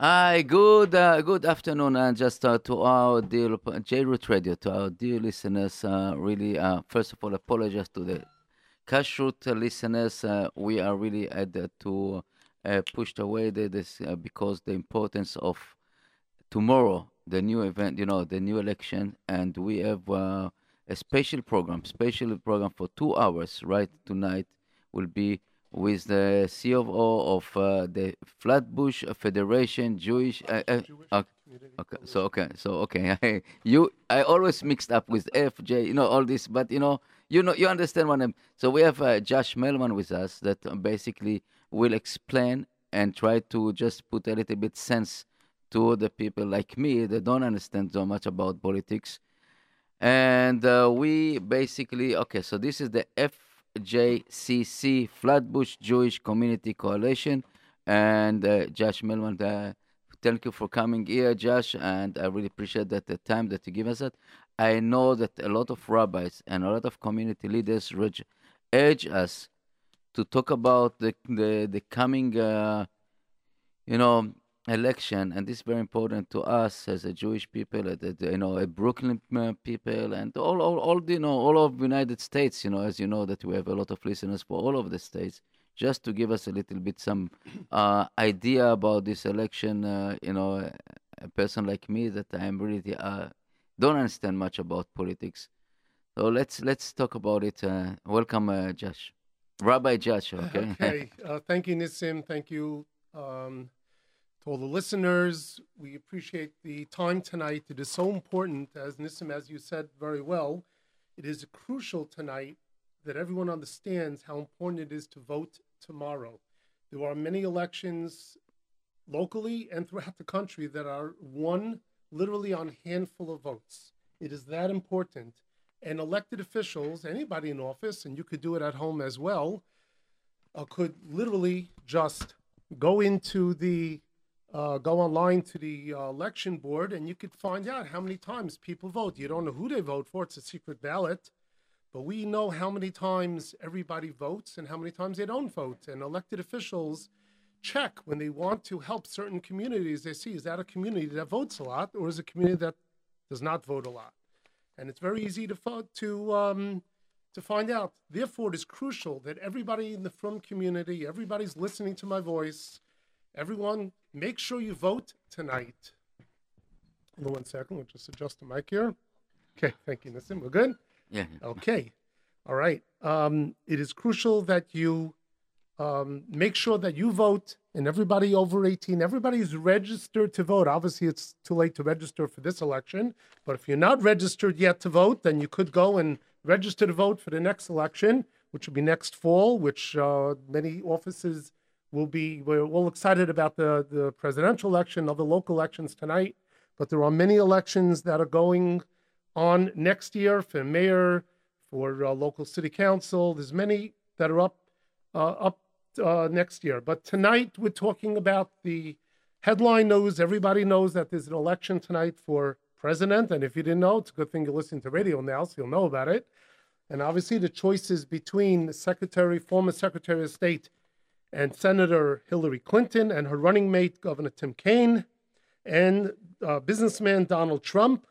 Hi, good uh, good afternoon, and just uh, to our dear JRoot Radio, to our dear listeners. Uh, really, uh, first of all, apologize to the Kashrut listeners. Uh, we are really at the, to uh, pushed away this because the importance of tomorrow, the new event, you know, the new election, and we have a special program, special program for two hours right tonight will be with the COO of uh, the Flatbush Federation Jewish. Uh, uh, okay, so okay, so okay, you I always mixed up with FJ, you know all this, but you know you know you understand what I'm. So we have uh, Josh Melman with us that basically will explain and try to just put a little bit sense to the people like me that don't understand so much about politics. And uh, we basically okay, so this is the F JCC Flatbush Jewish Community Coalition. And uh, Josh Melman, uh, thank you for coming here, Josh. And I really appreciate that the time that you give us. That I know that a lot of rabbis and a lot of community leaders urge us to talk about the the, the coming, uh, you know, election, and this is very important to us as a Jewish people, as a, you know, a Brooklyn uh, people, and all, all, all, you know, all of United States. You know, as you know, that we have a lot of listeners for all of the states. Just to give us a little bit some uh, idea about this election, uh, you know, a person like me that I'm really uh, don't understand much about politics. So let's let's talk about it. Uh, welcome, uh, Josh, Rabbi Josh. Okay. Okay. thank you, Nissim. Thank you. Um, to all the listeners. We appreciate the time tonight. It is so important, as Nissim, as you said very well, it is crucial tonight that everyone understands how important it is to vote tomorrow. There are many elections locally and throughout the country that are won literally on a handful of votes. It is that important. And elected officials, anybody in office, and you could do it at home as well, uh, could literally just go into the uh, go online to the uh, election board and you could find out how many times people vote. You don't know who they vote for, it's a secret ballot, but we know how many times everybody votes and how many times they don't vote. And elected officials check when they want to help certain communities. They see is that a community that votes a lot or is a community that does not vote a lot? And it's very easy to to um, to find out. Therefore, it is crucial that everybody in the Frum community, everybody's listening to my voice Everyone, make sure you vote tonight. Hold on one second. We'll just adjust the mic here. Okay, thank you, Nissim. We're good? Yeah. Okay. All right. Um, it is crucial that you um, make sure that you vote and everybody over 18, everybody is registered to vote. Obviously, it's too late to register for this election, but if you're not registered yet to vote, then you could go and register to vote for the next election, which will be next fall, which uh, many offices We'll be we're all excited about the the presidential election, other local elections tonight, but there are many elections that are going on next year for mayor, for uh, local city council. There's many that are up uh, up uh, next year. But tonight we're talking about the headline news. everybody knows that there's an election tonight for president, and if you didn't know, it's a good thing you're listening to radio now, so you'll know about it. And obviously, the choices between the secretary, former secretary of state and Senator Hillary Clinton and her running mate, Governor Tim Kaine, and uh, businessman Donald Trump,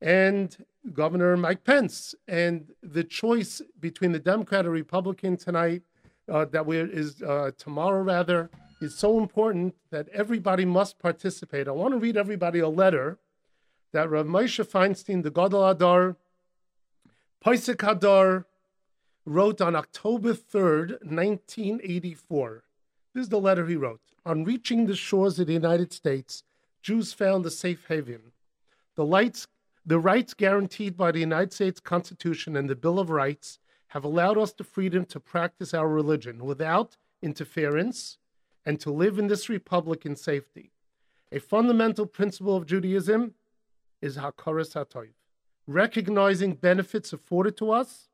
and Governor Mike Pence. And the choice between the Democrat or Republican tonight, uh, that we is uh, tomorrow rather, is so important that everybody must participate. I want to read everybody a letter that Rav Moshe Feinstein, the Gadol Adar, Paisik Hadar, wrote on October 3rd, 1984. This is the letter he wrote. On reaching the shores of the United States, Jews found a safe haven. The, lights, the rights guaranteed by the United States Constitution and the Bill of Rights have allowed us the freedom to practice our religion without interference and to live in this republic in safety. A fundamental principle of Judaism is Hakaras HaTov, recognizing benefits afforded to us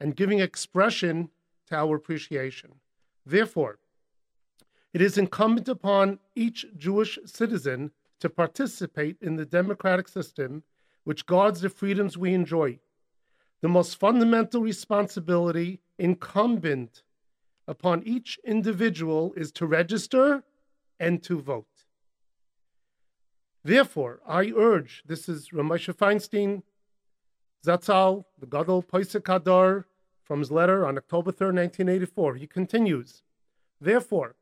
and giving expression to our appreciation. Therefore, it is incumbent upon each Jewish citizen to participate in the democratic system which guards the freedoms we enjoy. The most fundamental responsibility incumbent upon each individual is to register and to vote. Therefore, I urge, this is Ramesha Feinstein, Zatzal, the Gadol Poisek Hadar, from his letter on October 3, 1984. He continues, Therefore,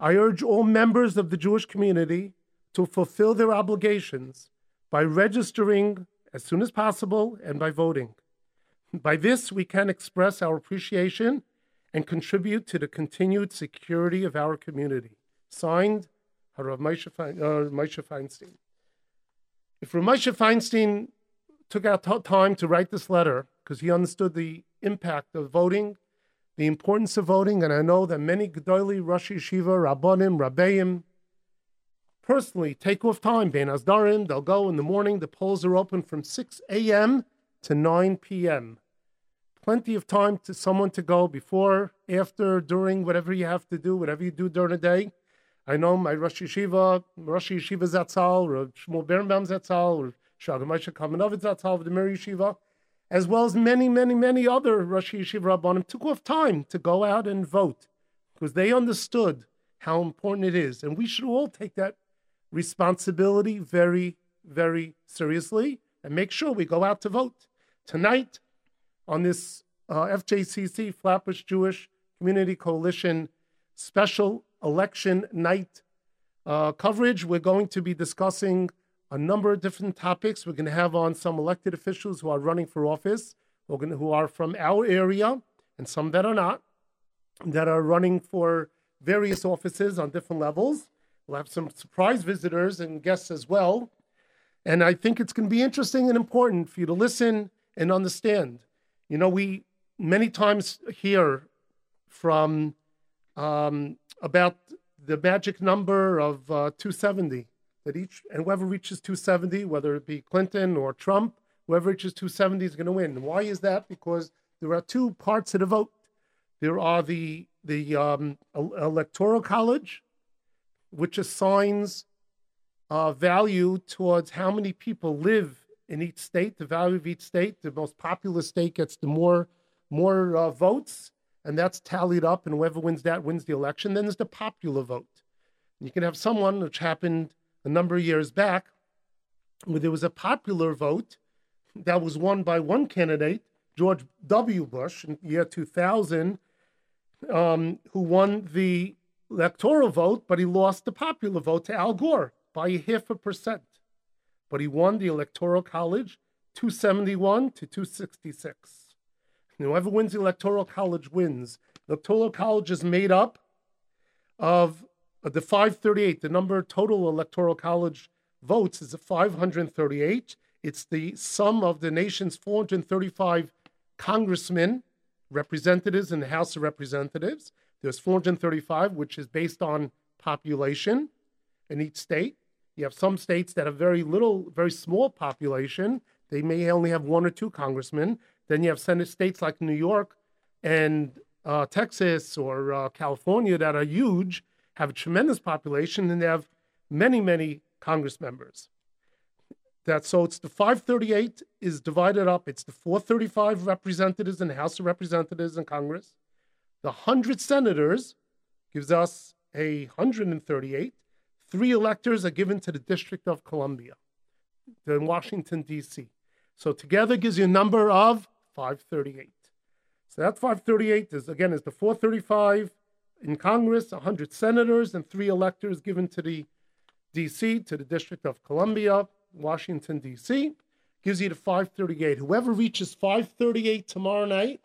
I urge all members of the Jewish community to fulfill their obligations by registering as soon as possible and by voting. By this, we can express our appreciation and contribute to the continued security of our community. Signed, Harav uh, Moshe Feinstein. If Rav Moshe Feinstein took out t- time to write this letter because he understood the impact of voting, the importance of voting, and I know that many Gedoli, Rosh Yeshiva, Rabbonim, Rabbeim, personally take off time. Ben Asdarim, they'll go in the morning. The polls are open from 6 a.m. to 9 p.m. Plenty of time to someone to go before, after, during, whatever you have to do, whatever you do during the day. I know my Rosh Yeshiva, Rosh Yeshiva Zatzal, or Shmuel Birnbaum Zatzal, or Shraga Moshe Kalmanowitz Zatzal of the Mir Yeshiva, as well as many, many, many other Rosh Yeshiva Rabbanim took off time to go out and vote because they understood how important it is. And we should all take that responsibility very, very seriously and make sure we go out to vote. Tonight, on this uh, FJCC, Flatbush Jewish Community Coalition special election night uh, coverage, we're going to be discussing a number of different topics. We're going to have on some elected officials who are running for office, who are from our area, and some that are not, that are running for various offices on different levels. We'll have some surprise visitors and guests as well. And I think it's going to be interesting and important for you to listen and understand. You know, we many times hear from um, about the magic number of uh, 270 that each and whoever reaches 270, whether it be Clinton or Trump, whoever reaches 270 is going to win. Why is that? Because there are two parts of the vote. There are the the um, electoral college, which assigns uh, value towards how many people live in each state, the value of each state. The most populous state gets the more more uh, votes, and that's tallied up, and whoever wins that wins the election. Then there's the popular vote. You can have someone, which happened a number of years back, where there was a popular vote that was won by one candidate, George W. Bush, in the year 2000, um, who won the electoral vote, but he lost the popular vote to Al Gore by a half a percent. But he won the electoral college 271 to 266. And whoever wins the electoral college wins. The electoral college is made up of the 538, the number total electoral college votes is 538. It's the sum of the nation's 435 congressmen, representatives in the House of Representatives, there's 435, which is based on population in each state. You have some states that have very little, very small population. They may only have one or two congressmen. Then you have Senate states like New York and uh, Texas or uh, California that are huge, have a tremendous population, and they have many, many Congress members. That so it's the 538 is divided up. It's the 435 representatives in the House of Representatives in Congress, the 100 senators gives us a 138. Three electors are given to the District of Columbia in Washington, D.C. So together gives you a number of 538. So that 538 is, again, is the 435 in Congress, 100 senators, and three electors given to the D.C., to the District of Columbia, Washington, D.C. Gives you the 538. Whoever reaches 538 tomorrow night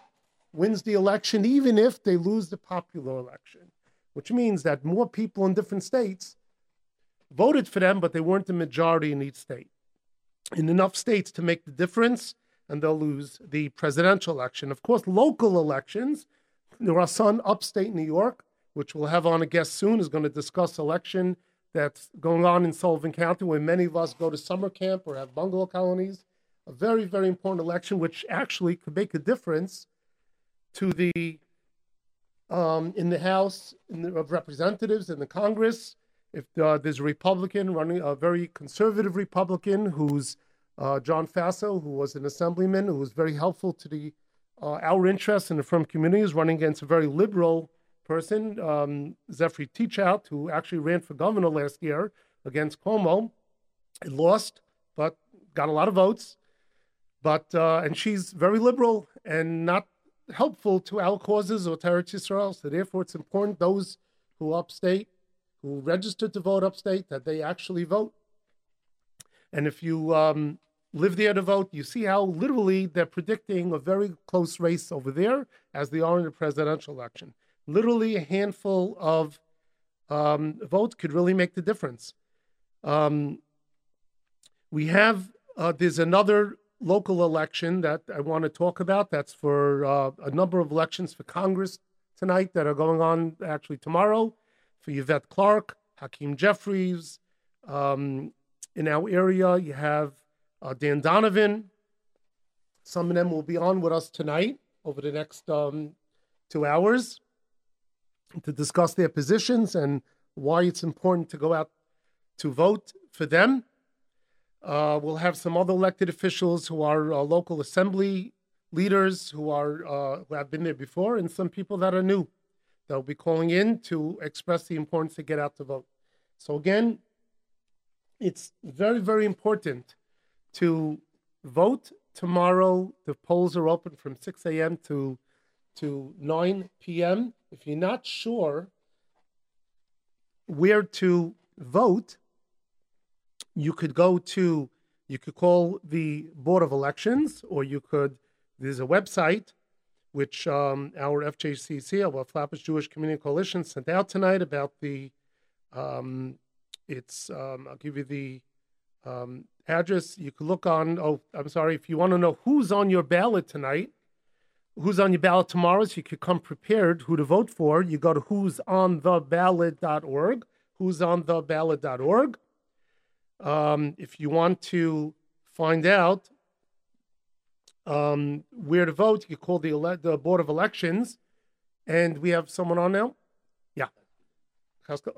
wins the election, even if they lose the popular election, which means that more people in different states voted for them, but they weren't the majority in each state. In enough states to make the difference, and they'll lose the presidential election. Of course, local elections, are upstate New York, which we'll have on a guest soon, is going to discuss election that's going on in Sullivan County, where many of us go to summer camp or have bungalow colonies. A very, very important election, which actually could make a difference to the um, in the House in the, of Representatives in the Congress. If uh, there's a Republican running, a very conservative Republican who's uh, John Faso, who was an assemblyman, who was very helpful to the uh, our interests in the firm community, is running against a very liberal person, um, Zephyr Teachout, who actually ran for governor last year against Cuomo. It lost, but got a lot of votes. But uh, and she's very liberal and not helpful to our causes or to Eretz Yisrael. So therefore, it's important those who upstate, who registered to vote upstate, that they actually vote. And if you um, live there to vote, you see how literally they're predicting a very close race over there as they are in the presidential election. Literally, a handful of um, votes could really make the difference. Um, we have uh, there's another local election that I want to talk about. That's for uh, a number of elections for Congress tonight that are going on actually tomorrow for Yvette Clarke, Hakeem Jeffries. Um, in our area, you have uh, Dan Donovan. Some of them will be on with us tonight over the next um, two hours to discuss their positions and why it's important to go out to vote for them. Uh, we'll have some other elected officials who are uh, local assembly leaders who are uh, who have been there before, and some people that are new. They'll be calling in to express the importance to get out to vote. So again, it's very very important to vote tomorrow. The polls are open from 6 a.m. to to 9 p.m. If you're not sure where to vote, you could go to, you could call the Board of Elections, or you could, there's a website which um, our FJCC, our Flatbush Jewish Community Coalition, sent out tonight about the, um, it's, um, I'll give you the um, address. You could look on, oh, I'm sorry, if you want to know who's on your ballot tonight, who's on your ballot tomorrow, so you could come prepared who to vote for, you go to who'sontheballot.org, who'sontheballot.org. Um, if you want to find out um, where to vote, you call the, ele- the Board of Elections. And we have someone on now? Yeah.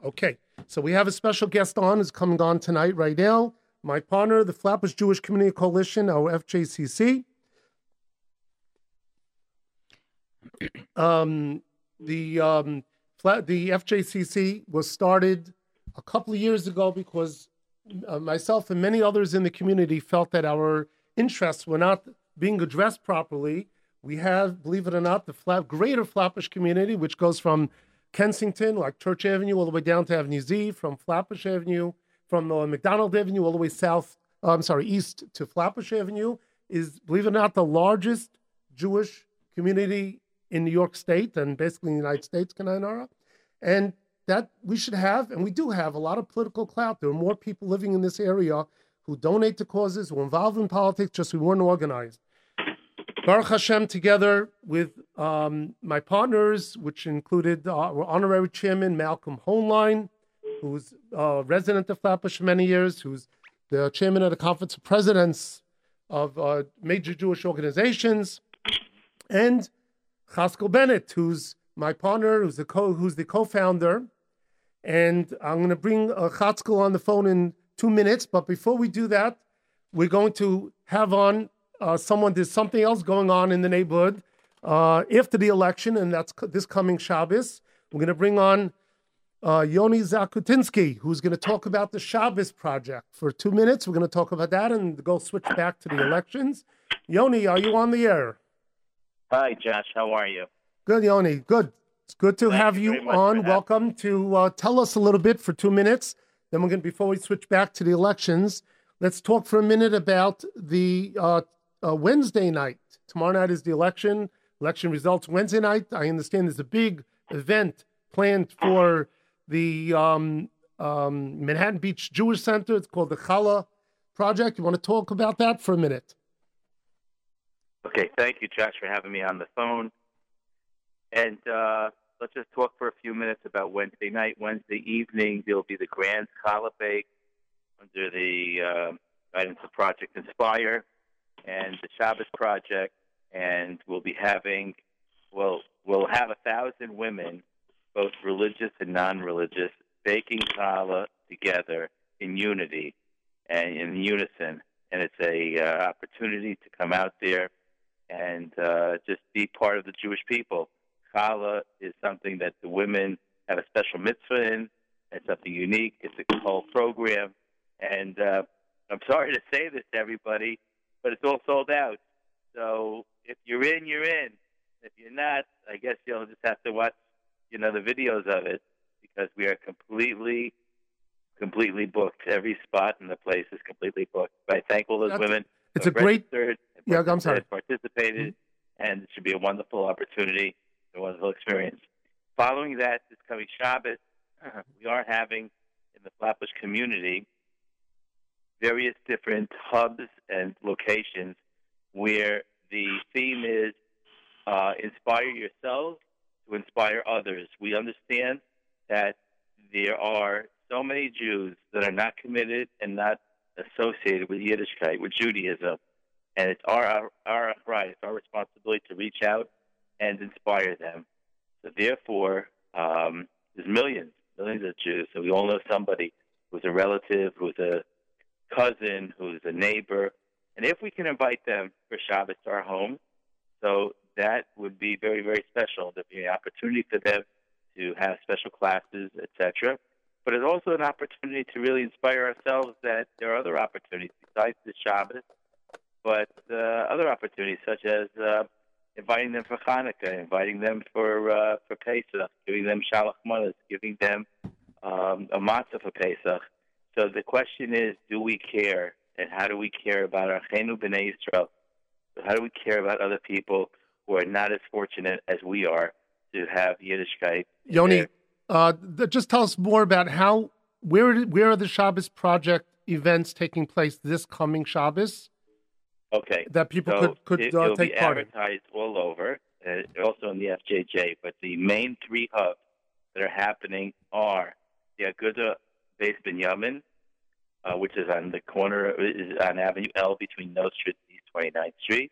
Okay. So we have a special guest on, is coming on tonight right now. My partner, the Flatbush Jewish Community Coalition, our FJCC. Um, the um, the FJCC was started a couple of years ago because uh, myself and many others in the community felt that our interests were not being addressed properly. We have, believe it or not, the flat, greater Flatbush community, which goes from Kensington, like Church Avenue, all the way down to Avenue Z, from Flatbush Avenue, from uh, McDonald Avenue, all the way south, uh, I'm sorry, east to Flatbush Avenue, is, believe it or not, the largest Jewish community in New York State and basically in the United States, Kananara. And that we should have, and we do have, a lot of political clout. There are more people living in this area who donate to causes, who are involved in politics, just we weren't organized. Baruch Hashem, together with um, my partners, which included uh, our honorary chairman Malcolm Hoenlein, who's a resident of Flatbush for many years, who's the chairman of the Conference of Presidents of uh, major Jewish organizations, and Chaskel Bennett, who's my partner, who's the co who's the co-founder and I'm going to bring uh, Chatzkel on the phone in two minutes. But before we do that, we're going to have on uh, someone. There's something else going on in the neighborhood uh, after the election, and that's this coming Shabbos. We're going to bring on uh, Yoni Zakutinsky, who's going to talk about the Shabbos project for two minutes. We're going to talk about that and go switch back to the elections. Yoni, are you on the air? Hi, Josh. How are you? Good, Yoni. Good. It's good to Thank have you you, on. Welcome to uh, tell us a little bit for two minutes. Then we're going to, before we switch back to the elections, let's talk for a minute about the uh, uh, Wednesday night. Tomorrow night is the election. Election results Wednesday night. I understand there's a big event planned for the um, um, Manhattan Beach Jewish Center. It's called the Challah Project. You want to talk about that for a minute? Okay, thank you, Josh, for having me on the phone. And uh, let's just talk for a few minutes about Wednesday night. Wednesday evening, there'll be the Grand Challah Bake under the uh, guidance of Project Inspire and the Shabbos Project. And we'll be having, well, we'll have a thousand women, both religious and non-religious, baking challah together in unity and in unison. And it's a uh, opportunity to come out there and uh, just be part of the Jewish people. Challah is something that the women have a special mitzvah in. It's something unique. It's a whole program, and uh, I'm sorry to say this to everybody, but it's all sold out. So if you're in, you're in. If you're not, I guess you'll just have to watch, you know, the videos of it because we are completely, completely booked. Every spot in the place is completely booked. But I thank all those That's- women. It's a great. Yeah, I'm sorry. Mm-hmm. participated, and it should be a wonderful opportunity, a wonderful experience. Following that, this coming Shabbos, we are having in the Flatbush community various different hubs and locations where the theme is uh, inspire yourselves to inspire others. We understand that there are so many Jews that are not committed and not associated with Yiddishkeit, with Judaism, and it's our our, our right, it's our responsibility to reach out and inspire them. So therefore, um, there's millions, millions of Jews. So we all know somebody who's a relative, who's a cousin, who's a neighbor, and if we can invite them for Shabbat to our home, so that would be very, very special. There'd be an opportunity for them to have special classes, etc. But it's also an opportunity to really inspire ourselves that there are other opportunities besides the Shabbos, but uh, other opportunities such as uh, inviting them for Hanukkah, inviting them for uh, for Pesach, giving them shalach manas, giving them um, a matzah for Pesach. So the question is, do we care, and how do we care about our chenu b'nei Yisrael? How do we care about other people who are not as fortunate as we are to have Yiddishkeit? in Yoni, uh, just tell us more about how where where are the Shabbos project events taking place this coming Shabbos Okay. that people so could could it, uh, take be part in? advertised all over, uh, also in the FJJ. But the main three hubs that are happening are the Aguda Base Binyamin, uh, which is on the corner is on Avenue L between Note Street and East 29th Street,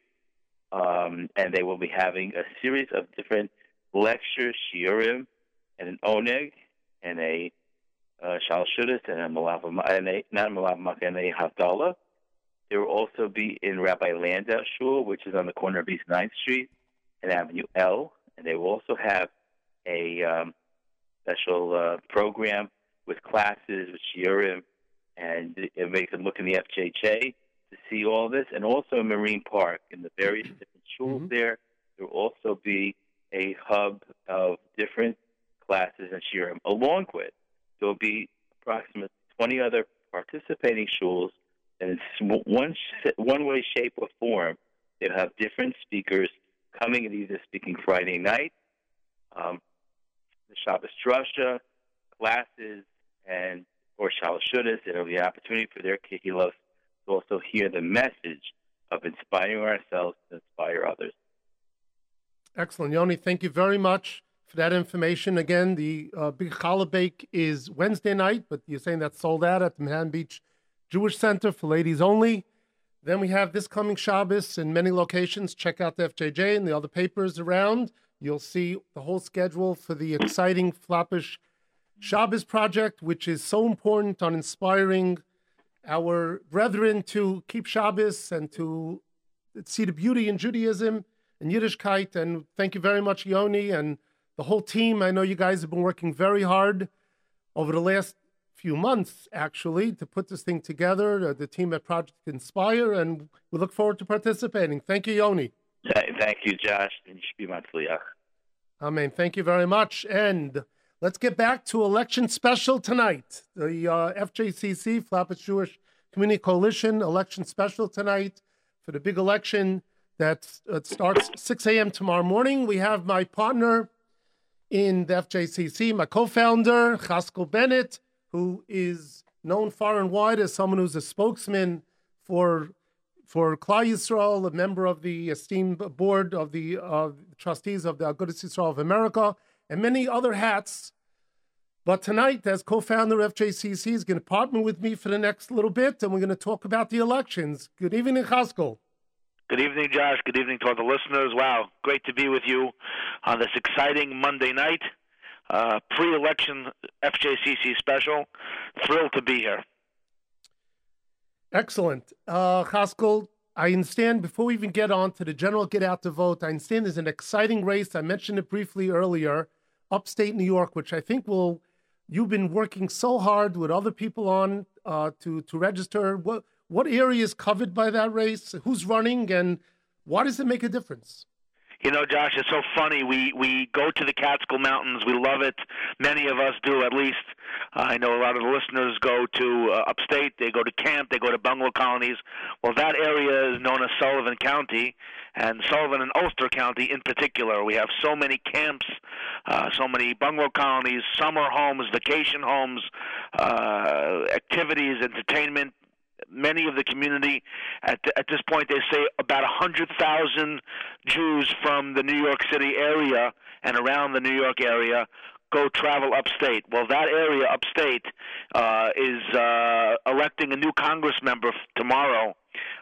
um, and they will be having a series of different lectures, shiurim, and an oneg, and a uh, shalshudas, and a malav, and a not malav, and a havdalah. There will also be in Rabbi Landau Shul, which is on the corner of East 9th Street and Avenue L. And they will also have a um, special uh, program with classes, with shiurim, and uh, they can look in the FJJ to see all this. And also in Marine Park, in the various different shuls Mhm. there, there will also be a hub of different classes and shiurim. Along with, there will be approximately 20 other participating schools, and in one one way, shape, or form, they'll have different speakers coming and either speaking Friday night, um, the Shabbos drasha, classes, and or Shalashudas. There'll be an opportunity for their kihilos to also hear the message of inspiring ourselves to inspire others. Excellent, Yoni. Thank you very much for that information. Again, the uh, big challah bake is Wednesday night, but you're saying that's sold out at the Manhattan Beach Jewish Center for ladies only. Then we have this coming Shabbos in many locations. Check out the FJJ and the other papers around. You'll see the whole schedule for the exciting Flatbush Shabbos project, which is so important on inspiring our brethren to keep Shabbos and to see the beauty in Judaism and Yiddishkeit. And thank you very much, Yoni, and the whole team. I know you guys have been working very hard over the last few months, actually, to put this thing together. Uh, the team at Project Inspire, and we look forward to participating. Thank you, Yoni. Thank you, Josh, and you should be matzliach. Amen. Thank you very much. And let's get back to election special tonight. The uh, FJCC, Flatbush Jewish Community Coalition, election special tonight for the big election that uh, starts 6 a.m. tomorrow morning. We have my partner in the FJCC, my co-founder, Haskell Bennett, who is known far and wide as someone who's a spokesman for for Klal Yisrael, a member of the esteemed board of the uh, trustees of the Agudas Yisrael of America, and many other hats. But tonight, as co-founder of FJCC, is going to partner with me for the next little bit, and we're going to talk about the elections. Good evening, Haskell. Good evening, Josh. Good evening to all the listeners. Wow, great to be with you on this exciting Monday night, uh, pre-election FJCC special. Thrilled to be here. Excellent. Uh, Haskell, I understand before we even get on to the general get out to vote, I understand there's an exciting race. I mentioned it briefly earlier, upstate New York, which I think will, you've been working so hard with other people on uh, to, to register. What, what area is covered by that race? Who's running, and why does it make a difference? You know, Josh, it's so funny. We we go to the Catskill Mountains. We love it. Many of us do, at least. Uh, I know a lot of the listeners go to uh, upstate. They go to camp. They go to bungalow colonies. Well, that area is known as Sullivan County, and Sullivan and Ulster County in particular. We have so many camps, uh, so many bungalow colonies, summer homes, vacation homes, uh, activities, entertainment, many of the community at the, at this point they say about a hundred thousand Jews from the New York City area and around the New York area go travel upstate. Well, that area upstate uh, is uh, electing a new Congress member tomorrow.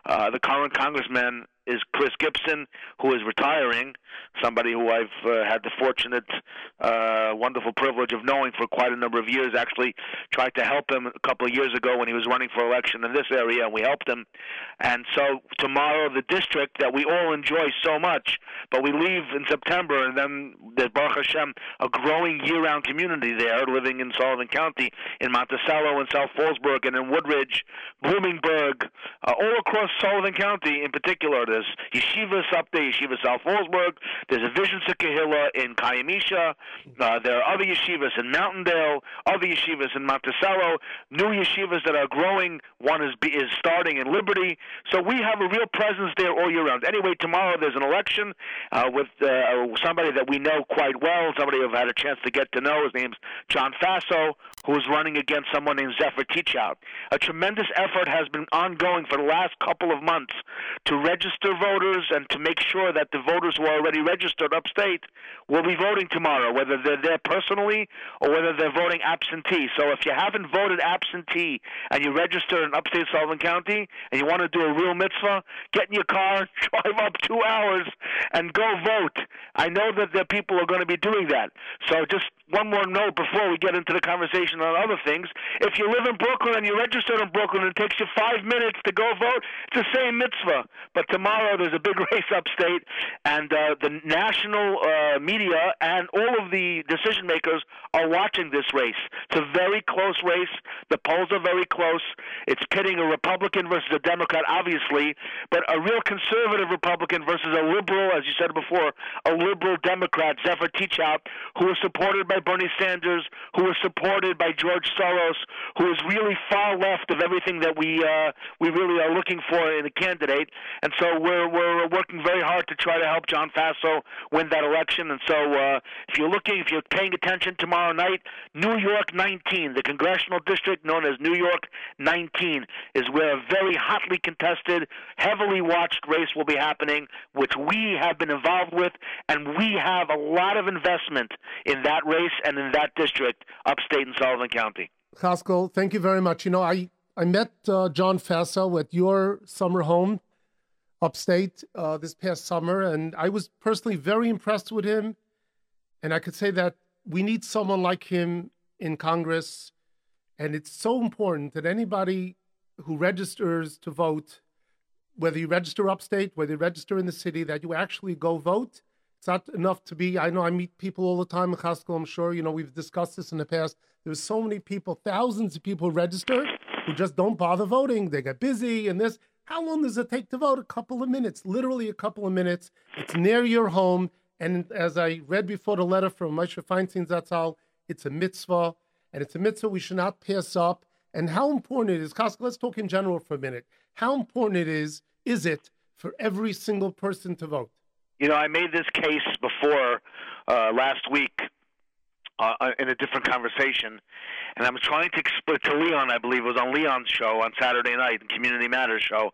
Uh, the current congressman is Chris Gibson, who is retiring, somebody who I've uh, had the fortunate, uh, wonderful privilege of knowing for quite a number of years. Actually, tried to help him a couple of years ago when he was running for election in this area, and we helped him. And so tomorrow, the district that we all enjoy so much, but we leave in September, and then there's Baruch Hashem, a growing year-round community there, living in Sullivan County, in Monticello, in South Fallsburg, and in Woodridge, Bloomingburg, uh, all across Sullivan County in particular there's yeshivas up there, Yeshiva South Fallsburg. There's a Vision Kahila in Kiamesha. Uh, there are other yeshivas in Mountaindale, other yeshivas in Monticello, new yeshivas that are growing. One is is starting in Liberty. So we have a real presence there all year round. Anyway, tomorrow there's an election uh, with uh, somebody that we know quite well, somebody I've had a chance to get to know. His name's John Faso, who is running against someone named Zephyr Teachout. A tremendous effort has been ongoing for the last couple of months to register voters and to make sure that the voters who are already registered upstate will be voting tomorrow, whether they're there personally or whether they're voting absentee. So if you haven't voted absentee and you register in upstate Sullivan County and you want to do a real mitzvah, get in your car, drive up two hours, and go vote. I know that are people are going to be doing that. So just one more note before we get into the conversation on other things. If you live in Brooklyn and you're registered in Brooklyn and it takes you five minutes to go vote, it's the same mitzvah. But tomorrow there's a big race upstate, and uh, the national uh, media and all of the decision makers are watching this race. It's a very close race. The polls are very close. It's pitting a Republican versus a Democrat, obviously, but a real conservative Republican versus a liberal, as you said before, a liberal Democrat, Zephyr Teachout, who is supported by Bernie Sanders, who was supported by George Soros, who is really far left of everything that we uh, we really are looking for in a candidate. And so we're we're working very hard to try to help John Faso win that election. And so uh, if you're looking, if you're paying attention tomorrow night, New York 19, the congressional district known as New York 19, is where a very hotly contested, heavily watched race will be happening, which we have been involved with, and we have a lot of investment in that race and in that district upstate in Sullivan County. Haskell, thank you very much. You know, I, I met uh, John Faso at your summer home upstate uh, this past summer, and I was personally very impressed with him. And I could say that we need someone like him in Congress. And it's so important that anybody who registers to vote, whether you register upstate, whether you register in the city, that you actually go vote it's not enough to be. I know I meet people all the time in Haskell. I'm sure you know we've discussed this in the past. There's so many people, thousands of people register who just don't bother voting. They get busy and this. How long does it take to vote? A couple of minutes, literally a couple of minutes. It's near your home. And as I read before the letter from Moshe Feinstein Zatzal, it's a mitzvah, and it's a mitzvah we should not pass up. And how important it is, Haskell, let's talk in general for a minute. How important it is, is it for every single person to vote? You know, I made this case before uh, last week uh, uh in a different conversation, and I'm trying to explain to Leon. I believe it was on Leon's show on Saturday night, the Community Matters show,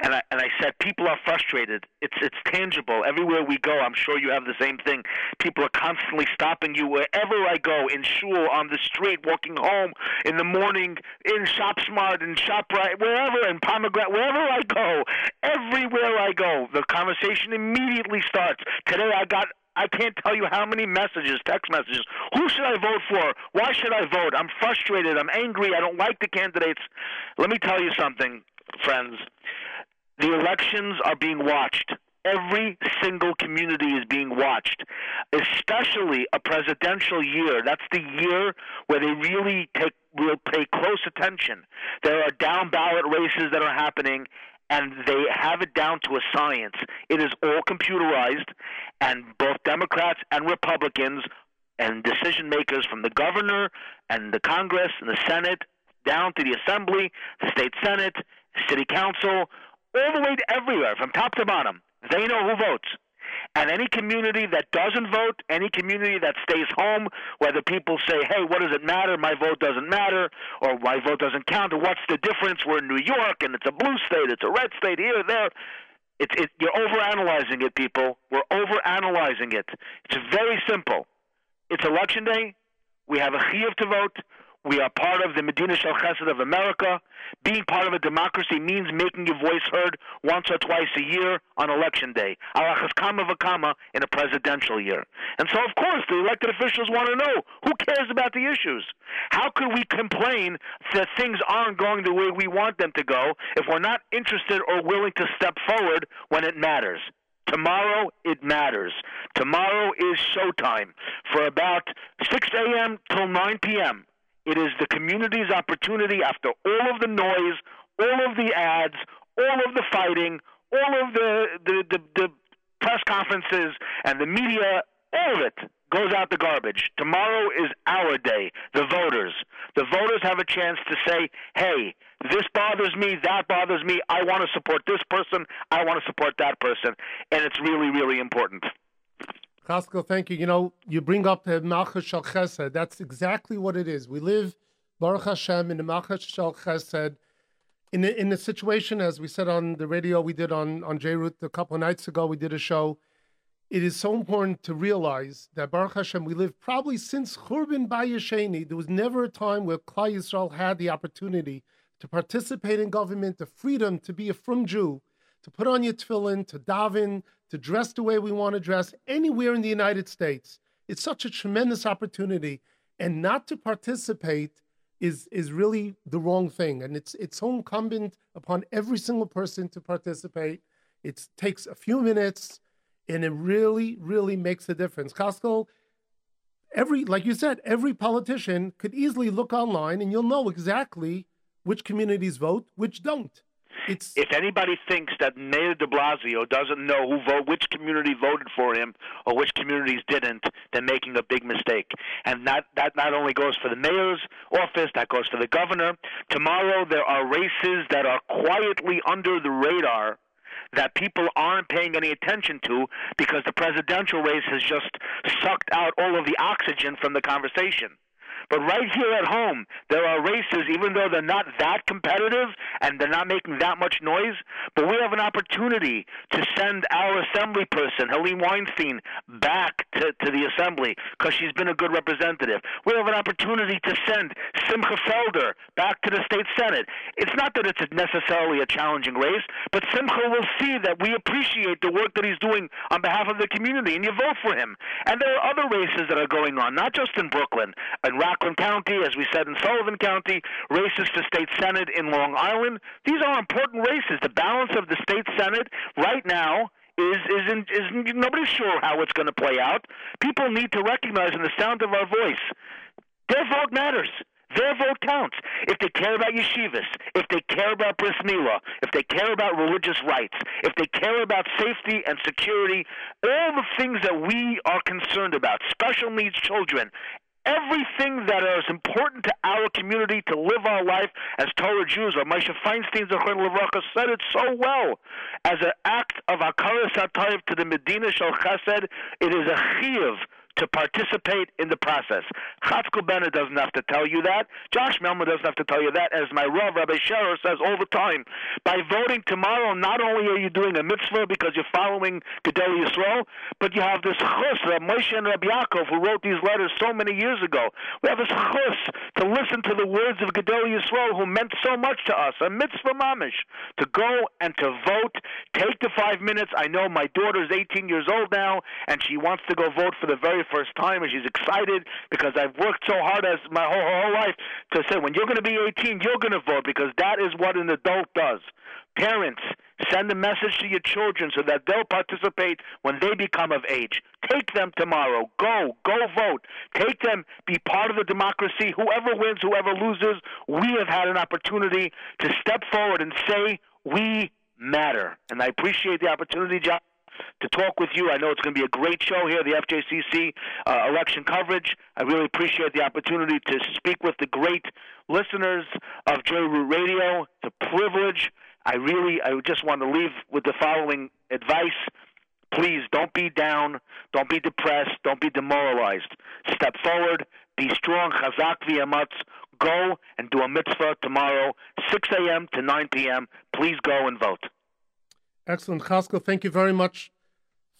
and I and I said people are frustrated. It's it's tangible everywhere we go. I'm sure you have the same thing. People are constantly stopping you wherever I go, in shul, on the street, walking home, in the morning, in Shop Smart, in Shoprite, wherever, in Pomegranate, wherever I go, everywhere I go, the conversation immediately starts. Today I got I can't tell you how many messages, text messages. Who should I vote for? Why should I vote? I'm frustrated. I'm angry. I don't like the candidates. Let me tell you something, friends. The elections are being watched. Every single community is being watched, especially a presidential year. That's the year where they really take will pay close attention. There are down ballot races that are happening, and they have it down to a science. It is all computerized, and both Democrats and Republicans and decision makers from the governor and the Congress and the Senate down to the Assembly, the state Senate, city council, all the way to everywhere, from top to bottom. They know who votes. And any community that doesn't vote, any community that stays home, whether people say, hey, what does it matter? My vote doesn't matter, or my vote doesn't count, or what's the difference? We're in New York, and it's a blue state, it's a red state, here, there. It's, it, you're overanalyzing it, people. We're overanalyzing it. It's very simple. It's election day. We have a chiyuv to vote. We are part of the Medina Shel Chesed of America. Being part of a democracy means making your voice heard once or twice a year on election day. Alachas kama v'kama in a presidential year. And so, of course, the elected officials want to know who cares about the issues. How could we complain that things aren't going the way we want them to go if we're not interested or willing to step forward when it matters? Tomorrow it matters. Tomorrow is showtime for about 6 a.m. till 9 p.m. It is the community's opportunity after all of the noise, all of the ads, all of the fighting, all of the, the, the, the press conferences and the media, all of it goes out the garbage. Tomorrow is our day, the voters. The voters have a chance to say, hey, this bothers me, that bothers me, I want to support this person, I want to support that person. And it's really, really important. Chaskel, thank you. You know, you bring up the Malchus Shal Chesed. That's exactly what it is. We live, Baruch Hashem, in the Malchus Shal Chesed. In a, in a situation, as we said on the radio, we did on, on J-Root a couple nights ago, we did a show. It is so important to realize that Baruch Hashem, we live probably since Churban Bayesheni. There was never a time where Klal Yisrael had the opportunity to participate in government, the freedom to be a frum Jew, to put on your tefillin, to daven, to dress the way we want to dress anywhere in the United States. It's such a tremendous opportunity, and not to participate is is really the wrong thing. And it's it's so incumbent upon every single person to participate. It takes a few minutes, and it really really makes a difference. Chaskel. Every, like you said, every politician could easily look online and you'll know exactly which communities vote, which don't. It's... If anybody thinks that Mayor De Blasio doesn't know who vote, which community voted for him or which communities didn't, they're making a big mistake. And that that not only goes for the mayor's office, that goes for the governor. Tomorrow there are races that are quietly under the radar that people aren't paying any attention to because the presidential race has just sucked out all of the oxygen from the conversation. But right here at home, there are races, even though they're not that competitive and they're not making that much noise, but we have an opportunity to send our assembly person, Helene Weinstein, back to, to the assembly because she's been a good representative. We have an opportunity to send Simcha Felder back to the state senate. It's not that it's necessarily a challenging race, but Simcha will see that we appreciate the work that he's doing on behalf of the community, and you vote for him. And there are other races that are going on, not just in Brooklyn and Rockland County, as we said in Sullivan County, races for state senate in Long Island. These are important races. The balance of the state senate right now is is in, is nobody's sure how it's going to play out. People need to recognize in the sound of our voice, their vote matters. Their vote counts. If they care about yeshivas, if they care about bris milah, if they care about religious rights, if they care about safety and security, all the things that we are concerned about, special needs children, everything that is important to our community to live our life as Torah Jews. Or Moshe Feinstein Levracha said it so well. As an act of Akaras HaTayv to the Medina Shal Chesed, it is a chiyuv to participate in the process. Chatzkel Bennett doesn't have to tell you that. Josh Melman doesn't have to tell you that. As my Rav, Rabbi Scherer, says all the time, by voting tomorrow, not only are you doing a mitzvah because you're following Gedolei Yisrael, but you have this chus, Rabbi Moshe and Rabbi Yaakov, who wrote these letters so many years ago. We have this chus to listen to the words of Gedolei Yisrael, who meant so much to us, a mitzvah mamish, to go and to vote. Take the five minutes. I know my daughter's 18 years old now, and she wants to go vote for the very very first time, and she's excited because I've worked so hard as my whole, whole life to say when you're going to be 18, you're going to vote because that is what an adult does. Parents, send a message to your children so that they'll participate when they become of age. Take them tomorrow. Go, go vote. Take them, be part of the democracy. Whoever wins, whoever loses, we have had an opportunity to step forward and say, we matter. And I appreciate the opportunity, John to talk with you. I know it's going to be a great show here, the FJCC uh, election coverage. I really appreciate the opportunity to speak with the great listeners of J Root Radio. It's a privilege. I really, I just want to leave with the following advice. Please don't be down, don't be depressed, don't be demoralized. Step forward, be strong, chazak v'yamatz. Go and do a mitzvah tomorrow, 6 a.m. to 9 p.m. Please go and vote. Excellent. Chaskel, thank you very much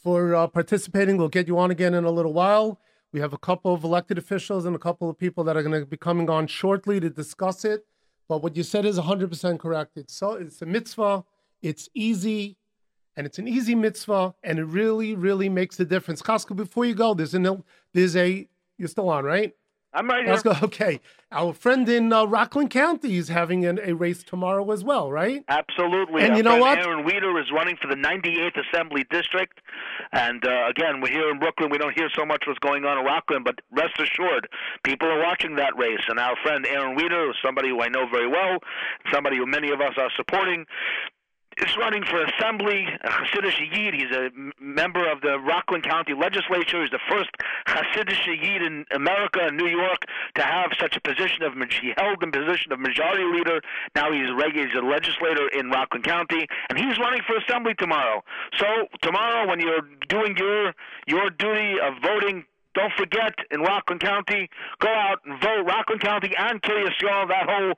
for uh, participating. We'll get you on again in a little while. We have a couple of elected officials and a couple of people that are going to be coming on shortly to discuss it. But what you said is 100% correct. It's so it's a mitzvah. It's easy, and it's an easy mitzvah, and it really, really makes a difference. Chaskel, before you go, there's a there's a you're still on, right? I'm right here. Go, okay. Our friend in uh, Rockland County is having an, a race tomorrow as well, right? Absolutely. And Our you know what? Aron Wieder is running for the 98th Assembly District. And uh, again, we're here in Brooklyn. We don't hear so much what's going on in Rockland, but rest assured, people are watching that race. And our friend Aron Wieder, somebody who I know very well, somebody who many of us are supporting, is running for assembly, a Hasidic Yid. He's a member of the Rockland County Legislature. He's the first Hasidic Yid in America in New York to have such a position of he held the position of majority leader. Now he's he's a legislator in Rockland County, and he's running for assembly tomorrow. So tomorrow, when you're doing your your duty of voting, don't forget, in Rockland County, go out and vote. Rockland County and Yom, that whole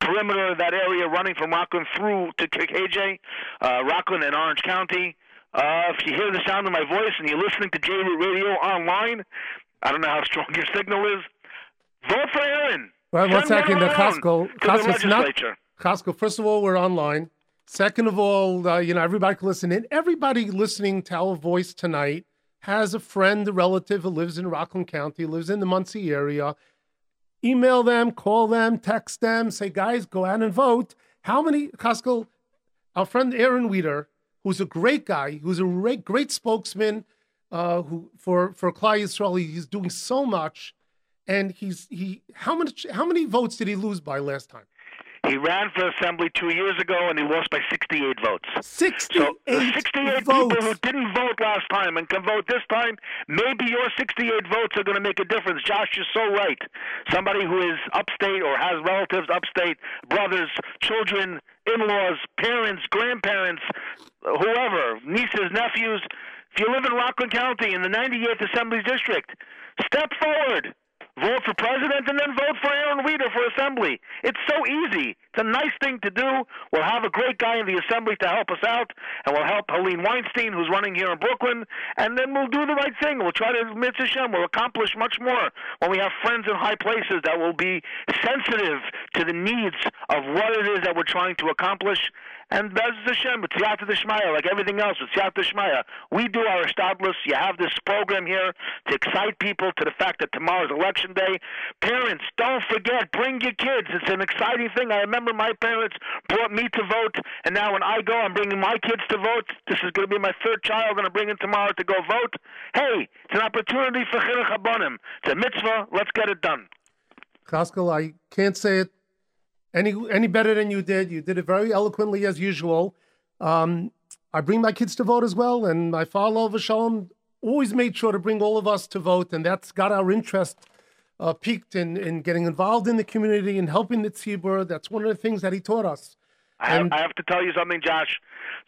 perimeter, that area running from Rockland through to KJ, uh, Rockland and Orange County. Uh, if you hear the sound of my voice and you're listening to J Root Radio online, I don't know how strong your signal is. Vote for Aron. Well, one second, one the Costco. the Costco's not. Costco. First of all, we're online. Second of all, uh, you know everybody can listen in. Everybody listening to our voice tonight has a friend, a relative who lives in Rockland County, lives in the Monsey area. Email them, call them, text them, say, guys, go out and vote. How many, Chaskel, our friend Aron Wieder, who's a great guy, who's a great, great spokesman uh, who for for Klal Yisrael, he's doing so much, and he's he how much how many votes did he lose by last time? He ran for assembly two years ago and he lost by 68 votes. Sixty-eight So the 68 votes. people who didn't vote last time and can vote this time, maybe your 68 votes are going to make a difference. Josh, you're so right. Somebody who is upstate or has relatives upstate, brothers, children, in-laws, parents, grandparents, whoever, nieces, nephews. If you live in Rockland County in the 98th Assembly District, step forward vote for president, and then vote for Aron Wieder for assembly. It's so easy. It's a nice thing to do. We'll have a great guy in the assembly to help us out, and we'll help Helene Weinstein, who's running here in Brooklyn, and then we'll do the right thing. We'll try to, Mitzvah we'll accomplish much more when we have friends in high places that will be sensitive to the needs of what it is that we're trying to accomplish. And Bez Hashem, it's Yata Dishmaya, like everything else, it's Yata Dishmaya. We do our establish. You have this program here to excite people to the fact that tomorrow's election day. Parents, don't forget, bring your kids. It's an exciting thing. I remember my parents brought me to vote, and now when I go, I'm bringing my kids to vote. This is going to be my third child and I'm going to bring in tomorrow to go vote. Hey, it's an opportunity for Chinuch. It's a mitzvah. Let's get it done. Chaskel, I can't say it any any better than you did. You did it very eloquently as usual. Um, I bring my kids to vote as well, and my father Shalom always made sure to bring all of us to vote, and that's got our interest uh, peaked in, in getting involved in the community and helping the tzibur. That's one of the things that he taught us. I have, And- I have to tell you something, Josh.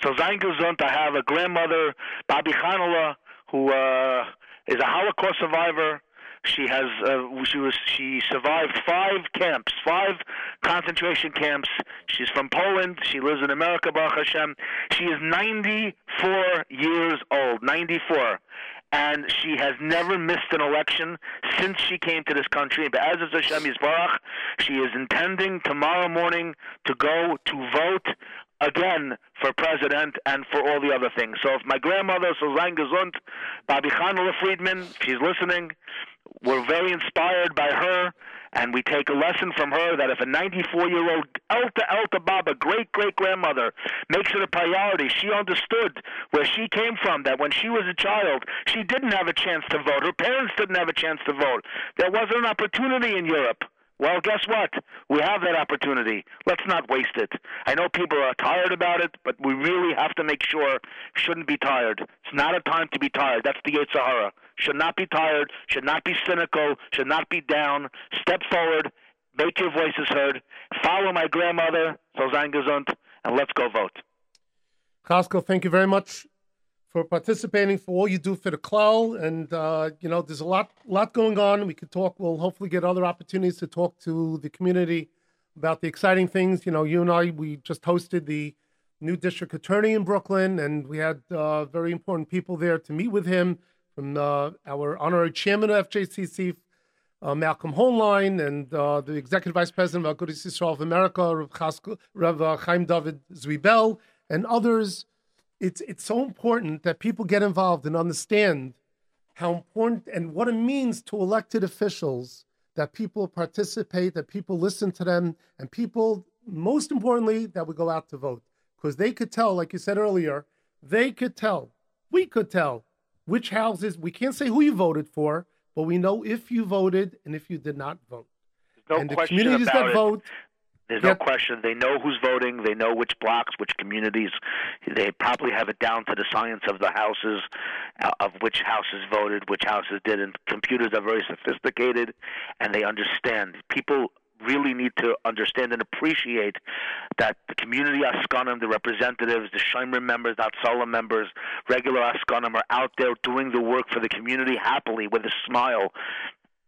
So Zain Gesund, I have a grandmother, Babi Khanala, who uh, is a Holocaust survivor. She has uh, she was she survived five camps, five concentration camps. She's from Poland. She lives in America, Baruch Hashem. She is 94 years old, 94 and she has never missed an election since she came to this country. But as is Hashem Yisbarach, she is intending tomorrow morning to go to vote again for president and for all the other things. So if my grandmother, Suzanne Gesund, Bobby Khanala Friedman, if she's listening, we're very inspired by her And we take a lesson from her that if a 94 year old Elta Elta Baba, great great grandmother, makes it a priority, she understood where she came from, that when she was a child, she didn't have a chance to vote. Her parents didn't have a chance to vote. There wasn't an opportunity in Europe. Well, guess what? We have that opportunity. Let's not waste it. I know people are tired about it, but we really have to make sure shouldn't be tired. It's not a time to be tired. That's the Sahara. Should not be tired, should not be cynical, should not be down. Step forward, make your voices heard, follow my grandmother, so sein gesund, and let's go vote. Chaskel, thank you very much for participating, for all you do for the Klal. And, uh, you know, there's a lot, lot going on. We could talk, we'll hopefully get other opportunities to talk to the community about the exciting things. You know, you and I, we just hosted the new district attorney in Brooklyn, and we had uh, very important people there to meet with him from uh, our honorary chairman of FJCC, uh, Malcolm Hoenlein, and uh, the executive vice president of Agudas Yisrael of America, Rev uh, Chaim David Zwiebel, and others it's it's so important that people get involved and understand how important and what it means to elected officials that people participate, that people listen to them, and people, most importantly, that we go out to vote. Because they could tell, like you said earlier, they could tell, we could tell which houses, we can't say who you voted for, but we know if you voted and if you did not vote. No and the question communities about that it. vote, There's Yep. no question. They know who's voting. They know which blocks, which communities. They probably have it down to the science of the houses, uh, of which houses voted, which houses didn't. Computers are very sophisticated, and they understand. People really need to understand and appreciate that the community Askanim, the representatives, the Shomer members, the Hatzalah members, regular Askanim are out there doing the work for the community happily with a smile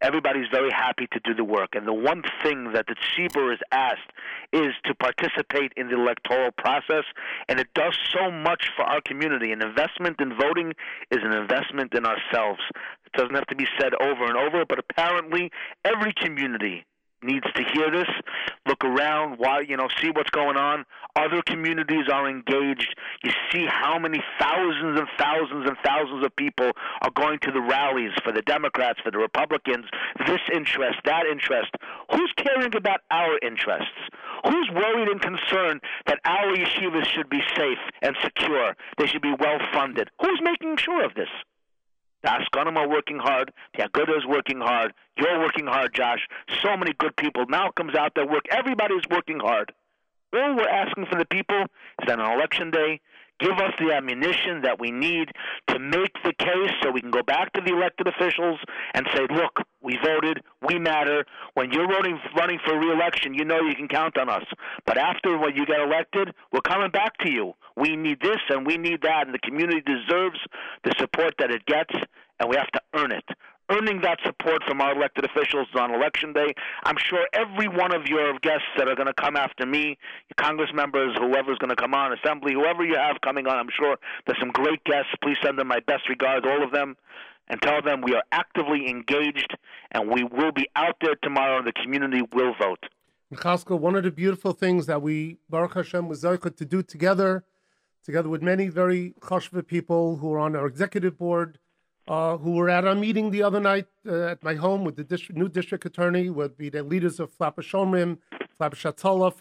everybody's very happy to do the work. And the one thing that the Tzibur is asked is to participate in the electoral process, and it does so much for our community. An investment in voting is an investment in ourselves. It doesn't have to be said over and over, but apparently every community needs to hear this. Look around, why you know, see what's going on. Other communities are engaged. You see how many thousands and thousands and thousands of people are going to the rallies for the Democrats, for the Republicans. This interest, that interest. Who's caring about our interests? Who's worried and concerned that our yeshivas should be safe and secure? They should be well funded. Who's making sure of this? The Askanim are working hard. The Aguda is working hard. You're working hard, Josh. So many good people. Now comes out there work. Everybody's working hard. All we're asking from the people is that on election day, give us the ammunition that we need to make the case so we can go back to the elected officials and say, look, we voted, we matter. When you're running, running for reelection, you know you can count on us. But after when you get elected, we're coming back to you. We need this and we need that, and the community deserves the support that it gets, and we have to earn it. Earning that support from our elected officials on election day. I'm sure every one of your guests that are going to come after me, Congress members, whoever's going to come on, Assembly, whoever you have coming on, I'm sure there's some great guests. Please send them my best regards, all of them, and tell them we are actively engaged and we will be out there tomorrow and the community will vote. Chaskel, one of the beautiful things that we, Baruch Hashem, was to do together, together with many very chashva people who are on our executive board, uh, who were at our meeting the other night uh, at my home with the district, new district attorney, would be the leaders of Flapper Shomrim, Flapper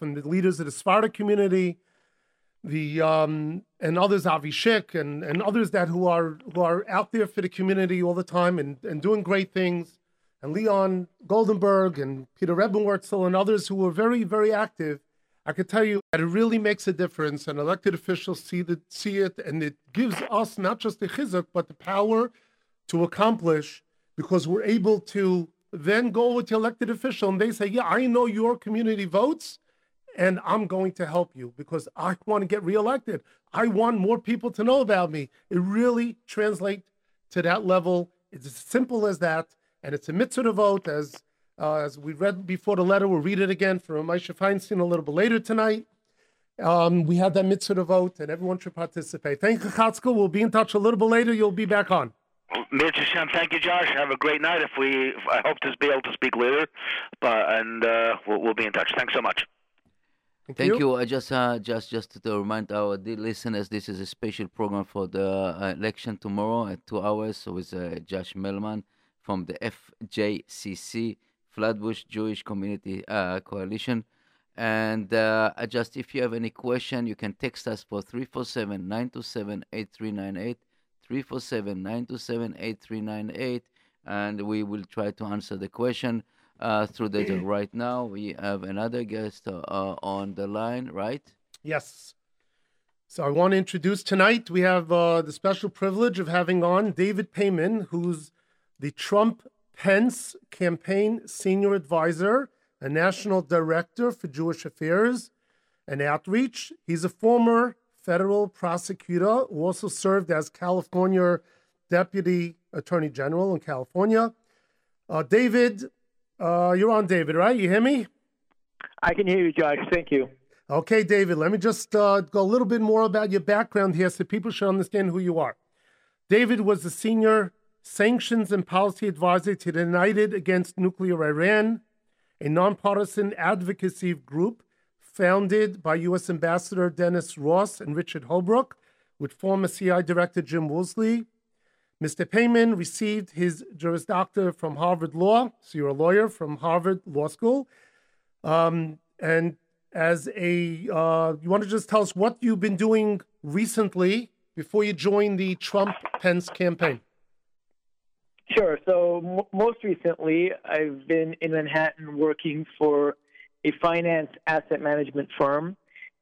and the leaders of the Sparta community, the um, and others, Avi Shik, and, and others that who are who are out there for the community all the time and, and doing great things, and Leon Goldenberg and Peter Rebenwurzel and others who were very, very active. I could tell you that it really makes a difference, and elected officials see the, see it, and it gives us not just the chizuk, but the power to accomplish because we're able to then go with the elected official and they say, Yeah, I know your community votes and I'm going to help you because I want to get reelected. I want more people to know about me. It really translates to that level. It's as simple as that. And it's a mitzvah to vote, as uh, as we read before the letter. We'll read it again from Moshe Feinstein a little bit later tonight. Um, we have that mitzvah to vote, and everyone should participate. Thank you, Chaskel. We'll be in touch a little bit later. You'll be back on. Mitch Hashem, thank you, Josh. Have a great night. If we, if I hope to be able to speak later, but and uh, we'll, we'll be in touch. Thanks so much. Thank you. I just, uh, just, just to remind our dear listeners, this is a special program for the uh, election tomorrow at two hours with uh, Josh Melman from the FJCC Flatbush Jewish Community uh, Coalition. And uh, just if you have any question, you can text us for 347 927 8398. 347 927 8398. And we will try to answer the question uh, through the right now. We have another guest uh, on the line, right? Yes. So I want to introduce tonight, we have uh, the special privilege of having on David Peyman, who's the Trump Pence campaign senior advisor and national director for Jewish affairs and outreach. He's a former federal prosecutor who also served as California deputy attorney general in California. Uh, David, uh, you're on, David, right? You hear me? I can hear you, Josh. Thank you. Okay, David, let me just uh, go a little bit more about your background here so people should understand who you are. David was the senior sanctions and policy advisor to the United Against Nuclear Iran, a nonpartisan advocacy group founded by U.S. Ambassador Dennis Ross and Richard Holbrooke, with former CI Director Jim Woolsey. Mr. Peyman received his Juris Doctor from Harvard Law, so you're a lawyer from Harvard Law School. Um, and as a, uh, you want to just tell us what you've been doing recently before you joined the Trump Pence campaign? Sure. So, m- most recently, I've been in Manhattan working for a finance asset management firm,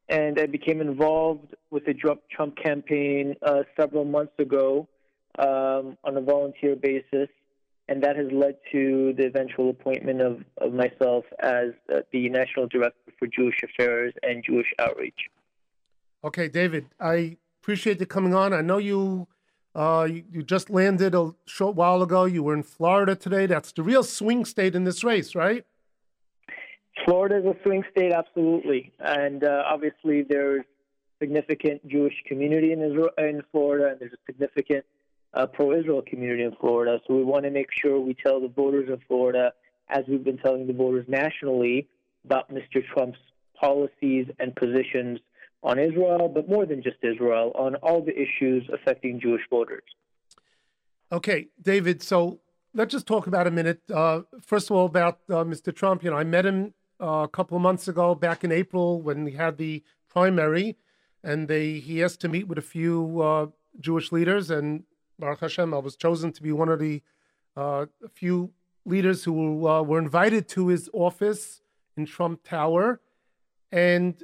and I became involved with the Trump campaign uh, several months ago um, on a volunteer basis and that has led to the eventual appointment of, of myself as uh, the National Director for Jewish Affairs and Jewish Outreach. Okay, David, I appreciate you coming on. I know you, uh, you, you just landed a short while ago. You were in Florida today. That's the real swing state in this race, right? Florida is a swing state, absolutely, and uh, obviously there's significant Jewish community in Israel, in Florida, and there's a significant uh, pro-Israel community in Florida. So we want to make sure we tell the voters of Florida, as we've been telling the voters nationally, about Mr. Trump's policies and positions on Israel, but more than just Israel, on all the issues affecting Jewish voters. Okay, David. So let's just talk about a minute. Uh, first of all, about uh, Mr. Trump. You know, I met him a couple of months ago, back in April, when he had the primary, and they he asked to meet with a few uh, Jewish leaders, and Baruch Hashem, I was chosen to be one of the uh, few leaders who uh, were invited to his office in Trump Tower. And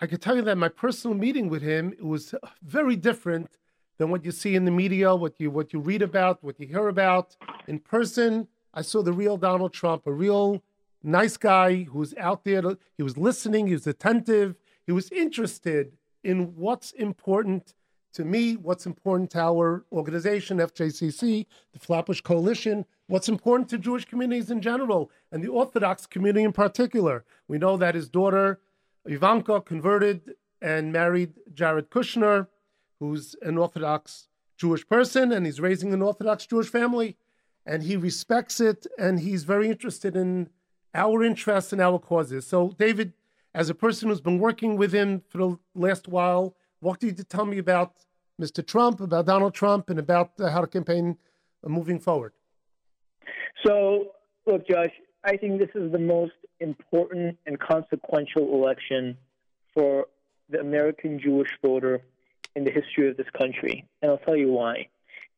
I can tell you that my personal meeting with him was very different than what you see in the media, what you what you read about, what you hear about. In person, I saw the real Donald Trump, a real nice guy who was out there. he was listening, he was attentive, he was interested in what's important to me, what's important to our organization, FJCC, the Flatbush Coalition, what's important to Jewish communities in general, and the Orthodox community in particular. We know that his daughter, Ivanka, converted and married Jared Kushner, who's an Orthodox Jewish person, and he's raising an Orthodox Jewish family. And he respects it, and he's very interested in our interests and our causes. So, David, as a person who's been working with him for the last while, what did you tell me about Mr. Trump, about Donald Trump, and about uh, how to campaign uh, moving forward? So, look, Josh, I think this is the most important and consequential election for the American Jewish voter in the history of this country. And I'll tell you why.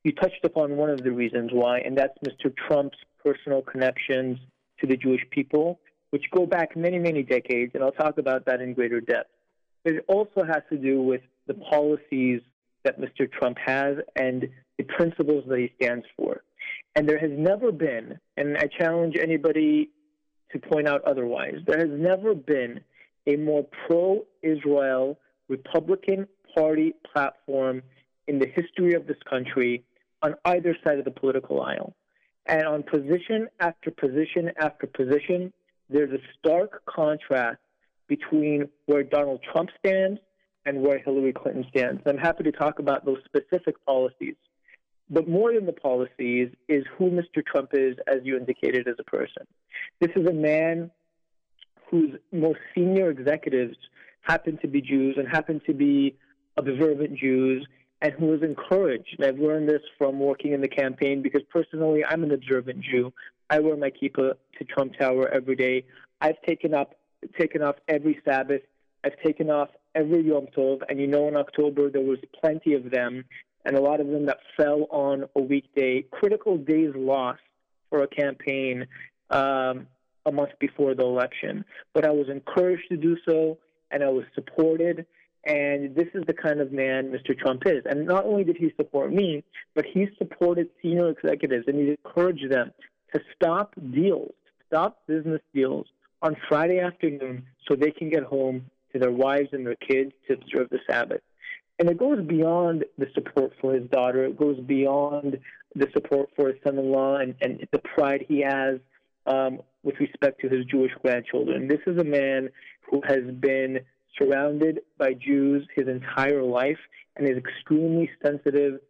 You touched upon one of the reasons why, and that's Mr. Trump's personal connections to the Jewish people, which go back many, many decades, and I'll talk about that in greater depth. But it also has to do with the policies that Mr. Trump has and the principles that he stands for. And there has never been, and I challenge anybody to point out otherwise, there has never been a more pro Israel Republican Party platform in the history of this country on either side of the political aisle. And on position after position after position, there's a stark contrast between where Donald Trump stands and where Hillary Clinton stands. I'm happy to talk about those specific policies. But more than the policies is who Mr. Trump is, as you indicated, as a person. This is a man whose most senior executives happen to be Jews and happen to be observant Jews, and who is encouraged. And I've learned this from working in the campaign because personally I'm an observant Jew. I wear my kippah to Trump Tower every day. I've taken up taken off every Sabbath. I've taken off every Yom Tov, and you know in October there was plenty of them, and a lot of them that fell on a weekday. Critical days lost for a campaign um, a month before the election, but I was encouraged to do so, and I was supported. And this is the kind of man Mr. Trump is. And not only did he support me, but he supported senior executives and he encouraged them to stop deals, stop business deals on Friday afternoon so they can get home to their wives and their kids to observe the Sabbath. And it goes beyond the support for his daughter. It goes beyond the support for his son-in-law and, and the pride he has um, with respect to his Jewish grandchildren. This is a man who has been surrounded by Jews his entire life and is extremely sensitive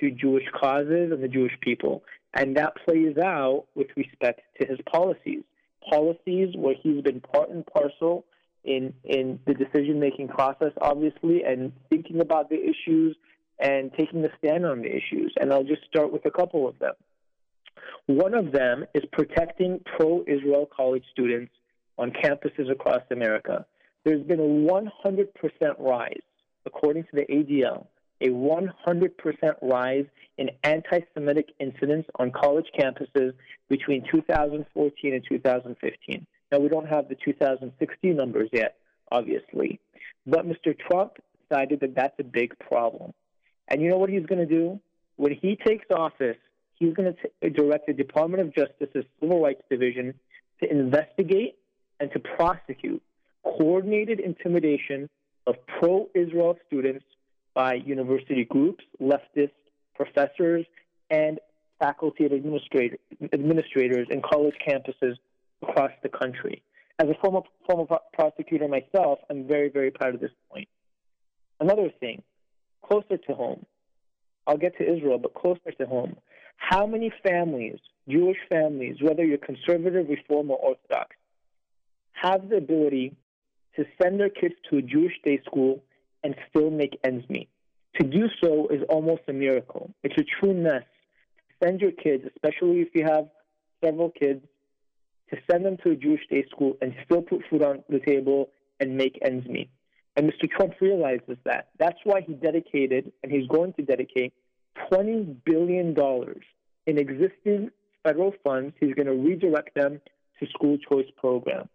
to Jewish causes and the Jewish people. And that plays out with respect to his policies. Policies where he's been part and parcel in, in the decision making process, obviously, and thinking about the issues and taking a stand on the issues. And I'll just start with a couple of them. One of them is protecting pro Israel college students on campuses across America there's been a 100% rise, according to the ADL, a 100% rise in anti Semitic incidents on college campuses between 2014 and 2015. Now, we don't have the 2016 numbers yet, obviously, but Mr. Trump decided that that's a big problem. And you know what he's going to do? When he takes office, he's going to direct the Department of Justice's Civil Rights Division to investigate and to prosecute coordinated intimidation of pro Israel students by university groups, leftist professors, and faculty and administrator, administrators in college campuses across the country. As a former, former prosecutor myself, I'm very, very proud of this point. Another thing, closer to home, I'll get to Israel, but closer to home, how many families, Jewish families, whether you're conservative, reform, or Orthodox, have the ability to send their kids to a Jewish day school and still make ends meet. To do so is almost a miracle. It's a true mess. Send your kids, especially if you have several kids, to send them to a Jewish day school and still put food on the table and make ends meet. And Mr. Trump realizes that. That's why he dedicated, and he's going to dedicate, $20 billion in existing federal funds. He's going to redirect them to school choice programs.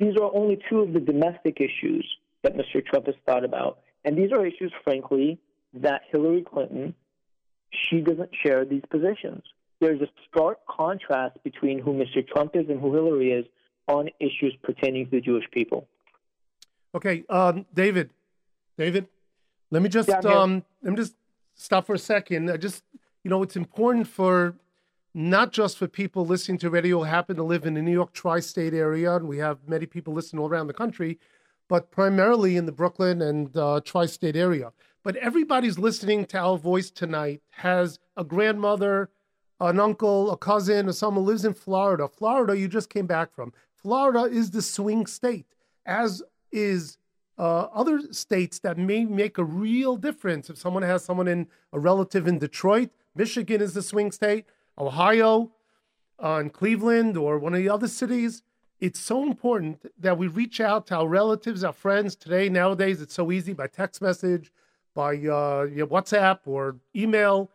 These are only two of the domestic issues that Mr. Trump has thought about. And these are issues, frankly, that Hillary Clinton, she doesn't share these positions. There's a stark contrast between who Mr. Trump is and who Hillary is on issues pertaining to the Jewish people. Okay, um, David, David, let me just yeah, um, let me just stop for a second. I just, you know, it's important for not just for people listening to radio who happen to live in the New York tri state area, and we have many people listening all around the country, but primarily in the Brooklyn and uh, tri state area. But everybody's listening to our voice tonight has a grandmother, an uncle, a cousin, or someone who lives in Florida. Florida, you just came back from. Florida is the swing state, as is uh, other states that may make a real difference. If someone has someone in a relative in Detroit, Michigan is the swing state. Ohio, uh, Cleveland, or one of the other cities, it's so important that we reach out to our relatives, our friends. Today, nowadays, it's so easy by text message, by uh, WhatsApp or email.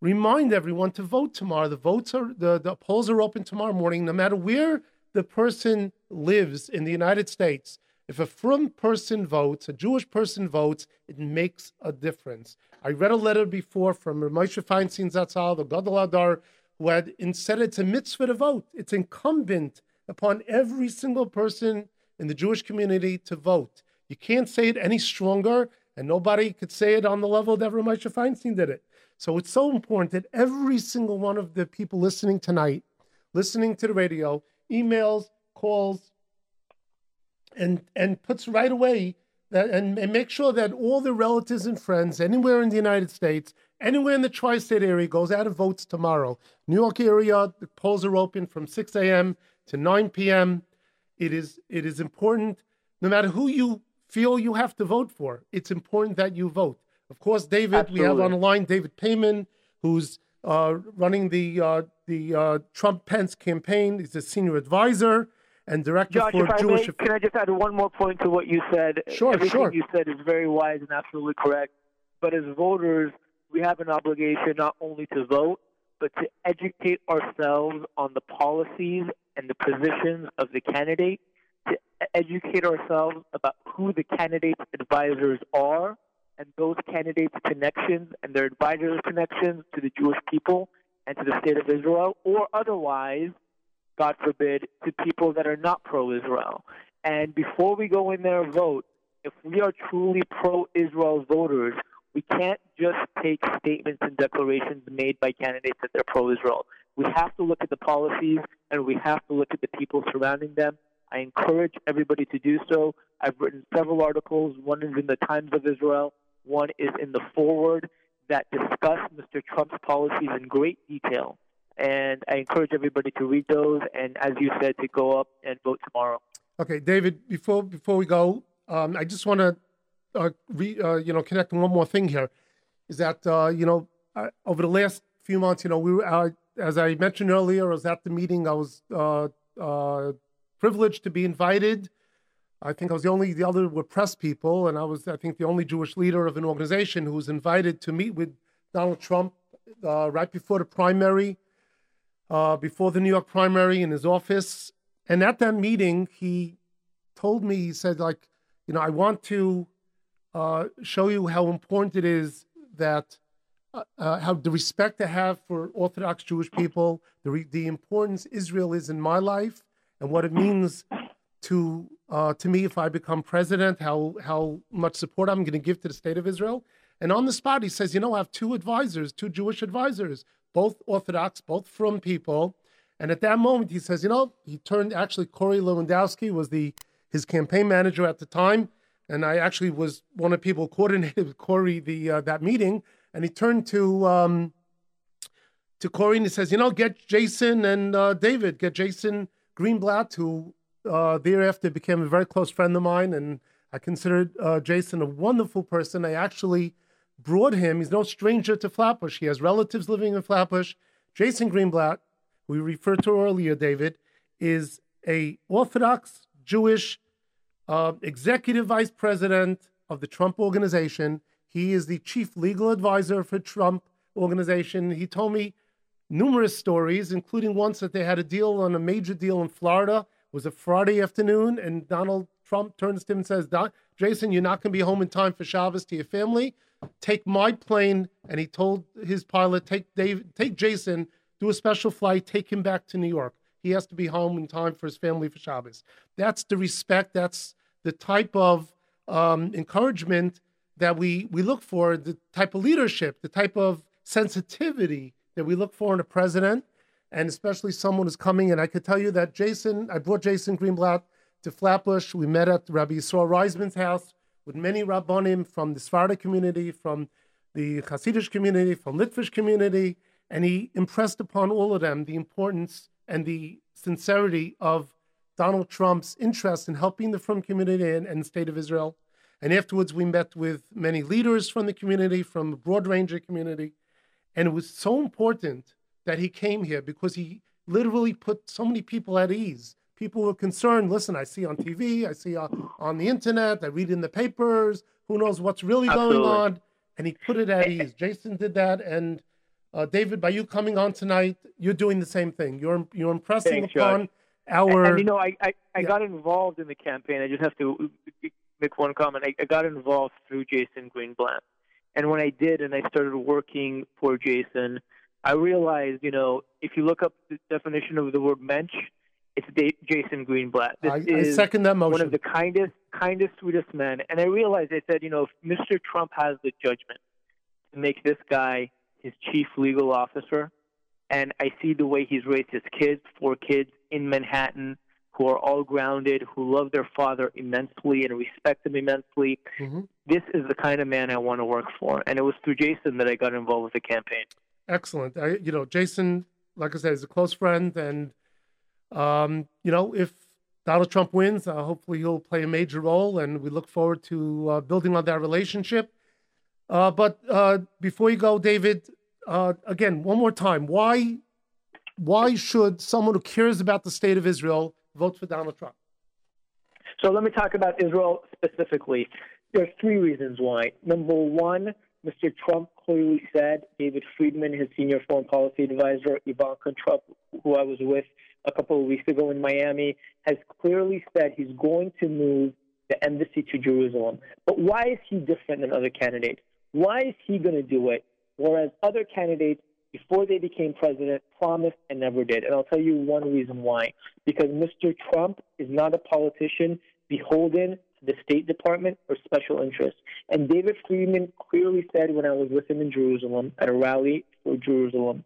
Remind everyone to vote tomorrow. The votes are the, the polls are open tomorrow morning, no matter where the person lives in the United States. If a frum person votes, a Jewish person votes, it makes a difference. I read a letter before from Moshe Feinstein Zatzal, the Gadol Hador, who had it's a mitzvah to vote. It's incumbent upon every single person in the Jewish community to vote. You can't say it any stronger, and nobody could say it on the level that Moshe Feinstein did it. So it's so important that every single one of the people listening tonight, listening to the radio, emails, calls, and and puts right away that and, and make sure that all the relatives and friends anywhere in the United States, anywhere in the tri-state area, goes out of votes tomorrow. New York area, the polls are open from 6 a.m. to 9 p.m. It is it is important, no matter who you feel you have to vote for. It's important that you vote. Of course, David, Absolutely. we have on the line David Peyman, who's uh, running the uh, the uh, Trump Pence campaign. He's a senior advisor and director Josh, for Jewish. may, can I just add one more point to what you said? Sure, Everything sure. you said is very wise and absolutely correct. But as voters, we have an obligation not only to vote, but to educate ourselves on the policies and the positions of the candidate, to educate ourselves about who the candidate's advisors are, and those candidates' connections and their advisors' connections to the Jewish people and to the state of Israel, or otherwise, God forbid, to people that are not pro Israel. And before we go in there and vote, if we are truly pro Israel voters, we can't just take statements and declarations made by candidates that they're pro Israel. We have to look at the policies and we have to look at the people surrounding them. I encourage everybody to do so. I've written several articles. One is in the Times of Israel, one is in the Forward that discuss Mr. Trump's policies in great detail. And I encourage everybody to read those and, as you said, to go up and vote tomorrow. Okay, David. Before before we go, um, I just want to, uh, re, uh, you know, connect one more thing here. Is that uh, you know, over the last few months, you know, we were, as I mentioned earlier, I was at the meeting. I was uh, uh, privileged to be invited. I think I was the only the other were press people, and I was I think the only Jewish leader of an organization who was invited to meet with Donald Trump right before the primary, uh, before the New York primary in his office. And at that meeting, he told me he said like, you know, I want to uh, show you how important it is that uh, uh, how the respect I have for Orthodox Jewish people, the re- the importance Israel is in my life, and what it means to uh, to me if I become president, how how much support I'm going to give to the state of Israel. And on the spot, he says, you know, I have two advisors, two Jewish advisors, both Orthodox, both from people. And at that moment, he says, you know, he turned actually Corey Lewandowski was the his campaign manager at the time, and I actually was one of the people coordinated with Corey the uh, that meeting. And he turned to um, to Corey and he says, you know, get Jason and uh, David, get Jason Greenblatt, who uh, thereafter became a very close friend of mine, and I considered uh, Jason a wonderful person. I actually brought him. He's no stranger to Flatbush. He has relatives living in Flatbush. Jason Greenblatt, we referred to earlier, David, is a Orthodox Jewish uh, executive vice president of the Trump organization. He is the chief legal advisor for Trump organization. He told me numerous stories, including once that they had a deal on a major deal in Florida. It was a Friday afternoon, and Donald Trump turns to him and says, "Don- "Jason, you're not going to be home in time for Shabbos to your family. Take my plane." And he told his pilot, "Take Dave, take Jason, do a special flight, take him back to New York. He has to be home in time for his family for Shabbos." That's the respect. That's the type of um, encouragement that we we look for, the type of leadership, the type of sensitivity that we look for in a president, and especially someone who's coming. And I could tell you that Jason, I brought Jason Greenblatt to Flatbush. We met at Rabbi Yisrael Reisman's house with many Rabbonim from the Sephardic community, from the Hasidic community, from Litvish community, and he impressed upon all of them the importance and the sincerity of Donald Trump's interest in helping the Frum community and, and the state of Israel. And afterwards, we met with many leaders from the community, from a broad range of community. And it was so important that he came here because he literally put so many people at ease. People were concerned. Listen, I see on TV, I see on, on the internet, I read in the papers. Who knows what's really Absolutely. going on? And he put it at ease. Jason did that, and uh, David, by you coming on tonight, you're doing the same thing. You're you're impressing Thanks, upon Judge. Our. And, and, you know, I, I, I Yeah. got involved in the campaign. I just have to uh, make one comment. I, I got involved through Jason Greenblatt. And when I did and I started working for Jason, I realized, you know, if you look up the definition of the word mensch, it's Jason Greenblatt. This I, I second that motion. one of the kindest, kindest, sweetest men. And I realized, I said, you know, if Mr. Trump has the judgment to make this guy his chief legal officer, and I see the way he's raised his kids, four kids in Manhattan, who are all grounded, who love their father immensely and respect him immensely. Mhm. This is the kind of man I want to work for. And it was through Jason that I got involved with the campaign. Excellent. I, you know, Jason, like I said, is a close friend, and um, you know, if Donald Trump wins, uh, hopefully he'll play a major role, and we look forward to uh, building on that relationship. Uh, but uh, before you go, David, uh, again, one more time, why why should someone who cares about the state of Israel vote for Donald Trump? So let me talk about Israel specifically. There are three reasons why. Number one, Mr. Trump clearly said, David Friedman, his senior foreign policy advisor, Ivanka Trump, who I was with a couple of weeks ago in Miami, has clearly said he's going to move the embassy to Jerusalem. But why is he different than other candidates? Why is he going to do it, whereas other candidates, before they became president, promised and never did? And I'll tell you one reason why. Because Mr. Trump is not a politician beholden to the State Department or special interests. And David Friedman clearly said when I was with him in Jerusalem at a rally for Jerusalem,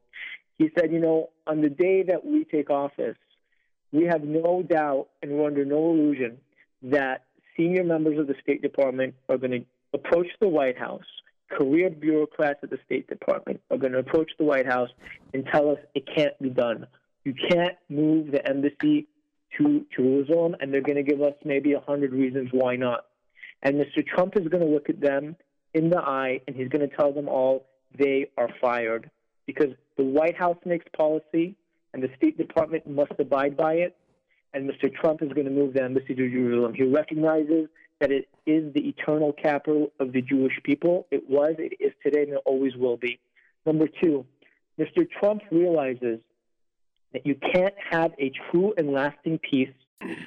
he said, you know, on the day that we take office, we have no doubt and we're under no illusion that senior members of the State Department are going to approach the White House. Career bureaucrats at the State Department are going to approach the White House and tell us it can't be done. You can't move the embassy to Jerusalem, and they're going to give us maybe a hundred reasons why not. And Mr. Trump is going to look at them in the eye, and he's going to tell them all they are fired because the White House makes policy, and the State Department must abide by it and Mr. Trump is going to move the embassy to Jerusalem. He recognizes that it is the eternal capital of the Jewish people. It was, it is today, and it always will be. Number two, Mr. Trump realizes that you can't have a true and lasting peace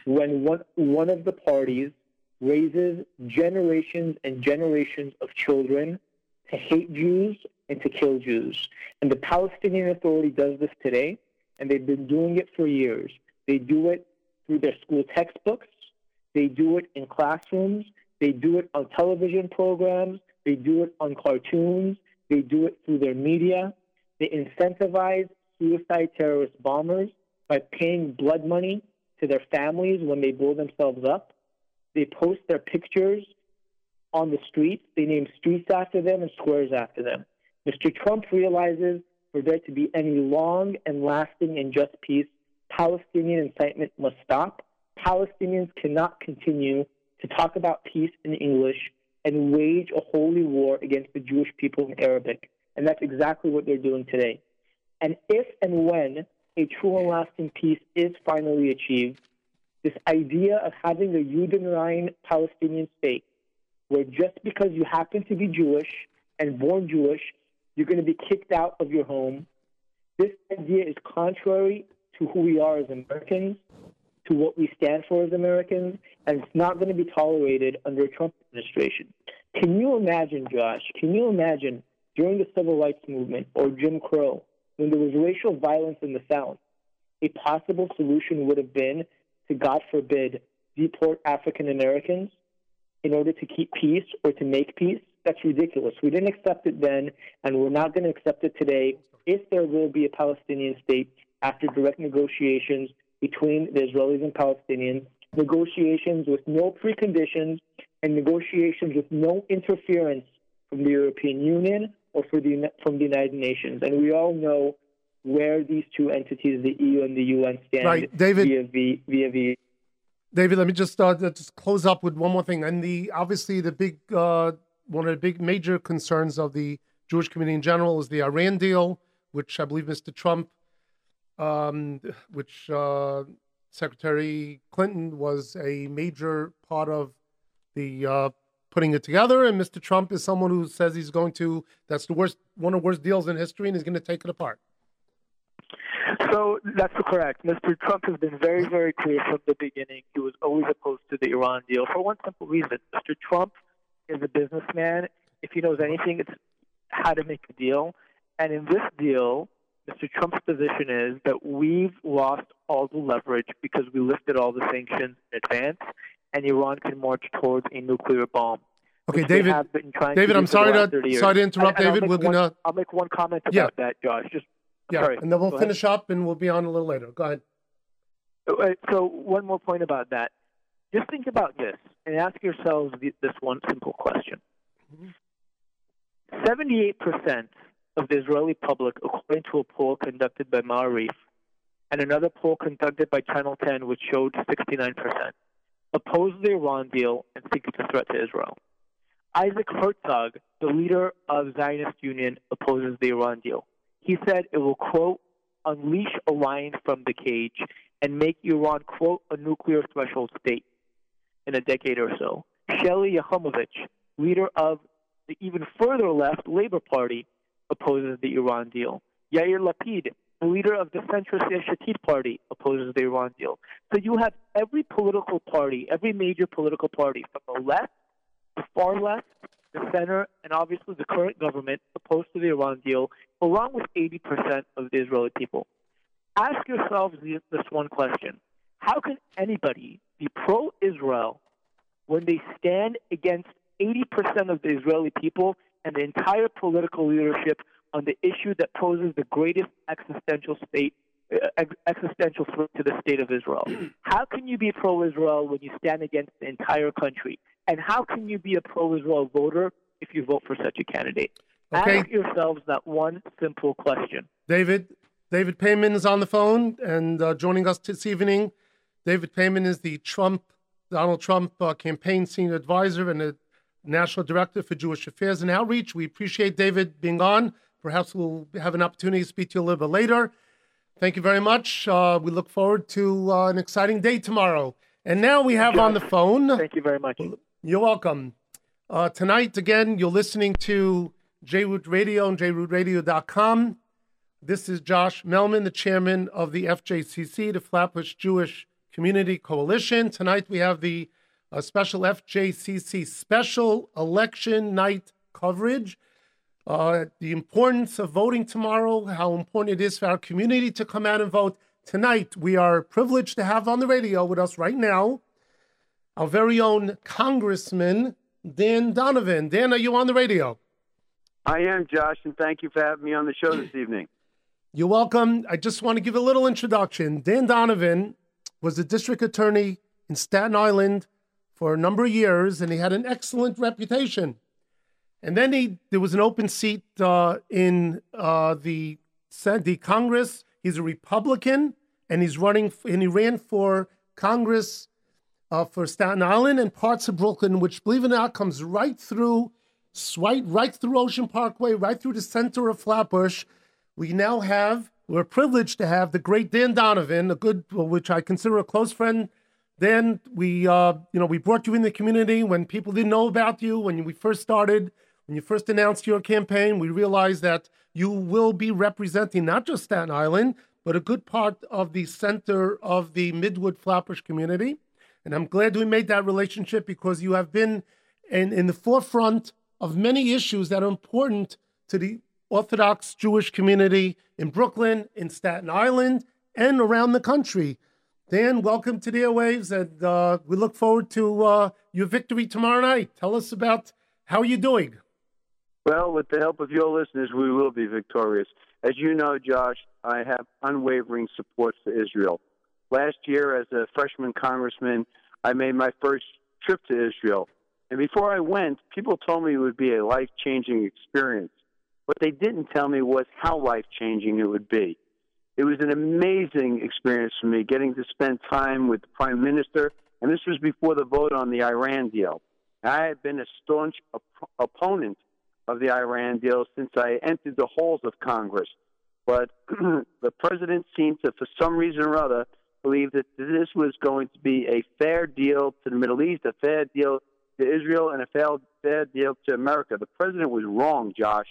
when one, one of the parties raises generations and generations of children to hate Jews and to kill Jews. And the Palestinian Authority does this today, and they've been doing it for years. They do it through their school textbooks. They do it in classrooms. They do it on television programs. They do it on cartoons. They do it through their media. They incentivize suicide terrorist bombers by paying blood money to their families when they blow themselves up. They post their pictures on the streets. They name streets after them and squares after them. Mr. Trump realizes for there to be any long and lasting and just peace, Palestinian incitement must stop. Palestinians cannot continue to talk about peace in English and wage a holy war against the Jewish people in Arabic. And that's exactly what they're doing today. And if and when a true and lasting peace is finally achieved, this idea of having a Judenrein Palestinian state, where just because you happen to be Jewish and born Jewish, you're going to be kicked out of your home, this idea is contrary to who we are as Americans, to what we stand for as Americans, and it's not going to be tolerated under a Trump administration. Can you imagine, Josh? Can you imagine during the civil rights movement or Jim Crow, when there was racial violence in the South, a possible solution would have been to, God forbid, deport African Americans in order to keep peace or to make peace? That's ridiculous. We didn't accept it then, and we're not going to accept it today if there will be a Palestinian state after direct negotiations between the Israelis and Palestinians, negotiations with no preconditions, and negotiations with no interference from the European Union or the, from the United Nations. And we all know where these two entities, the EU and the UN, stand right, David, via, the, via the David, let me just uh, just close up with one more thing. And the obviously the big uh, one of the big major concerns of the Jewish community in general is the Iran deal, which I believe Mr. Trump um, which uh, Secretary Clinton was a major part of the uh, putting it together. And Mr. Trump is someone who says he's going to, that's the worst, one of the worst deals in history, and he's going to take it apart. So that's correct. Mr. Trump has been very, very clear from the beginning. He was always opposed to the Iran deal for one simple reason. Mr. Trump is a businessman. If he knows anything, it's how to make a deal. And in this deal, Mr. Trump's position is that we've lost all the leverage because we lifted all the sanctions in advance, and Iran can march towards a nuclear bomb. Okay, David. David, I'm sorry to, sorry to interrupt, David. I'll make, one, gonna... I'll make one comment about yeah. that, Josh. Just I'm yeah, sorry. and then we'll Go finish ahead. up, and we'll be on a little later. Go ahead. Uh, uh, so one more point about that. Just think about this and ask yourselves this one simple question. Mm-hmm. 78% of the Israeli public, according to a poll conducted by Maariv, and another poll conducted by Channel 10, which showed 69%, oppose the Iran deal and think it's a threat to Israel. Isaac Herzog, the leader of Zionist Union, opposes the Iran deal. He said it will, quote, unleash a lion from the cage and make Iran, quote, a nuclear threshold state in a decade or so. Shelly Yachimovich, leader of the even further left Labor Party, opposes the Iran deal. Yair Lapid, the leader of the centrist Yesh Atid party, opposes the Iran deal. So you have every political party, every major political party, from the left, the far left, the center, and obviously the current government opposed to the Iran deal, along with 80% of the Israeli people. Ask yourselves this one question How can anybody be pro Israel when they stand against 80% of the Israeli people and the entire political leadership on the issue that poses the greatest existential state uh, existential threat to the state of Israel. How can you be pro-Israel when you stand against the entire country? And how can you be a pro-Israel voter if you vote for such a candidate? Okay. Ask yourselves that one simple question. David, David Peyman is on the phone and uh, joining us this evening. David Peyman is the Trump, Donald Trump uh, campaign senior advisor and the national director for Jewish Affairs and Outreach. We appreciate David being on. Perhaps we'll have an opportunity to speak to you a little bit later. Thank you very much. Uh, we look forward to uh, an exciting day tomorrow. And now we have on the phone. Thank you very much. You're welcome. Uh, tonight, again, you're listening to JRoot Radio and jrootradio.com. This is Josh Melman, the chairman of the FJCC, the Flatbush Jewish Community Coalition. Tonight, we have the uh, special FJCC special election night coverage uh, the importance of voting tomorrow, how important it is for our community to come out and vote. Tonight, we are privileged to have on the radio with us right now our very own Congressman, Dan Donovan. Dan, are you on the radio? I am, Josh, and thank you for having me on the show this evening. You're welcome. I just want to give a little introduction. Dan Donovan was the district attorney in Staten Island for a number of years, and he had an excellent reputation. And then he there was an open seat uh, in uh, the the Congress. He's a Republican, and he's running and he ran for Congress uh, for Staten Island and parts of Brooklyn, which, believe it or not, comes right through, right right through Ocean Parkway, right through the center of Flatbush. We now have we're privileged to have the great Dan Donovan, a good, which I consider a close friend. Dan, we uh, you know we brought you in the community when people didn't know about you when we first started when you first announced your campaign, we realized that you will be representing not just Staten Island, but a good part of the center of the Midwood Flatbush community. And I'm glad we made that relationship because you have been in, in the forefront of many issues that are important to the Orthodox Jewish community in Brooklyn, in Staten Island, and around the country. Dan, welcome to the airwaves, and uh, we look forward to uh, your victory tomorrow night. Tell us about how you're doing. Well, with the help of your listeners, we will be victorious. As you know, Josh, I have unwavering support for Israel. Last year, as a freshman congressman, I made my first trip to Israel. And before I went, people told me it would be a life changing experience. What they didn't tell me was how life changing it would be. It was an amazing experience for me getting to spend time with the prime minister, and this was before the vote on the Iran deal. I had been a staunch op- opponent of the Iran deal since I entered the halls of Congress. But the president seemed to, for some reason or other, believe that this was going to be a fair deal to the Middle East, a fair deal to Israel, and a fair, fair deal to America. The president was wrong, Josh.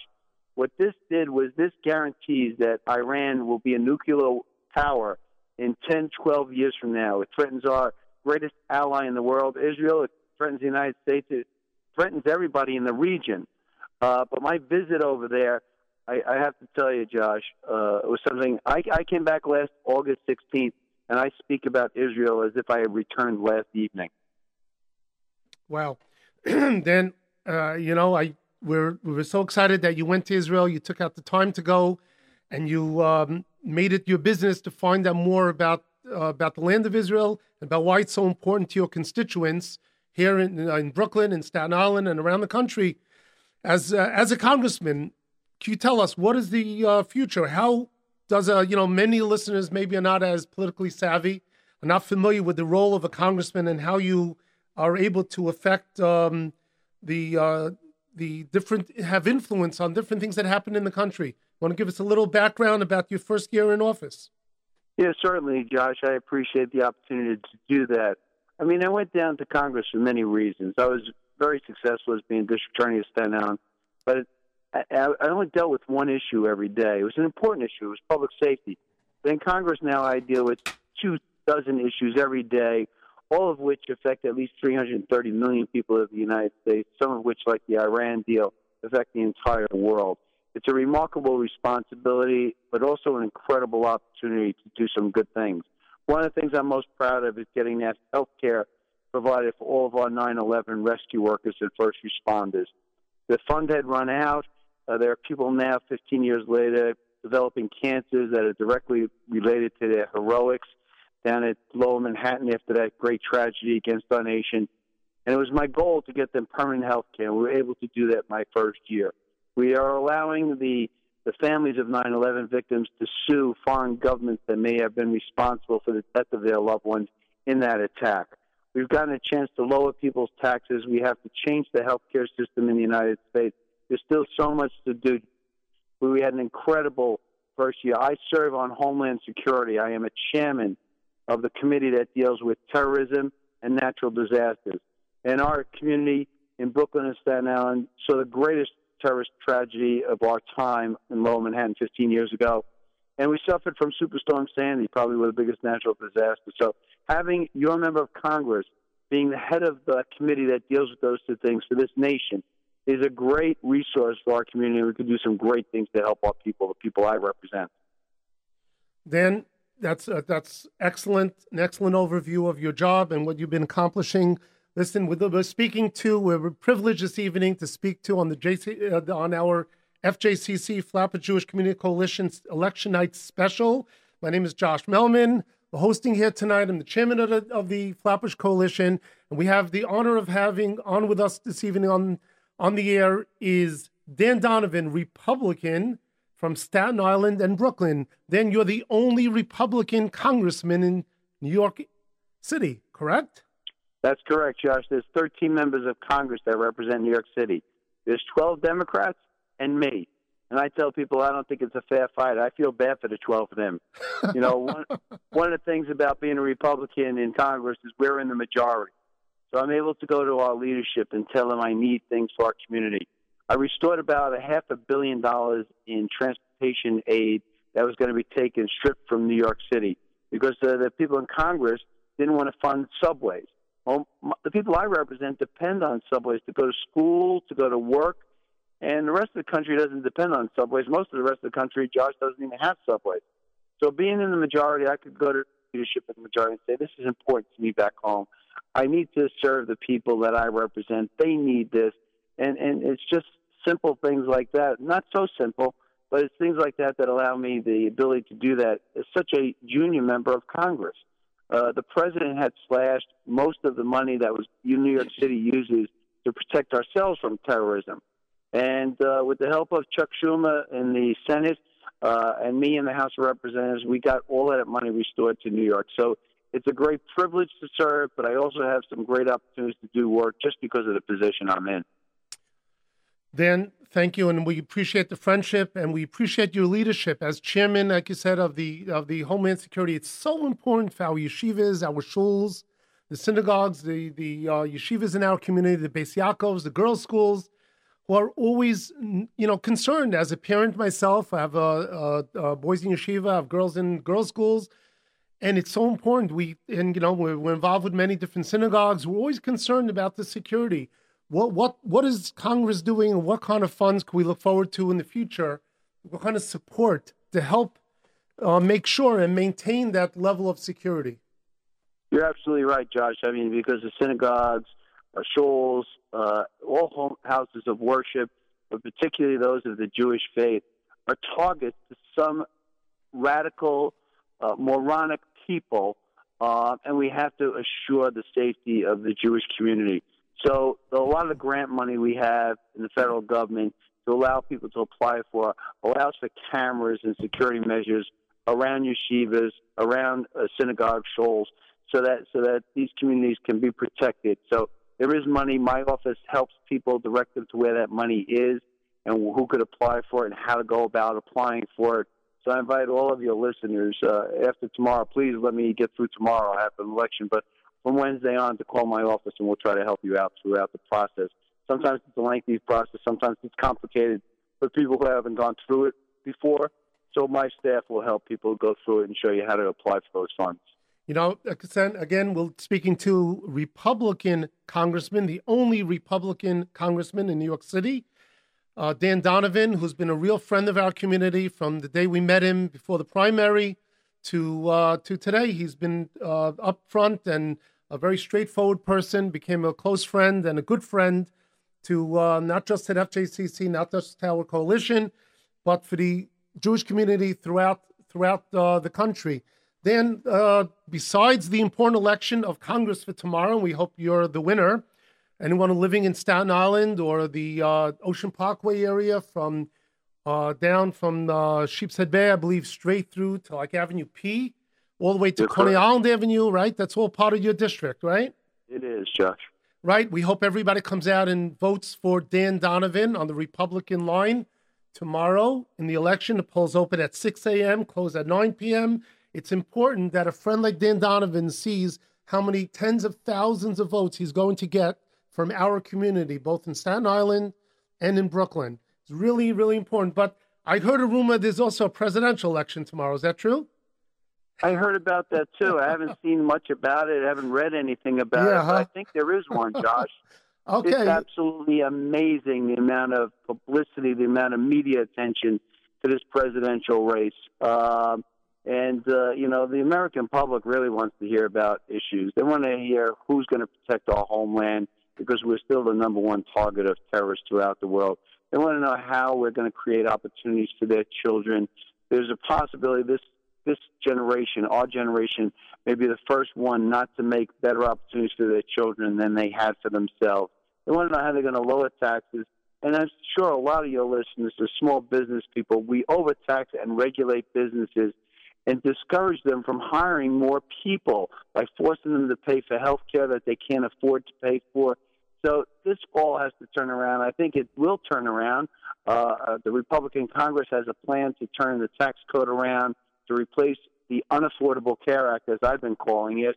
What this did was this guarantees that Iran will be a nuclear power in 10, 12 years from now. It threatens our greatest ally in the world, Israel. It threatens the United States. It threatens everybody in the region. Uh, but my visit over there, I, I have to tell you, Josh, uh, was something. I, I came back last August 16th, and I speak about Israel as if I had returned last evening. Well, then, uh, you know, I we're we were so excited that you went to Israel. You took out the time to go, and you um, made it your business to find out more about uh, about the land of Israel and about why it's so important to your constituents here in, in Brooklyn and Staten Island and around the country. As uh, as a congressman, can you tell us what is the uh, future? How does a uh, you know many listeners maybe are not as politically savvy, are not familiar with the role of a congressman and how you are able to affect um, the uh, the different have influence on different things that happen in the country. Want to give us a little background about your first year in office? Yeah, certainly, Josh. I appreciate the opportunity to do that. I mean, I went down to Congress for many reasons. I was very successful as being district attorney of Staten Island, but I, I only dealt with one issue every day. It was an important issue. It was public safety. But in Congress now, I deal with two dozen issues every day, all of which affect at least 330 million people of the United States, some of which, like the Iran deal, affect the entire world. It's a remarkable responsibility, but also an incredible opportunity to do some good things. One of the things I'm most proud of is getting that health care provided for all of our 9 11 rescue workers and first responders. The fund had run out. Uh, there are people now, 15 years later, developing cancers that are directly related to their heroics down at Lower Manhattan after that great tragedy against our nation. And it was my goal to get them permanent health care. We were able to do that my first year. We are allowing the, the families of 9 11 victims to sue foreign governments that may have been responsible for the death of their loved ones in that attack. We've gotten a chance to lower people's taxes. We have to change the healthcare system in the United States. There's still so much to do. We had an incredible first year. I serve on Homeland Security. I am a chairman of the committee that deals with terrorism and natural disasters. And our community in Brooklyn and Staten Island saw the greatest terrorist tragedy of our time in Lower Manhattan 15 years ago. And we suffered from Superstorm Sandy, probably one of the biggest natural disasters. So having your member of Congress being the head of the committee that deals with those two things for this nation is a great resource for our community. We could do some great things to help our people, the people I represent. Dan, that's uh, that's excellent, an excellent overview of your job and what you've been accomplishing. Listen, we're speaking to, we're privileged this evening to speak to on the JC uh, on our FJCC Flatbush Jewish Community Coalition Election Night Special. My name is Josh Melman. Hosting here tonight. I'm the chairman of the, of the Flatbush Coalition, and we have the honor of having on with us this evening on on the air is Dan Donovan, Republican from Staten Island and Brooklyn. then you're the only Republican congressman in New York City, correct? That's correct, Josh. There's 13 members of Congress that represent New York City. There's 12 Democrats and me. And I tell people I don't think it's a fair fight. I feel bad for the 12 of them. You know, one, one of the things about being a Republican in Congress is we're in the majority. So I'm able to go to our leadership and tell them I need things for our community. I restored about a half a billion dollars in transportation aid that was going to be taken stripped from New York City because uh, the people in Congress didn't want to fund subways. Well, the people I represent depend on subways to go to school, to go to work, and the rest of the country doesn't depend on subways. Most of the rest of the country, Josh, doesn't even have subways. So being in the majority, I could go to leadership in the majority and say, this is important to me back home. I need to serve the people that I represent. They need this. And, and it's just simple things like that. Not so simple, but it's things like that that allow me the ability to do that as such a junior member of Congress. Uh, the president had slashed most of the money that was New York City uses to protect ourselves from terrorism. And uh, with the help of Chuck Schumer in the Senate uh, and me in the House of Representatives, we got all that money restored to New York. So it's a great privilege to serve, but I also have some great opportunities to do work just because of the position I'm in. Dan, thank you, and we appreciate the friendship, and we appreciate your leadership as chairman, like you said, of the of the Homeland Security. It's so important for our yeshivas, our shuls, the synagogues, the the uh, yeshivas in our community, the Beis Yaakovs, the girls' schools, who are always, you know, concerned. As a parent myself, I have a, boys in yeshiva, I have girls in girls' schools, and it's so important. We and you know we're, we're involved with many different synagogues. We're always concerned about the security what what what is Congress doing, and what kind of funds can we look forward to in the future? What kind of support to help uh, make sure and maintain that level of security? You're absolutely right, Josh. I mean, because the synagogues, uh, shuls, uh, all home, houses of worship, but particularly those of the Jewish faith, are targets to some radical, uh, moronic people, uh, and we have to assure the safety of the Jewish community. So a lot of the grant money we have in the federal government to allow people to apply for allows for cameras and security measures around yeshivas, around uh, synagogue shuls, so that so that these communities can be protected. So there is money. My office helps people direct them to where that money is, and who could apply for it and how to go about applying for it. So I invite all of your listeners uh, after tomorrow. Please let me get through tomorrow. I have an election, but from Wednesday on to call my office and we'll try to help you out throughout the process. Sometimes it's a lengthy process. Sometimes it's complicated for people who haven't gone through it before. So my staff will help people go through it and show you how to apply for those funds. You know, again, we're speaking to Republican congressman, the only Republican congressman in New York City, uh, Dan Donovan, who's been a real friend of our community from the day we met him before the primary to uh, to today. He's been uh, up front and a very straightforward person, became a close friend and a good friend to uh, not just at FJCC, not just our coalition, but for the Jewish community throughout throughout uh, the country. Then, uh, besides the important election of Congress for tomorrow, and we hope you're the winner. Anyone living in Staten Island or the uh, Ocean Parkway area, from uh, down from uh, Sheepshead Bay, I believe, straight through to like Avenue P, all the way to Coney Island Avenue, right? That's all part of your district, right? It is, Josh. Right. We hope everybody comes out and votes for Dan Donovan on the Republican line tomorrow in the election. The polls open at 6 a.m., close at 9 p.m. It's important that a friend like Dan Donovan sees how many tens of thousands of votes he's going to get from our community, both in Staten Island and in Brooklyn. It's really, really important. But I heard a rumor there's also a presidential election tomorrow. Is that true? I heard about that too. I haven't seen much about it. I haven't read anything about yeah, it. Huh? I think there is one, Josh. okay. It's absolutely amazing the amount of publicity, the amount of media attention to this presidential race. Um, and, uh, you know, the American public really wants to hear about issues. They want to hear who's going to protect our homeland because we're still the number one target of terrorists throughout the world. They want to know how we're going to create opportunities for their children. There's a possibility this this generation, our generation, may be the first one not to make better opportunities for their children than they had for themselves. They want to know how they're going to lower taxes. And I'm sure a lot of your listeners are small business people. We overtax and regulate businesses and discourage them from hiring more people by forcing them to pay for health care that they can't afford to pay for. So this all has to turn around. I think it will turn around. Uh, uh, the Republican Congress has a plan to turn the tax code around to replace the Unaffordable Care Act, as I've been calling it,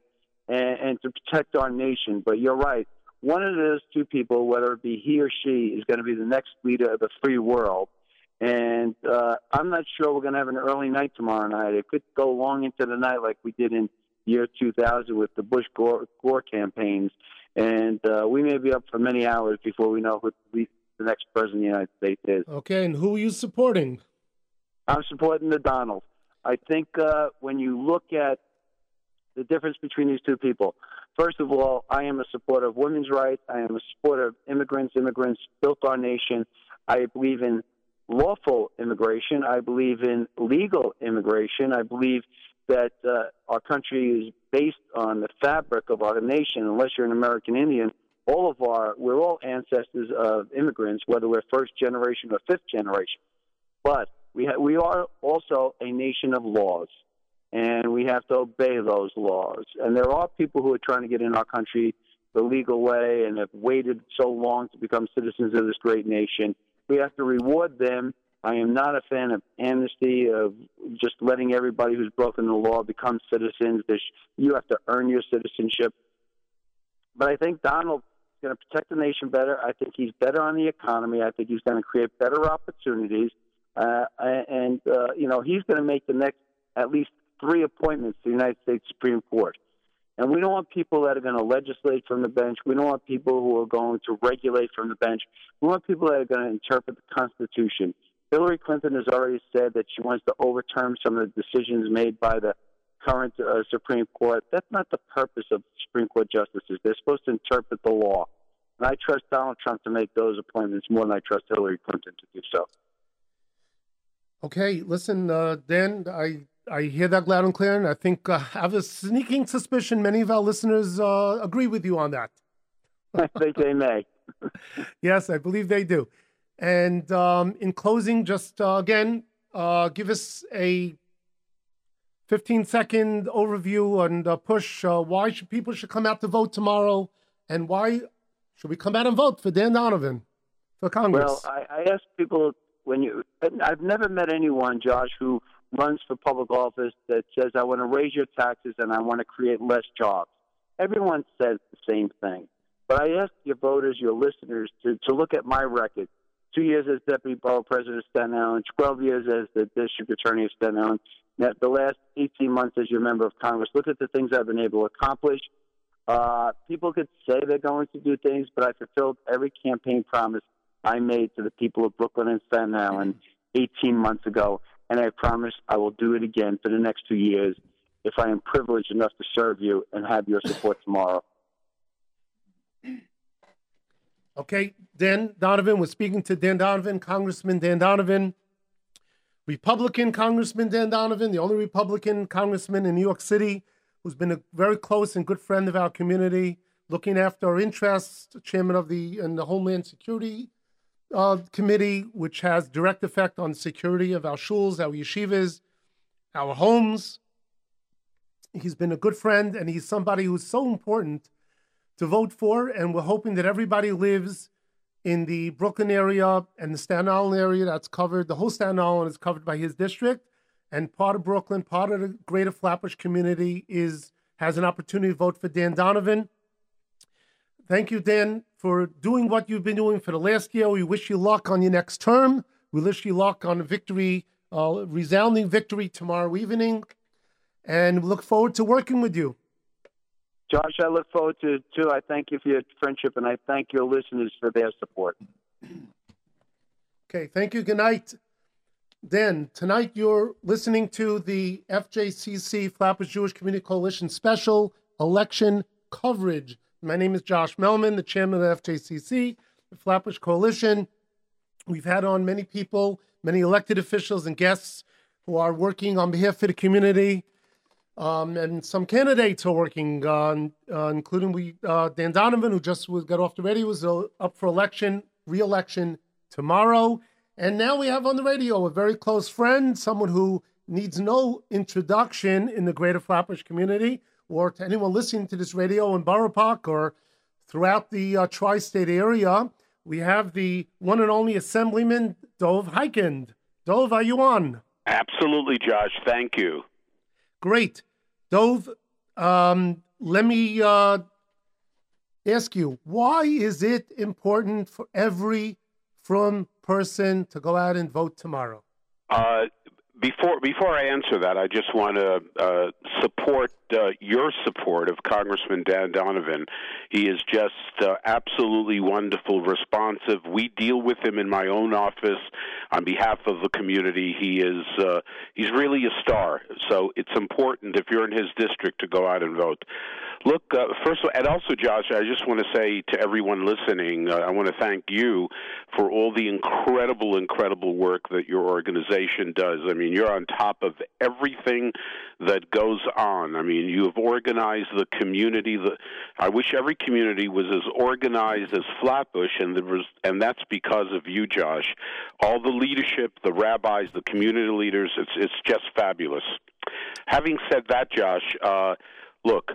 and, and to protect our nation. But you're right. One of those two people, whether it be he or she, is going to be the next leader of the free world. And uh, I'm not sure we're going to have an early night tomorrow night. It could go long into the night like we did in year 2000 with the Bush Gore, Gore campaigns. And uh, we may be up for many hours before we know who the next president of the United States is. Okay, and who are you supporting? I'm supporting the Donald. I think uh, when you look at the difference between these two people, first of all, I am a supporter of women's rights. I am a supporter of immigrants. Immigrants built our nation. I believe in lawful immigration. I believe in legal immigration. I believe that uh, our country is based on the fabric of our nation. Unless you're an American Indian, all of our we're all ancestors of immigrants, whether we're first generation or fifth generation. But we ha- we are also a nation of laws, and we have to obey those laws. And there are people who are trying to get in our country the legal way and have waited so long to become citizens of this great nation. We have to reward them. I am not a fan of amnesty, of just letting everybody who's broken the law become citizens. You have to earn your citizenship. But I think Donald is going to protect the nation better. I think he's better on the economy. I think he's going to create better opportunities. Uh, and, uh, you know, he's going to make the next at least three appointments to the United States Supreme Court. And we don't want people that are going to legislate from the bench. We don't want people who are going to regulate from the bench. We want people that are going to interpret the Constitution. Hillary Clinton has already said that she wants to overturn some of the decisions made by the current uh, Supreme Court. That's not the purpose of Supreme Court justices. They're supposed to interpret the law. And I trust Donald Trump to make those appointments more than I trust Hillary Clinton to do so. Okay, listen, uh, Dan, I I hear that loud and clear, and I think uh, I have a sneaking suspicion many of our listeners uh, agree with you on that. I think they may. yes, I believe they do. And um, in closing, just uh, again, uh, give us a 15 second overview and uh, push uh, why should people should come out to vote tomorrow, and why should we come out and vote for Dan Donovan? for Congress? Well, I, I ask people when you. I've never met anyone, Josh, who runs for public office that says, "I want to raise your taxes and I want to create less jobs." Everyone says the same thing. But I ask your voters, your listeners, to, to look at my record. Two years as deputy borough president of Staten Island, 12 years as the district attorney of Staten Island, the last 18 months as your member of Congress. Look at the things I've been able to accomplish. Uh, people could say they're going to do things, but I fulfilled every campaign promise I made to the people of Brooklyn and Staten Island 18 months ago, and I promise I will do it again for the next two years if I am privileged enough to serve you and have your support tomorrow. Okay, Dan Donovan was speaking to Dan Donovan, Congressman Dan Donovan, Republican Congressman Dan Donovan, the only Republican congressman in New York City who's been a very close and good friend of our community, looking after our interests, chairman of the and the Homeland Security uh, Committee, which has direct effect on security of our shuls, our yeshivas, our homes. He's been a good friend, and he's somebody who's so important to vote for, and we're hoping that everybody lives in the Brooklyn area and the Staten Island area that's covered. The whole Staten Island is covered by his district, and part of Brooklyn, part of the greater Flatbush community is has an opportunity to vote for Dan Donovan. Thank you, Dan, for doing what you've been doing for the last year. We wish you luck on your next term. We wish you luck on a victory, uh, resounding victory tomorrow evening, and look forward to working with you. Josh, I look forward to it too. I thank you for your friendship and I thank your listeners for their support. Okay, thank you. Good night. Dan, tonight you're listening to the FJCC Flatbush Jewish Community Coalition special election coverage. My name is Josh Melman, the chairman of the FJCC, the Flatbush Coalition. We've had on many people, many elected officials and guests who are working on behalf of the community um, and some candidates are working on, uh, including we uh, Dan Donovan, who just was got off the radio, was uh, up for election, re-election tomorrow. And now we have on the radio a very close friend, someone who needs no introduction in the greater Flatbush community or to anyone listening to this radio in Borough Park or throughout the uh, tri state area. We have the one and only Assemblyman Dov Hikind. Dov, are you on? Absolutely, Josh. Thank you. Great. Dov, um, let me uh, ask you, why is it important for every from person to go out and vote tomorrow? Uh, before before I answer that, I just want to uh, support uh, your support of Congressman Dan Donovan. He is just uh, absolutely wonderful, responsive. We deal with him in my own office on behalf of the community. He is uh, he's really a star. So it's important if you're in his district to go out and vote. Look, uh, first, of all, and also, Josh, I just want to say to everyone listening, uh, I want to thank you for all the incredible, incredible work that your organization does. I mean, you're on top of everything that goes on. I mean, you have organized the community. The, I wish every community was as organized as Flatbush, and was, and that's because of you, Josh. All the leadership, the rabbis, the community leaders, it's it's just fabulous. Having said that, Josh, uh, look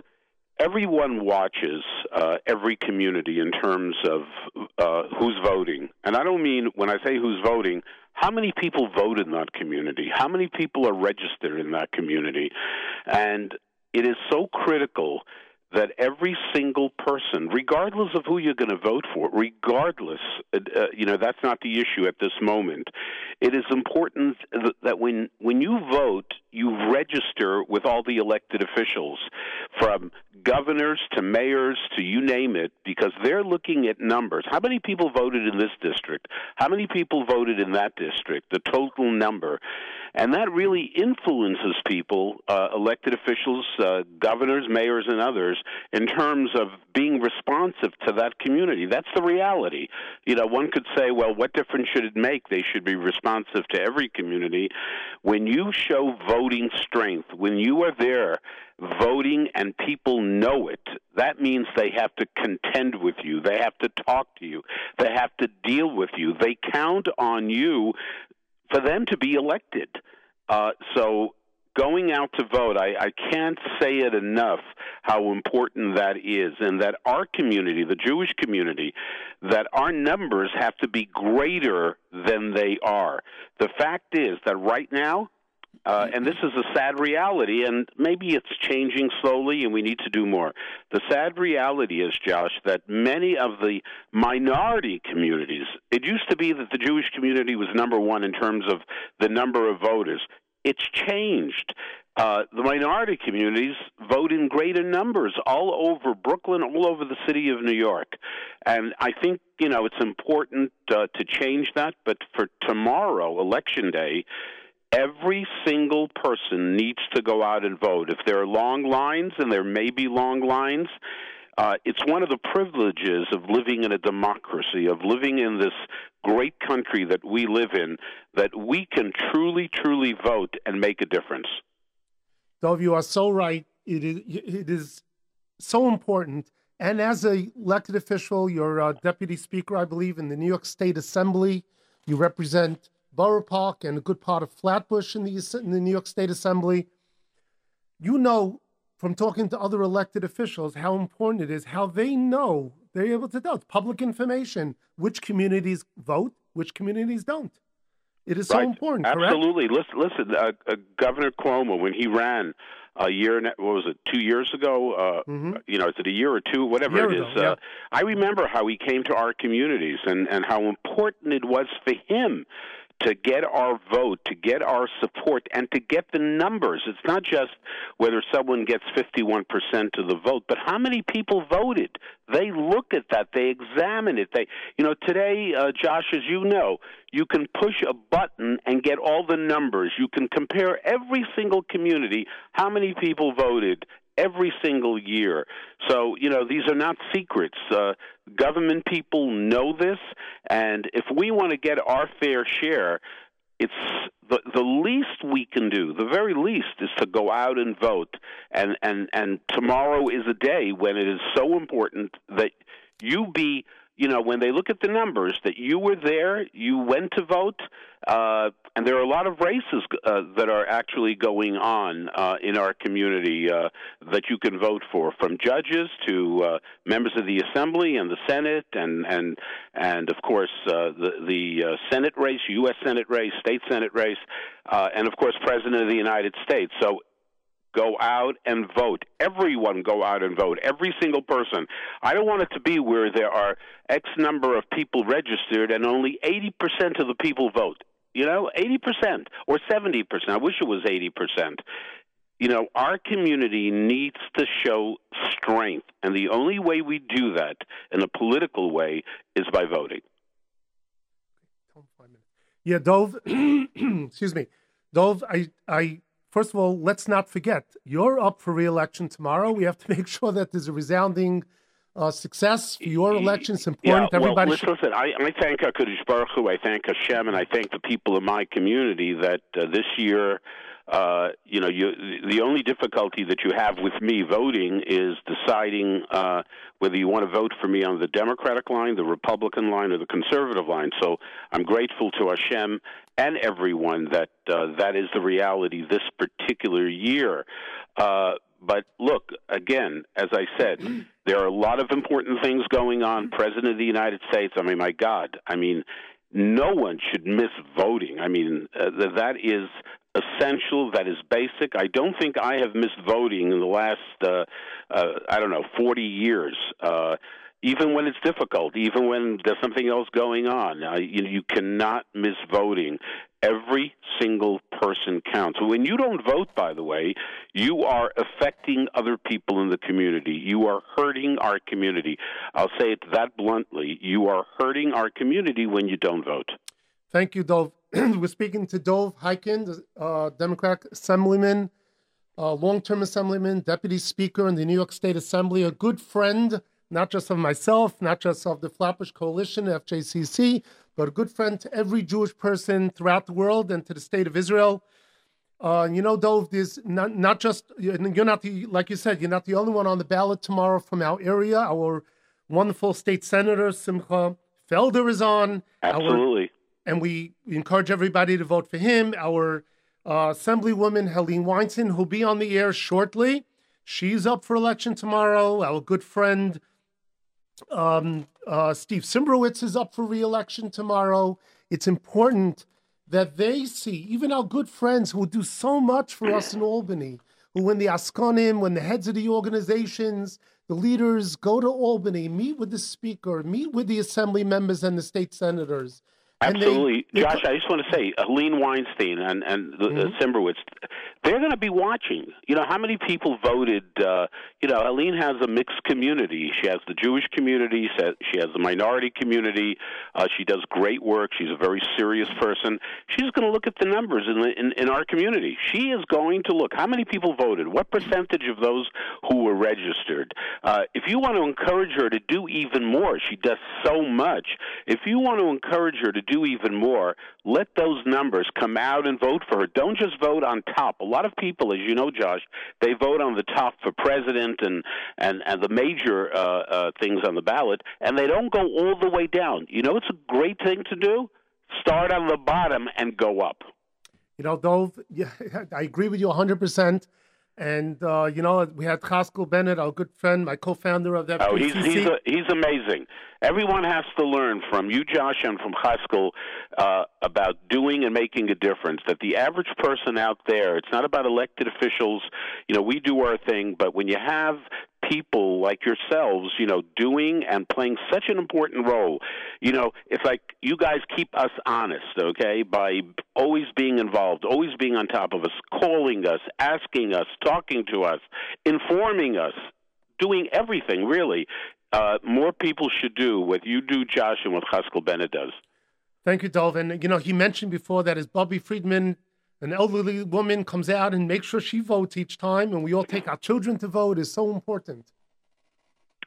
everyone watches uh, every community in terms of uh, who's voting. And I don't mean when I say who's voting, how many people vote in that community? How many people are registered in that community? And it is so critical that every single person, regardless of who you're going to vote for, regardless, uh, uh, you know, that's not the issue at this moment. It is important that when when you vote, you register with all the elected officials, from governors to mayors to you name it, because they're looking at numbers. How many people voted in this district? How many people voted in that district? The total number. And that really influences people, uh, elected officials, uh, governors, mayors, and others, in terms of being responsive to that community. That's the reality. You know, one could say, well, what difference should it make? They should be responsive to every community. When you show voting strength, when you are there voting and people know it, that means they have to contend with you. They have to talk to you. They have to deal with you. They count on you for them to be elected. Uh, so going out to vote, I, I can't say it enough how important that is, and that our community, the Jewish community, that our numbers have to be greater than they are. The fact is that right now, uh, and this is a sad reality, and maybe it's changing slowly, and we need to do more. The sad reality is, Josh, that many of the minority communities, it used to be that the Jewish community was number one in terms of the number of voters. It's changed. Uh, the minority communities vote in greater numbers all over Brooklyn, all over the city of New York. And I think, you know, it's important uh, to change that. But for tomorrow, Election Day, every single person needs to go out and vote. If there are long lines, and there may be long lines, uh, it's one of the privileges of living in a democracy, of living in this great country that we live in, that we can truly, truly vote and make a difference. Dov, you are so right. It is, it is so important. And as a elected official, you're a deputy speaker, I believe, in the New York State Assembly. You represent Borough Park and a good part of Flatbush in the, in the New York State Assembly. You know from talking to other elected officials how important it is, how they know they're able to tell. It's public information which communities vote, which communities don't. It is right. so important. Absolutely. Correct? Listen, listen uh, uh, Governor Cuomo, when he ran a year, what was it, two years ago? Uh, mm-hmm. You know, is it a year or two? Whatever year it ago, yeah. Uh, I remember how he came to our communities and, and how important it was for him to get our vote, to get our support, and to get the numbers. It's not just whether someone gets 51% of the vote, but how many people voted. They look at that. They examine it. They, you know, today, uh, Josh, as you know, you can push a button and get all the numbers. You can compare every single community, how many people voted, every single year. So, you know, these are not secrets. Uh, government people know this, and if we want to get our fair share, it's the the least we can do, the very least, is to go out and vote. And and and tomorrow is a day when it is so important that you be you know, when they look at the numbers, that you were there, you went to vote, uh, and there are a lot of races uh, that are actually going on uh, in our community uh, that you can vote for, from judges to uh, members of the Assembly and the Senate, and and and of course uh, the the uh, Senate race, U.S. Senate race, state Senate race, uh, and of course President of the United States. So go out and vote. Everyone go out and vote. Every single person. I don't want it to be where there are X number of people registered and only 80% of the people vote. You know, 80% or 70%. I wish it was 80%. You know, our community needs to show strength. And the only way we do that in a political way is by voting. Yeah, Dov, excuse me. Dov, I, I first of all, let's not forget, you're up for reelection tomorrow. We have to make sure that there's a resounding uh, success for your election. It's important. Yeah, well, Everybody listen, should... listen, I, I thank HaKadosh Baruch Hu, I thank Hashem, and I thank the people of my community that uh, this year, uh, you know, you, the only difficulty that you have with me voting is deciding uh, whether you want to vote for me on the Democratic line, the Republican line, or the conservative line. So I'm grateful to Hashem and everyone that uh, that is the reality this particular year. Uh, but look, again, as I said, there are a lot of important things going on. President of the United States, I mean, my God, I mean, no one should miss voting. I mean, uh, that is essential. That is basic. I don't think I have missed voting in the last, uh, uh, I don't know, 40 years. Uh, even when it's difficult, even when there's something else going on, uh, you, you cannot miss voting. Every single person counts. When you don't vote, by the way, you are affecting other people in the community. You are hurting our community. I'll say it that bluntly. You are hurting our community when you don't vote. Thank you, Dov. We're speaking to Dov Hikind, uh, Democratic Assemblyman, uh, long term Assemblyman, Deputy Speaker in the New York State Assembly, a good friend, not just of myself, not just of the Flatbush Coalition, FJCC, but a good friend to every Jewish person throughout the world and to the state of Israel. Uh, you know, Dov, there's not, not just, you're not the, like you said, you're not the only one on the ballot tomorrow from our area. Our wonderful state senator, Simcha Felder, is on. Absolutely. Our, and we encourage everybody to vote for him. Our uh, Assemblywoman Helene Weinstein, who'll be on the air shortly. She's up for election tomorrow. Our good friend um, uh, Steve Cymbrowitz is up for reelection tomorrow. It's important that they see, even our good friends who do so much for us in Albany, who when the Askonim, when the heads of the organizations, the leaders go to Albany, meet with the speaker, meet with the assembly members and the state senators, Absolutely, they, Josh. I just want to say, Helene Weinstein and and the, mm-hmm. Cymbrowitz, they're going to be watching. You know, how many people voted? Uh, you know, Helene has a mixed community. She has the Jewish community. She has the minority community. Uh, she does great work. She's a very serious person. She's going to look at the numbers in, the, in in our community. She is going to look how many people voted. What percentage of those who were registered? Uh, if you want to encourage her to do even more, she does so much. If you want to encourage her to do even more, let those numbers come out and vote for her. Don't just vote on top. A lot of people, as you know, Josh, they vote on the top for president and and and the major uh, uh, things on the ballot, and they don't go all the way down. You know, it's a great thing to do. Start on the bottom and go up. You know, Dov, yeah, I agree with you 100. percent and uh, you know, we had Chaskel Bennett, our good friend, my co-founder of that. Oh, he's he's, a, he's amazing. Everyone has to learn from you, Josh, and from Chaskel uh, about doing and making a difference. That the average person out there, it's not about elected officials. You know, we do our thing, but when you have people like yourselves, you know, doing and playing such an important role. You know, it's like you guys keep us honest, okay, by always being involved, always being on top of us, calling us, asking us, talking to us, informing us, doing everything, really. Uh, more people should do what you do, Josh, and what Chaskel Bennett does. Thank you, Dolvin. You know, he mentioned before that as Bobby Friedman an elderly woman comes out and makes sure she votes each time, and we all take our children to vote is so important.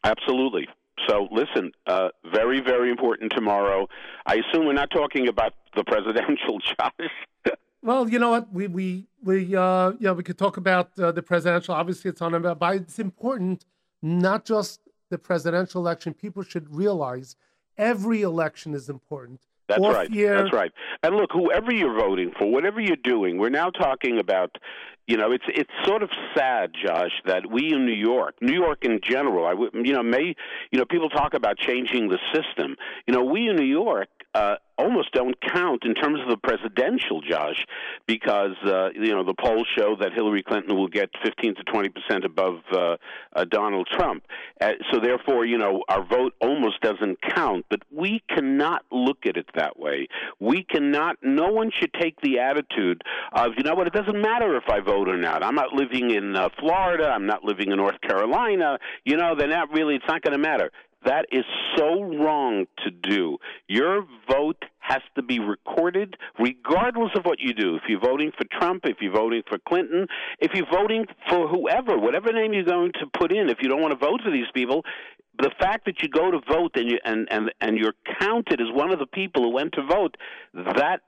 Absolutely. So listen, uh, very, very important tomorrow. I assume we're not talking about the presidential, Josh. well, you know what? We we we uh, yeah, we could talk about uh, the presidential. Obviously, it's on about, but it's important not just the presidential election. People should realize every election is important. That's right. Year. That's right. And look, whoever you're voting for, whatever you're doing, we're now talking about. You know, it's it's sort of sad, Josh, that we in New York, New York in general, I you know may you know people talk about changing the system. You know, we in New York uh, almost don't count in terms of the presidential, Josh, because uh, you know the polls show that Hillary Clinton will get 15 to 20 percent above uh, uh, Donald Trump. Uh, so therefore, you know our vote almost doesn't count. But we cannot look at it that way. We cannot. No one should take the attitude of you know what. It doesn't matter if I vote or not. I'm not living in uh, Florida. I'm not living in North Carolina. You know, they're not really. It's not going to matter. That is so wrong to do. Your vote has to be recorded regardless of what you do. If you're voting for Trump, if you're voting for Clinton, if you're voting for whoever, whatever name you're going to put in, if you don't want to vote for these people, the fact that you go to vote and you and, and and you're counted as one of the people who went to vote, that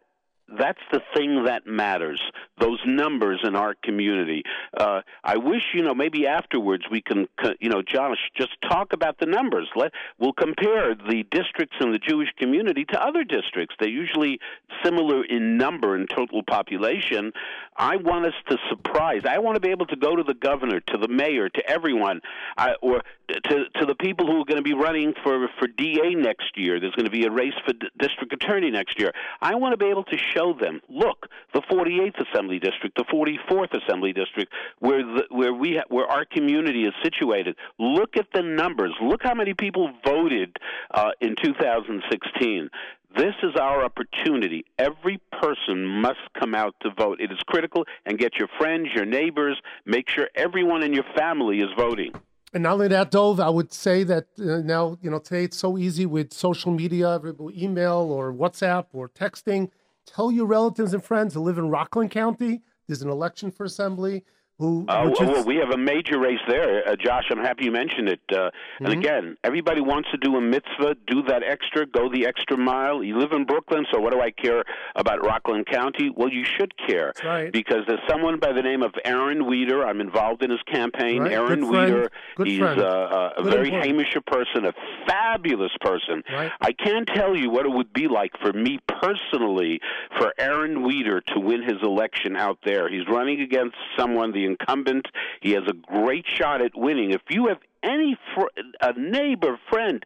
that's the thing that matters. Those numbers in our community. Uh, I wish you know maybe afterwards we can you know Josh just talk about the numbers. Let we'll compare the districts in the Jewish community to other districts. They're usually similar in number and total population. I want us to surprise. I want to be able to go to the governor, to the mayor, to everyone, I, or to to the people who are going to be running for for DA next year. There's going to be a race for d- district attorney next year. I want to be able to show them, look, the 48th Assembly District, the 44th Assembly District, where the, where we ha- where our community is situated. Look at the numbers. Look how many people voted uh, in 2016. This is our opportunity. Every person must come out to vote. It is critical, and get your friends, your neighbors. Make sure everyone in your family is voting. And not only that, Dov, I would say that uh, now, you know, today it's so easy with social media, email or WhatsApp or texting. Tell your relatives and friends who live in Rockland County. There's an election for assembly. Who? Uh, well, we have a major race there, uh, Josh. I'm happy you mentioned it. Uh, And Mhm. again, everybody wants to do a mitzvah, do that extra, go the extra mile. You live in Brooklyn, so what do I care about Rockland County? Well, you should care right. because there's someone by the name of Aron Wieder. I'm involved in his campaign. Right. Aron Good. Wieder. Good He's friend. uh, a very employee. Hamisher person, a fabulous person. Right. I can't tell you what it would be like for me personally for Aron Wieder to win his election out there. He's running against someone, the incumbent. He has a great shot at winning. If you have any fr- a neighbor, friend,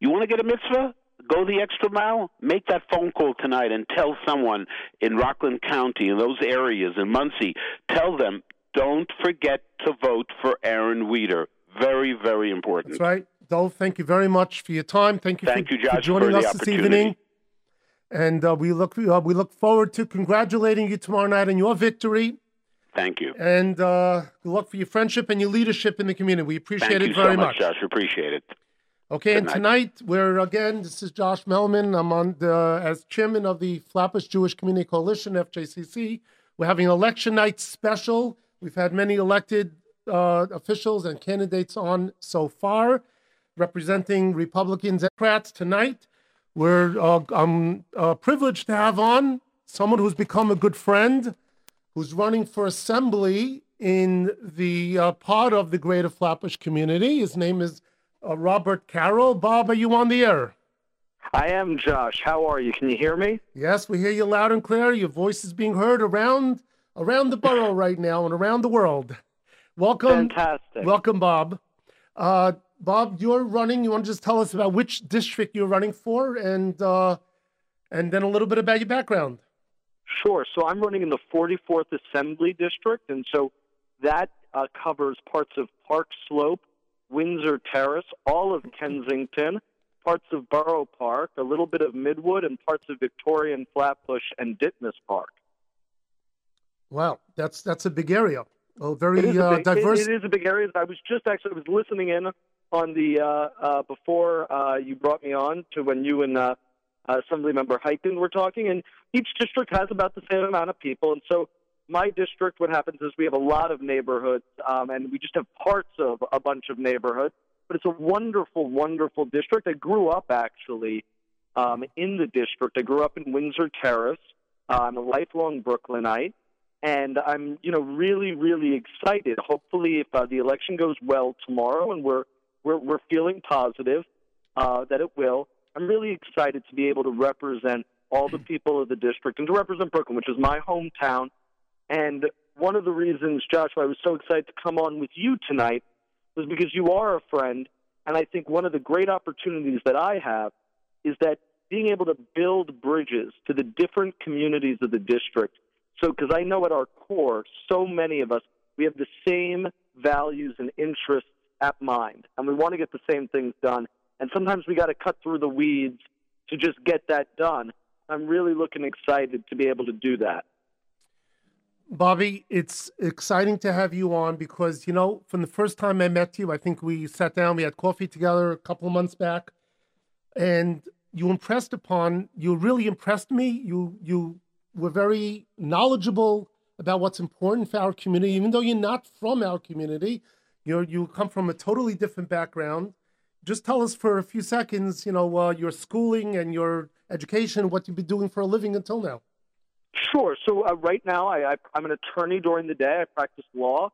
you want to get a mitzvah? Go the extra mile. Make that phone call tonight and tell someone in Rockland County, in those areas, in Monsey, tell them don't forget to vote for Aron Wieder. Very, very important. That's right. Dov, thank you very much for your time. Thank you, Thank for, you, Josh, for joining for us this evening. And uh, we look uh, we look forward to congratulating you tomorrow night on your victory. Thank you. And uh, good luck for your friendship and your leadership in the community. We appreciate Thank it you very so much, Josh. We appreciate it. Okay, Good and night. tonight we're again. This is Josh Melman. I'm on the as chairman of the Flatbush Jewish Community Coalition (FJCC). We're having an election night special. We've had many elected uh, officials and candidates on so far, representing Republicans and Democrats tonight. We're uh, I'm uh, privileged to have on someone who's become a good friend, who's running for assembly in the uh, part of the Greater Flatbush community. His name is uh, Robert Carroll. Bob, are you on the air? I am Josh. How are you? Can you hear me? Yes, we hear you loud and clear. Your voice is being heard around around the borough right now and around the world. Welcome, Fantastic. welcome, Bob. Uh, Bob, you're running. You want to just tell us about which district you're running for, and uh, and then a little bit about your background. Sure. So I'm running in the 44th Assembly District, and so that uh, covers parts of Park Slope, Windsor Terrace, all of Kensington, parts of Borough Park, a little bit of Midwood, and parts of Victorian Flatbush and Ditmas Park. Wow, that's that's a big area. Oh, very It uh, big, diverse. it, it is a big area. I was just actually I was listening in on the uh, uh, before uh, you brought me on to when you and uh, Assemblymember Hikind were talking, and each district has about the same amount of people, and so my district, what happens is we have a lot of neighborhoods, um, and we just have parts of a bunch of neighborhoods. But it's a wonderful, wonderful district. I grew up actually um, in the district. I grew up in Windsor Terrace. Uh, I'm a lifelong Brooklynite and I'm, you know, really, really excited. Hopefully, if uh, the election goes well tomorrow, and we're we're we're feeling positive uh, that it will, I'm really excited to be able to represent all the people of the district and to represent Brooklyn, which is my hometown. And one of the reasons, Josh, why I was so excited to come on with you tonight was because you are a friend, and I think one of the great opportunities that I have is that being able to build bridges to the different communities of the district so, because I know at our core, so many of us, we have the same values and interests at mind, and we want to get the same things done. And sometimes we got to cut through the weeds to just get that done. I'm really looking excited to be able to do that. Bobby, it's exciting to have you on because, you know, from the first time I met you, I think we sat down, we had coffee together a couple of months back, and you impressed upon, you really impressed me. You, you were very knowledgeable about what's important for our community, even though you're not from our community. You're, you come from a totally different background. Just tell us for a few seconds, you know, uh, your schooling and your education, what you've been doing for a living until now. Sure. So uh, right now, I, I, I'm an attorney during the day. I practice law,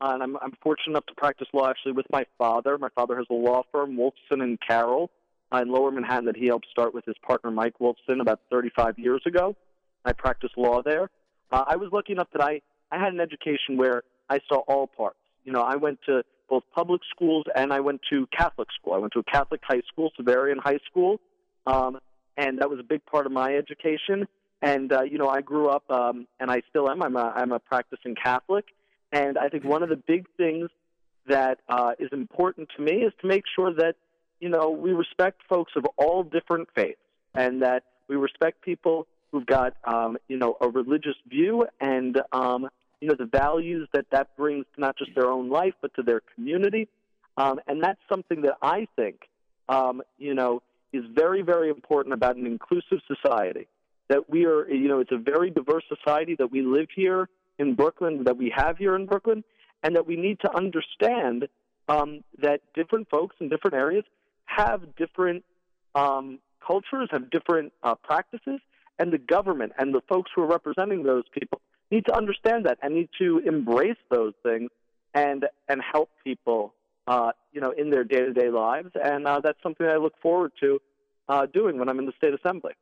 and I'm, I'm fortunate enough to practice law actually with my father. My father has a law firm, Wolfson and Carroll, uh, in Lower Manhattan, that he helped start with his partner Mike Wolfson about 35 years ago. I practiced law there. Uh, I was lucky enough that I, I had an education where I saw all parts. You know, I went to both public schools and I went to Catholic school. I went to a Catholic high school, Xaverian High School, um, and that was a big part of my education. And uh, you know, I grew up, um, and I still am. I'm a, I'm a practicing Catholic, and I think one of the big things that uh, is important to me is to make sure that you know we respect folks of all different faiths, and that we respect people who've got um, you know a religious view and um, you know the values that that brings to not just their own life but to their community, um, and that's something that I think um, you know is very very important about an inclusive society that we are, you know, it's a very diverse society that we live here in Brooklyn that we have here in Brooklyn, and that we need to understand um, that different folks in different areas have different um, cultures, have different uh, practices, and the government and the folks who are representing those people need to understand that and need to embrace those things and and help people, uh, you know, in their day to day lives. And uh, that's something I look forward to uh, doing when I'm in the state assembly.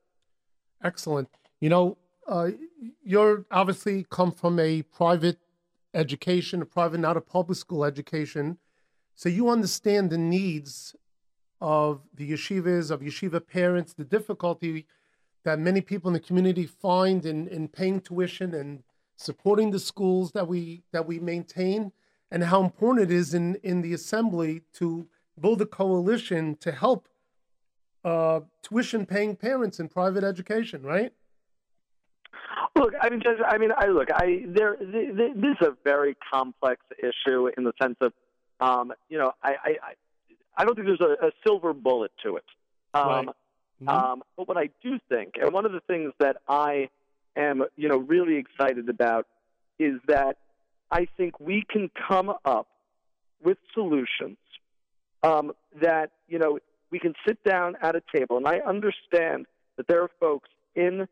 Excellent. You know, uh, you're obviously come from a private education, a private, not a public school education. So you understand the needs of the yeshivas, of yeshiva parents, the difficulty that many people in the community find in, in paying tuition and supporting the schools that we that we maintain, and how important it is in, in the assembly to build a coalition to help uh, tuition paying parents in private education, right? Look, I mean, just, I mean, I look, I there. The, the, this is a very complex issue in the sense of, um, you know, I, I, I don't think there's a, a silver bullet to it. Um, Right. Mhm. um, but what I do think, and one of the things that I am, you know, really excited about, is that I think we can come up with solutions um, that, you know, we can sit down at a table, and I understand that there are folks in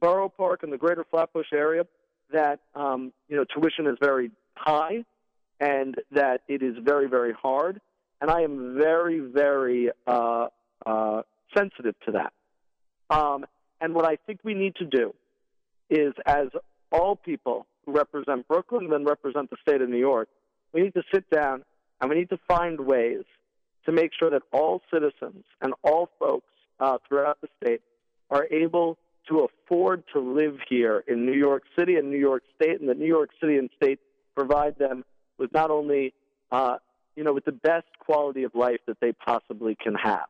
Borough Park and the greater Flatbush area that, um, you know, tuition is very high and that it is very, very hard. And I am very, very uh, uh, sensitive to that. Um, and what I think we need to do is, as all people who represent Brooklyn and then represent the state of New York, we need to sit down and we need to find ways to make sure that all citizens and all folks uh, throughout the state are able to afford to live here in New York City and New York State, and that New York City and state provide them with not only, uh, you know, with the best quality of life that they possibly can have.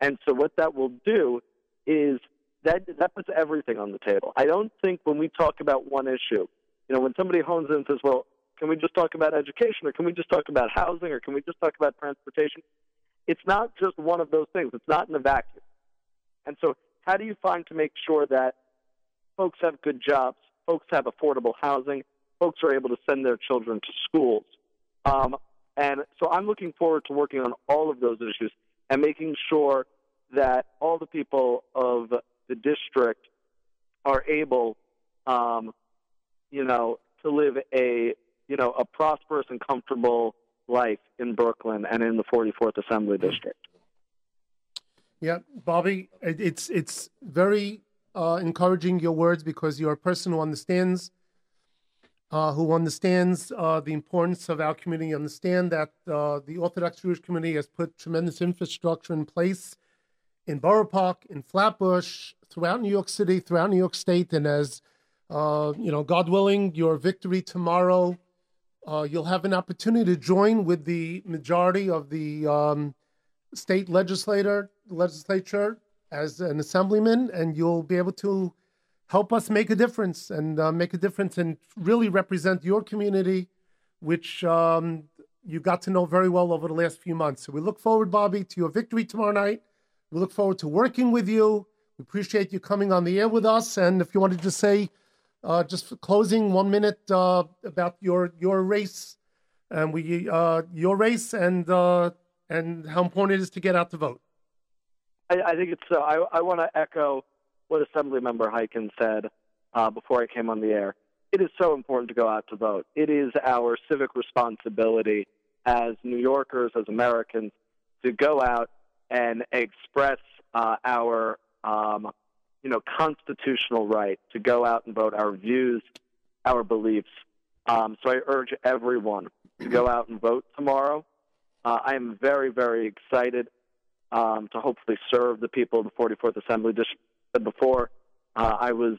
And so what that will do is that that puts everything on the table. I don't think when we talk about one issue, you know, when somebody hones in and says, "Well, can we just talk about education, or can we just talk about housing, or can we just talk about transportation?" It's not just one of those things. It's not in a vacuum. And so, how do you find to make sure that folks have good jobs, folks have affordable housing, folks are able to send their children to schools? Um, and so, I'm looking forward to working on all of those issues and making sure that all the people of the district are able, um, you know, to live a you know a prosperous and comfortable life in Brooklyn and in the 44th Assembly District. Yeah, Bobby, it's it's very uh, encouraging your words because you're a person who understands uh, who understands uh, the importance of our community. Understand that uh, the Orthodox Jewish community has put tremendous infrastructure in place in Borough Park, in Flatbush, throughout New York City, throughout New York State, and as uh, you know, God willing, your victory tomorrow, uh, you'll have an opportunity to join with the majority of the um, state legislator legislature as an assemblyman, and you'll be able to help us make a difference and uh, make a difference and really represent your community, which um, you got to know very well over the last few months. So we look forward, Bobby, to your victory tomorrow night. We look forward to working with you. We appreciate you coming on the air with us. And if you wanted to say, uh, just for closing, one minute uh, about your your race, and we uh, your race and uh, and how important it is to get out to vote. I, I think it's so. I, I want to echo what Assemblymember Hikind said uh, before I came on the air. It is so important to go out to vote. It is our civic responsibility as New Yorkers, as Americans, to go out and express uh, our, um, you know, constitutional right to go out and vote, our views, our beliefs. Um, so I urge everyone to go out and vote tomorrow. Uh, I am very, very excited um, to hopefully serve the people of the 44th Assembly. Said before, uh, I was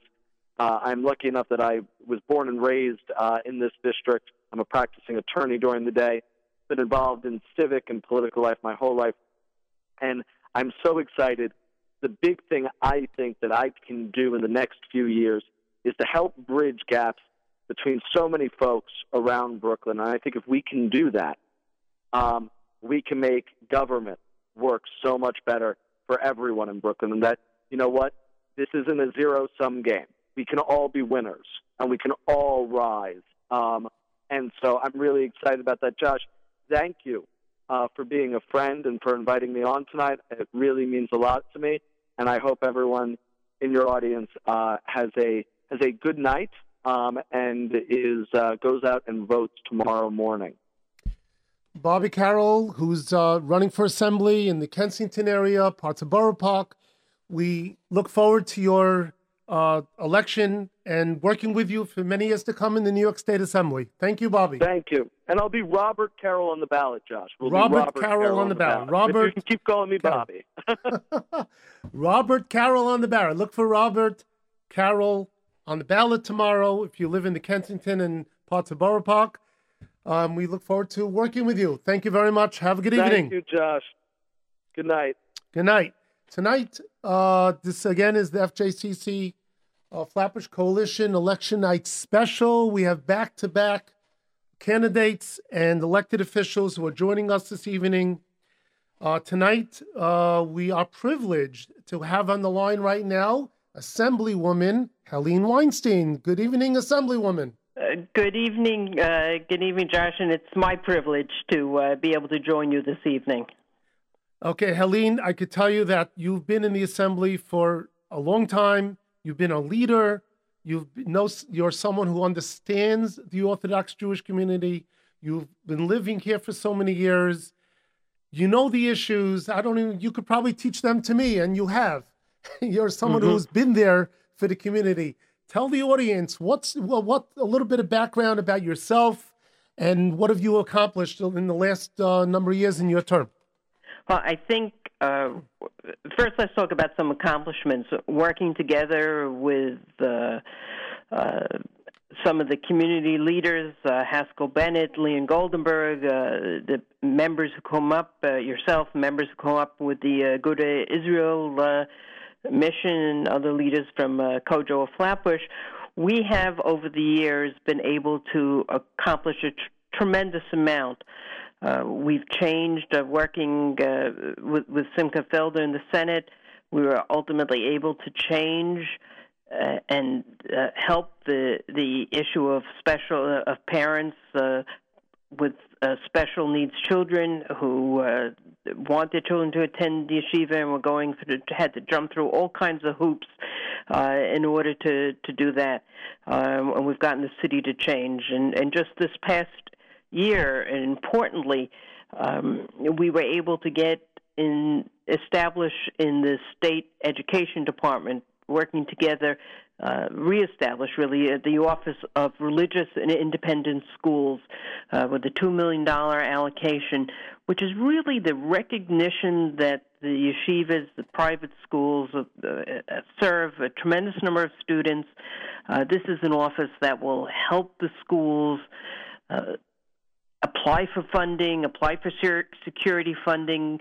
uh, I'm lucky enough that I was born and raised uh, in this district. I'm a practicing attorney during the day. Been involved in civic and political life my whole life, and I'm so excited. The big thing I think that I can do in the next few years is to help bridge gaps between so many folks around Brooklyn. And I think if we can do that, um, we can make government work so much better for everyone in Brooklyn. And that, you know what? This isn't a zero sum game. we can all be winners and we can all rise. Um, and so I'm really excited about that. Josh, thank you uh, for being a friend and for inviting me on tonight. It really means a lot to me, and I hope everyone in your audience uh, has a has a good night um, and is uh, goes out and votes tomorrow morning. Bobby Carroll, who's uh, running for assembly in the Kensington area, parts of Borough Park. We look forward to your uh, election and working with you for many years to come in the New York State Assembly. Thank you, Bobby. Thank you. And I'll be Robert Carroll on the ballot, Josh. We'll Robert, Robert Carroll, Carroll on the ballot. ballot. Robert, you can keep calling me Carroll. Bobby. Robert Carroll on the ballot. Look for Robert Carroll on the ballot tomorrow if you live in the Kensington and parts of Borough Park. Um, we look forward to working with you. Thank you very much. Have a good evening. Thank you, Josh. Good night. Good night. Tonight, uh, this again is the FJCC uh, Flatbush Coalition Election Night Special. We have back to back candidates and elected officials who are joining us this evening. Uh, tonight, uh, we are privileged to have on the line right now Assemblywoman Helene Weinstein. Good evening, Assemblywoman. Uh, good evening, uh, good evening, Josh, and it's my privilege to uh, be able to join you this evening. Okay, Helene, I could tell you that you've been in the assembly for a long time. You've been a leader. You've been- know you're someone who understands the Orthodox Jewish community. You've been living here for so many years. You know the issues. I don't even. You could probably teach them to me, and you have. you're someone Mhm. who's been there for the community. Tell the audience what's well, what a little bit of background about yourself, and what have you accomplished in the last uh, number of years in your term. Well, I think uh, first let's talk about some accomplishments. Working together with uh, uh, some of the community leaders, uh, Chaskel Bennett, Leon Goldenberg, uh, the members who come up, uh, yourself, members who come up with the uh, Good Israel mission, and other leaders from COJO of Flatbush. We have over the years been able to accomplish a tr- tremendous amount. Uh, we've changed uh, working uh, with, with Simcha Felder in the Senate. We were ultimately able to change uh, and uh, help the the issue of special uh, of parents with special needs children who want their children to attend the yeshiva and were going through had to jump through all kinds of hoops uh, in order to to do that. Um, and we've gotten the city to change. And and just this past year, and importantly, um, we were able to get in establish in the state education department working together, uh, reestablish really uh, the Office of Religious and Independent Schools uh, with a $2 million allocation, which is really the recognition that the yeshivas, the private schools, uh, uh, serve a tremendous number of students. Uh, this is an office that will help the schools. Uh, apply for funding, apply for security funding,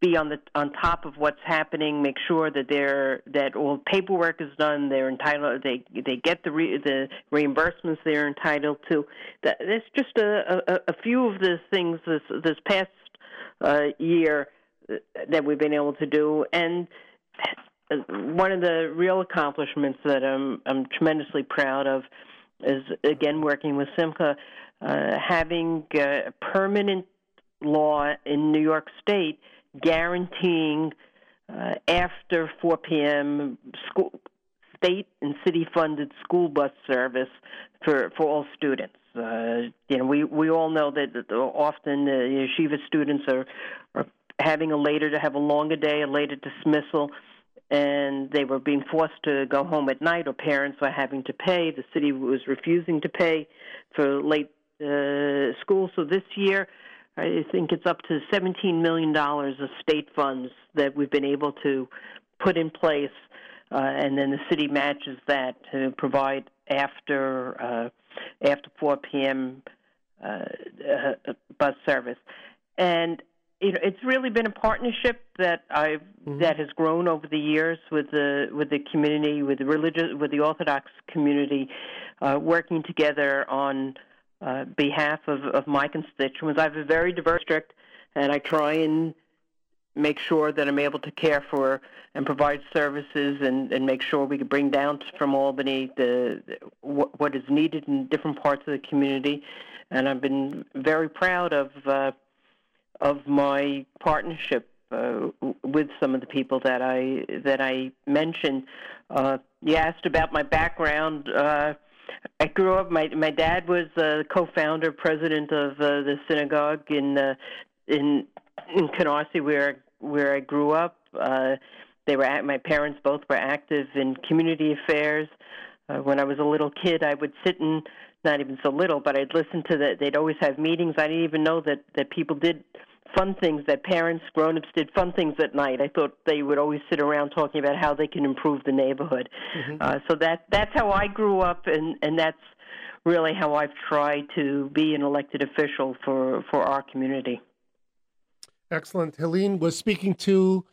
be on the on top of what's happening, make sure that they're that all paperwork is done, they're entitled, they they get the re, the reimbursements they're entitled to. That that's just a, a, a few of the things this this past uh, year that we've been able to do, and one of the real accomplishments that I'm I'm tremendously proud of is again working with Simcha, uh, having a permanent law in New York State guaranteeing uh, after 4 p.m. school state and city funded school bus service for for all students. Uh, you know, we we all know that, that often the yeshiva students are are having a later to have a longer day, a later dismissal, and they were being forced to go home at night, or parents were having to pay. The city was refusing to pay for late uh, school. So this year, I think it's up to $17 million of state funds that we've been able to put in place, uh, and then the city matches that to provide after uh, after 4 p.m. Uh, uh, bus service. And you know, it's really been a partnership that I've Mhm. that has grown over the years with the with the community, with the religious, with the Orthodox community, uh, working together on uh, behalf of, of my constituents. I have a very diverse district, and I try and make sure that I'm able to care for and provide services and, and make sure we can bring down from Albany the, the what, what is needed in different parts of the community. And I've been very proud of uh, of my partnership uh, with some of the people that I that I mentioned. Uh, you asked about my background. Uh, I grew up. My my dad was uh, co-founder, president of uh, the synagogue in uh, in in Canarsie, where where I grew up. Uh, they were at, my parents both were active in community affairs. Uh, when I was a little kid, I would sit and not even so little, but I'd listen to that. They'd always have meetings. I didn't even know that that people did fun things that parents, grown-ups did fun things at night. I thought they would always sit around talking about how they can improve the neighborhood. Mm-hmm. Uh, so that that's how I grew up, and and that's really how I've tried to be an elected official for for our community. Excellent, Helene. We're speaking to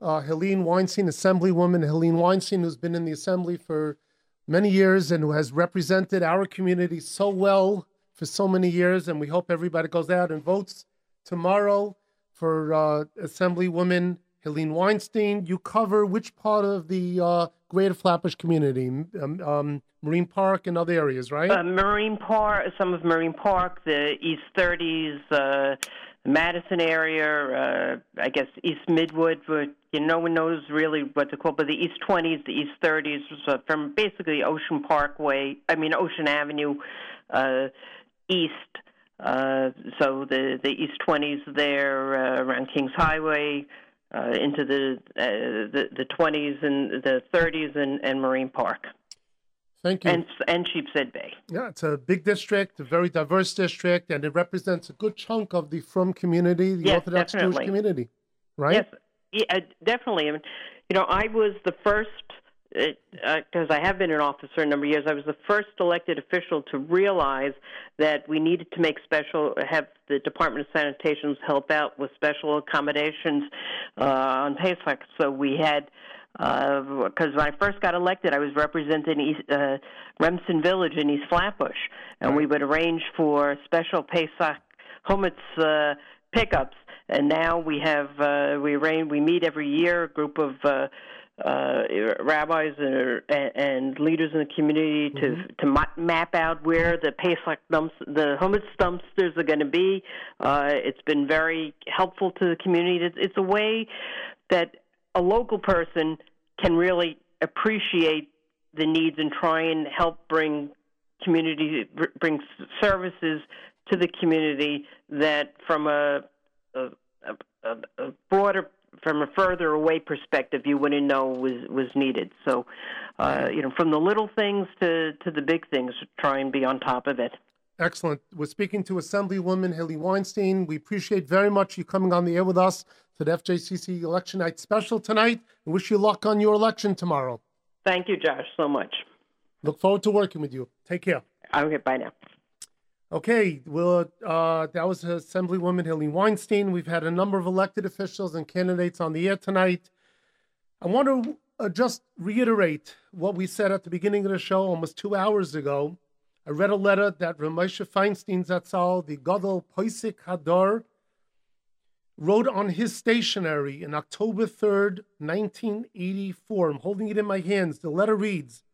uh, Helene Weinstein, Assemblywoman Helene Weinstein, who's been in the Assembly for many years and who has represented our community so well for so many years. And we hope everybody goes out and votes tomorrow for uh, Assemblywoman Helene Weinstein. You cover which part of the uh, Greater Flatbush community? Um, um, Marine Park and other areas, right? Uh, Marine Park, some of Marine Park, the East 30s, uh, Madison area, uh, I guess East Midwood. But, you know, no one knows really what to call, but the East 20s, the East 30s, so from basically Ocean Parkway, I mean Ocean Avenue, uh, east uh, so the the East 20s there uh, around Kings Highway uh, into the, uh, the the 20s and the 30s and, and Marine Park. Thank you. And and Sheepshead Bay. Yeah, it's a big district, a very diverse district, and it represents a good chunk of the Frum community, the yes, Orthodox definitely. Jewish community, right? Yes, yeah, definitely. I mean, you know, I was the first because uh, I have been in office for a number of years, I was the first elected official to realize that we needed to make special, have the Department of Sanitation help out with special accommodations uh, on Pesach. So we had, because uh, when I first got elected, I was representing East, uh, Remsen Village in East Flatbush, and we would arrange for special Pesach chametz uh, pickups. And now we have uh, we arrange we meet every year a group of uh, uh, rabbis and, and, leaders in the community to mm-hmm. to ma- map out where the Pesach dumps, the chametz dumpsters are going to be. Uh, it's been very helpful to the community. It's, it's a way that a local person can really appreciate the needs and try and help bring community bring services to the community that from a, a, a, a broader from a further away perspective you wouldn't know was was needed. So, uh, you know, from the little things to to the big things, try and be on top of it. Excellent. We're speaking to Assemblywoman Haley Weinstein. We appreciate very much you coming on the air with us to the FJCC Election Night Special tonight. And wish you luck on your election tomorrow. Thank you, Josh, so much. Look forward to working with you. Take care. Okay, bye now. Okay, well, uh, that was Assemblywoman Helene Weinstein. We've had a number of elected officials and candidates on the air tonight. I want to uh, just reiterate what we said at the beginning of the show almost two hours ago. I read a letter that Ramesha Feinstein Zatzal, the Gadol Poisik Hadar, wrote on his stationery in October 3rd, 1984. I'm holding it in my hands. The letter reads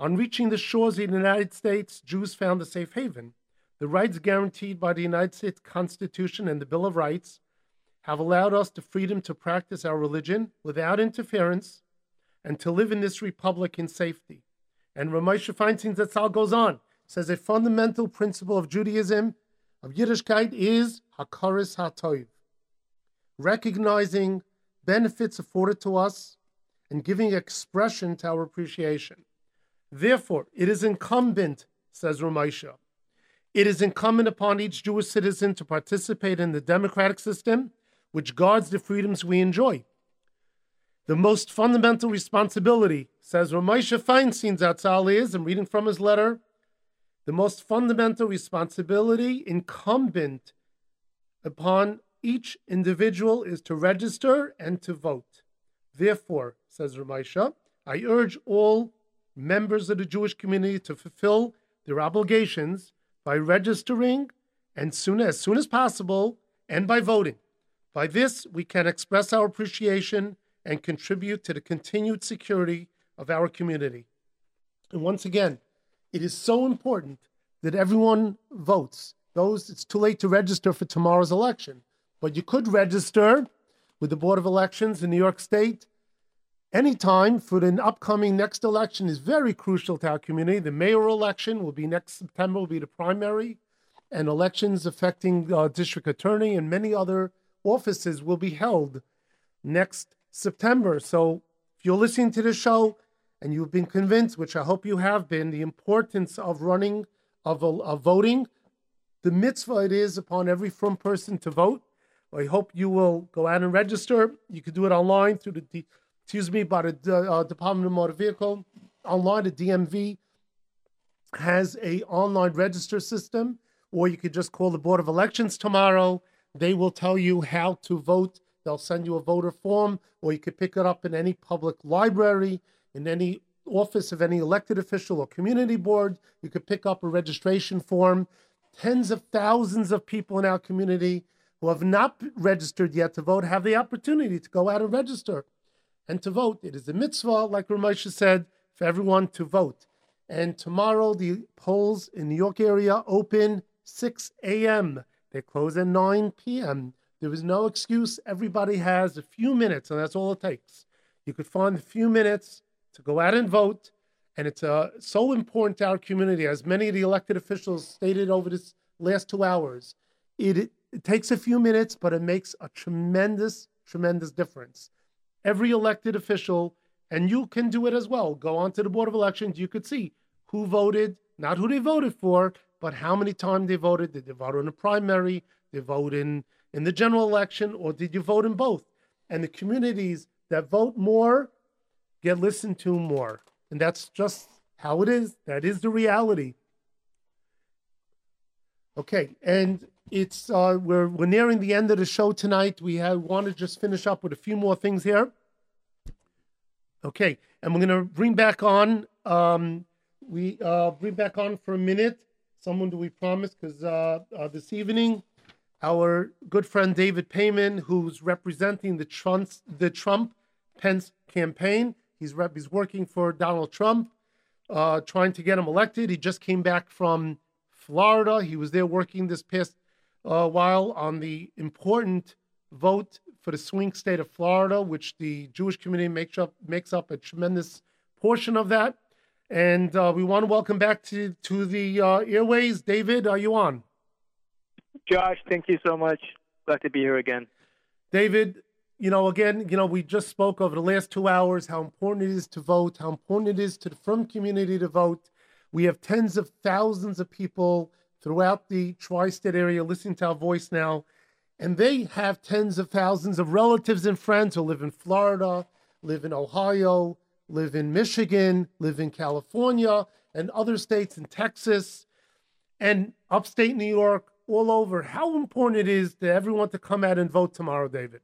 On reaching the shores of the United States, Jews found a safe haven. The rights guaranteed by the United States Constitution and the Bill of Rights have allowed us the freedom to practice our religion without interference and to live in this republic in safety. And Ramosha Feinstein Zatzal goes on, says a fundamental principle of Judaism, of Yiddishkeit, is Hakaris HaToiv, recognizing benefits afforded to us and giving expression to our appreciation. Therefore, it is incumbent, says Ramosha, it is incumbent upon each Jewish citizen to participate in the democratic system which guards the freedoms we enjoy. The most fundamental responsibility, says Ramosha Feinstein Zatzal, is, I'm reading from his letter, the most fundamental responsibility incumbent upon each individual is to register and to vote. Therefore, says Ramosha, I urge all members of the Jewish community to fulfill their obligations by registering and soon as soon as possible and by voting. By this, we can express our appreciation and contribute to the continued security of our community. And once again, it is so important that everyone votes. Those it's too late to register for tomorrow's election, but you could register with the Board of Elections in New York State anytime for the upcoming next election is very crucial to our community. The mayoral election will be next September, will be the primary, and elections affecting uh, district attorney and many other offices will be held next September. So if you're listening to this show and you've been convinced, which I hope you have been, the importance of running, of, of voting, the mitzvah it is upon every frum person to vote. I hope you will go out and register. You can do it online through the, excuse me, by the uh, Department of Motor Vehicle. Online, the DMV has a online register system, or you could just call the Board of Elections tomorrow. They will tell you how to vote. They'll send you a voter form, or you could pick it up in any public library, in any office of any elected official or community board. You could pick up a registration form. Tens of thousands of people in our community who have not registered yet to vote have the opportunity to go out and register and to vote. It is a mitzvah, like Ramosha said, for everyone to vote. And tomorrow, the polls in New York area open 6 a.m. They close at 9 p.m. There is no excuse. Everybody has a few minutes, and that's all it takes. You could find a few minutes to go out and vote. And it's uh, so important to our community, as many of the elected officials stated over this last two hours. It, it takes a few minutes, but it makes a tremendous, tremendous difference. Every elected official, and you can do it as well, go onto the Board of Elections. You could see who voted, not who they voted for, but how many times they voted. Did they vote in a primary? Did they vote in, in the general election? Or did you vote in both? And the communities that vote more get listened to more. And that's just how it is. That is the reality. Okay, and it's uh, we're we're nearing the end of the show tonight. We have want to just finish up with a few more things here. Okay, and we're gonna bring back on. Um, we uh, bring back on for a minute. Someone do we promise? Because uh, uh, this evening, our good friend David Peyman, who's representing the Trump the Trump Pence campaign, he's rep, he's working for Donald Trump, uh, trying to get him elected. He just came back from Florida. He was there working this past uh, while on the important vote for the swing state of Florida, which the Jewish community makes up makes up a tremendous portion of that. And uh, we want to welcome back to to the uh, airways. David, are you on? Josh, thank you so much. Glad to be here again. David, you know, again, you know, we just spoke over the last two hours how important it is to vote, how important it is to the frum community to vote. We have tens of thousands of people throughout the tri state area listening to our voice now. And they have tens of thousands of relatives and friends who live in Florida, live in Ohio, live in Michigan, live in California, and other states in Texas, and upstate New York, all over. How important it is to everyone to come out and vote tomorrow, David?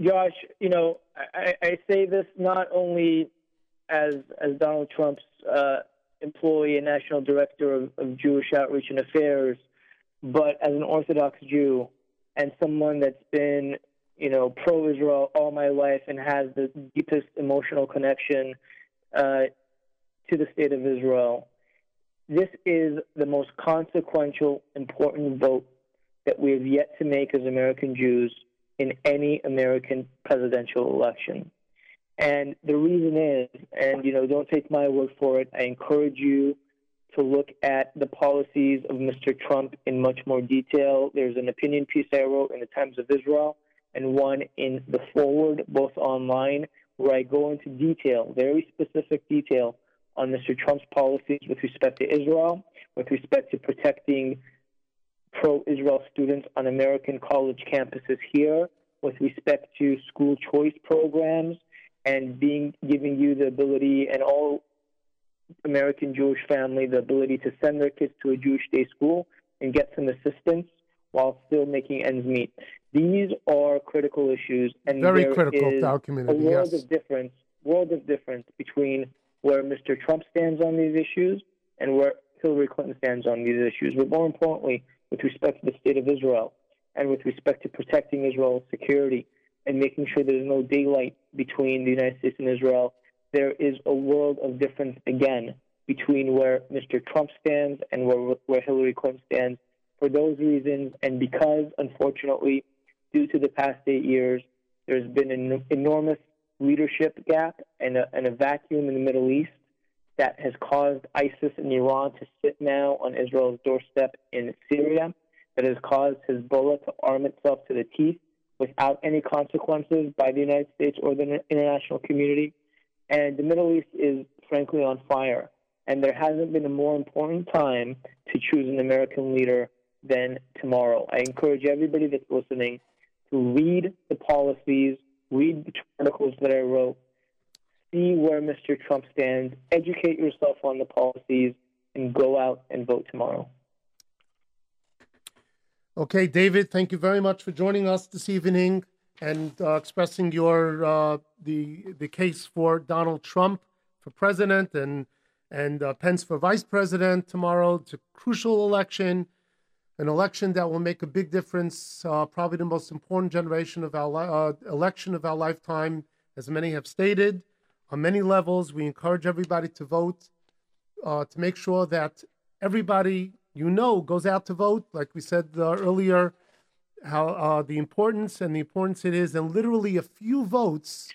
Josh, you know, I, I say this not only as as Donald Trump's uh, employee and national director of, of Jewish Outreach and Affairs, but as an Orthodox Jew and someone that's been, you know, pro-Israel all my life and has the deepest emotional connection uh, to the state of Israel. This is the most consequential, important vote that we have yet to make as American Jews in any American presidential election. And the reason is, and you know, don't take my word for it, I encourage you to look at the policies of Mr. Trump in much more detail. There's an opinion piece I wrote in the Times of Israel and one in the Forward, both online, where I go into detail, very specific detail, on Mr. Trump's policies with respect to Israel, with respect to protecting pro Israel students on American college campuses here, with respect to school choice programs, and being giving you the ability and all American Jewish family the ability to send their kids to a Jewish day school and get some assistance while still making ends meet. These are critical issues, and very there critical is to our community. A world yes. of difference, world of difference between where Mr. Trump stands on these issues and where Hillary Clinton stands on these issues. But more importantly, with respect to the state of Israel, and with respect to protecting Israel's security and making sure there's no daylight between the United States and Israel, there is a world of difference again between where Mr. Trump stands and where, where Hillary Clinton stands. For those reasons, and because, unfortunately, due to the past eight years, there's been an enormous leadership gap and a, and a vacuum in the Middle East that has caused ISIS and Iran to sit now on Israel's doorstep in Syria, that has caused Hezbollah to arm itself to the teeth without any consequences by the United States or the international community. And the Middle East is frankly on fire. And there hasn't been a more important time to choose an American leader than tomorrow. I encourage everybody that's listening to read the policies, read the articles that I wrote, see where Mr. Trump stands, educate yourself on the policies, and go out and vote tomorrow. Okay, David, thank you very much for joining us this evening and uh, expressing your uh, the the case for Donald Trump for president and and uh, Pence for vice president tomorrow. It's a crucial election, an election that will make a big difference. Uh, probably the most important generation of our uh, election of our lifetime, as many have stated on many levels. We encourage everybody to vote uh, to make sure that everybody you know goes out to vote. Like we said earlier, how uh, the importance and the importance it is, and literally a few votes.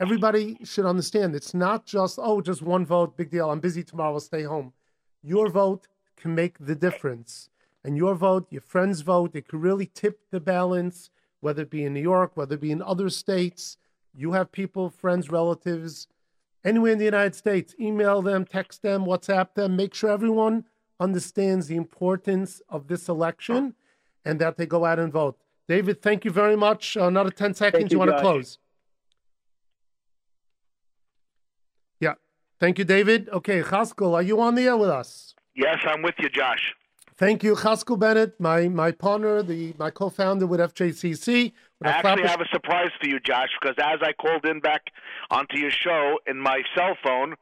Everybody should understand it's not just oh, just one vote, big deal. I'm busy tomorrow, I'll stay home. Your vote can make the difference, and your vote, your friend's vote, it could really tip the balance. Whether it be in New York, whether it be in other states, you have people, friends, relatives, anywhere in the United States, email them, text them, WhatsApp them. Make sure everyone understands the importance of this election and that they go out and vote. David, thank you very much. Uh, another 10 seconds. Thank you, you, want to close? Yeah. Thank you, David. Okay, Chaskel, are you on the air with us? Yes, I'm with you, Josh. Thank you, Chaskel Bennett, my my partner, the my co-founder with FJCC. With I a actually Flatbush- have a surprise for you, Josh, because as I called in back onto your show in my cell phone,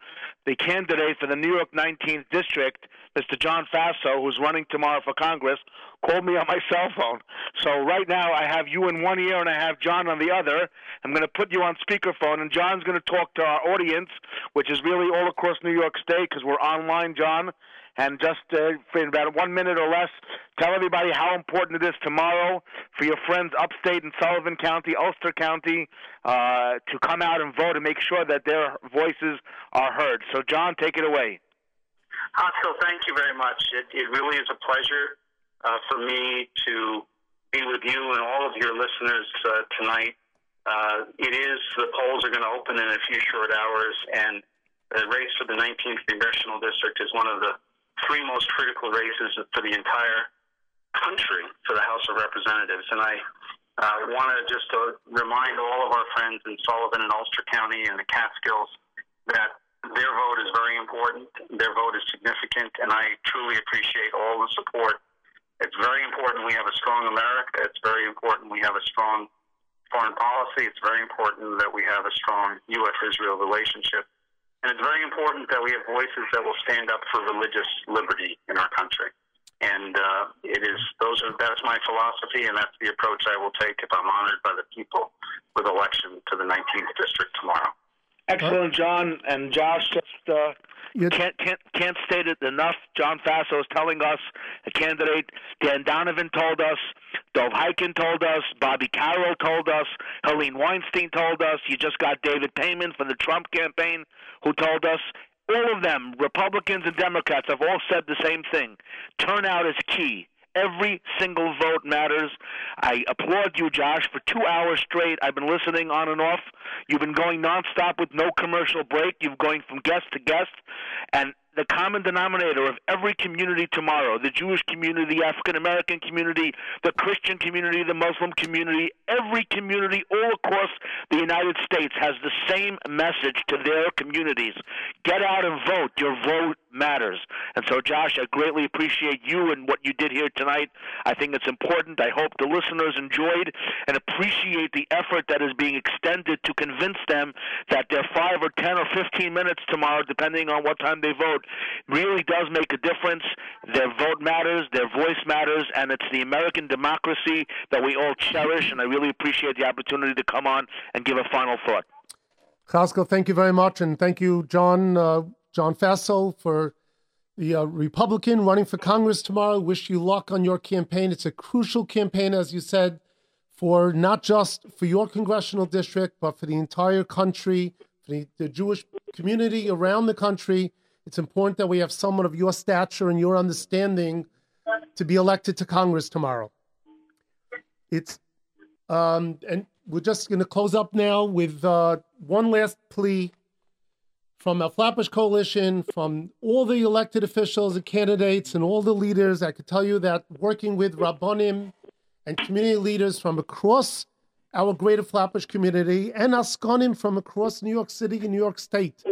the candidate for the New York 19th District, Mr. John Faso, who's running tomorrow for Congress, called me on my cell phone. So right now I have you in one ear and I have John on the other. I'm going to put you on speakerphone, and John's going to talk to our audience, which is really all across New York State because we're online, John. And just uh, for about one minute or less, tell everybody how important it is tomorrow for your friends upstate in Sullivan County, Ulster County, uh, to come out and vote and make sure that their voices are heard. So, John, take it away. Chaskel, thank you very much. It, it really is a pleasure uh, for me to be with you and all of your listeners uh, tonight. Uh, it is, the polls are going to open in a few short hours, and the race for the 19th Congressional District is one of the three most critical races for the entire country for the House of Representatives. And I uh, want to just uh, remind all of our friends in Sullivan and Ulster County and the Catskills that their vote is very important. Their vote is significant, and I truly appreciate all the support. It's very important we have a strong America. It's very important we have a strong foreign policy. It's very important that we have a strong U.S. Israel relationship. And it's very important that we have voices that will stand up for religious liberty in our country. And uh, it is those are that's my philosophy, and that's the approach I will take if I'm honored by the people with election to the 19th district tomorrow. Excellent, John and Josh. Just uh, can't can't can't state it enough. John Faso is telling us a candidate. Dan Donovan told us. Dov Hikind told us. Bobby Carroll told us. Helene Weinstein told us. You just got David Peyman for the Trump campaign, who told us. All of them, Republicans and Democrats, have all said the same thing. Turnout is key. Every single vote matters. I applaud you, Josh, for two hours straight. I've been listening on and off. You've been going nonstop with no commercial break. You've going from guest to guest. And the common denominator of every community tomorrow the Jewish community, the African American community, the Christian community, the Muslim community every community all across the United States has the same message to their communities. Get out and vote. Your vote matters. And so, Josh, I greatly appreciate you and what you did here tonight. I think it's important. I hope the listeners enjoyed and appreciate the effort that is being extended to convince them that their five or ten or fifteen minutes tomorrow, depending on what time they vote, really does make a difference. Their vote matters, their voice matters, and it's the American democracy that we all cherish. And I really appreciate the opportunity to come on and give a final thought. Chaskel, thank you very much, and thank you, John uh, John Faso, for the uh, Republican running for Congress tomorrow. Wish you luck on your campaign. It's a crucial campaign, as you said, for not just for your congressional district, but for the entire country, for the, the Jewish community around the country. It's important that we have someone of your stature and your understanding to be elected to Congress tomorrow. It's um, and we're just going to close up now with uh, one last plea from our Flatbush Coalition, from all the elected officials and candidates and all the leaders. I could tell you that working with Rabbonim and community leaders from across our greater Flatbush community and Askonim from across New York City and New York State